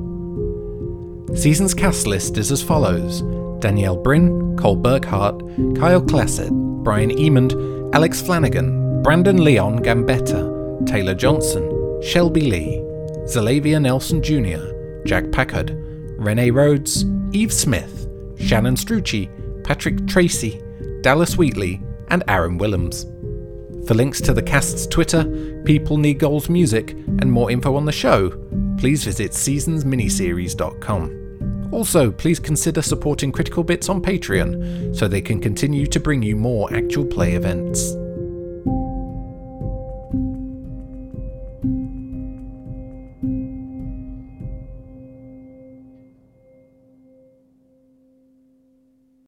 Seasons cast list is as follows Danielle Brin, Cole Burkhart, Kyle Classett, Brian Emond, Alex Flanagan, Brandon Leon Gambetta, Taylor Johnson, Shelby Lee, Zalavia Nelson Jr., Jack Packard, Renee Rhodes, Eve Smith, Shannon Strucci, Patrick Tracy, Dallas Wheatley, and Aaron Willems. For links to the cast's Twitter, People Need Goals music, and more info on the show, please visit seasonsminiseries.com. Also, please consider supporting Critical Bits on Patreon so they can continue to bring you more actual play events.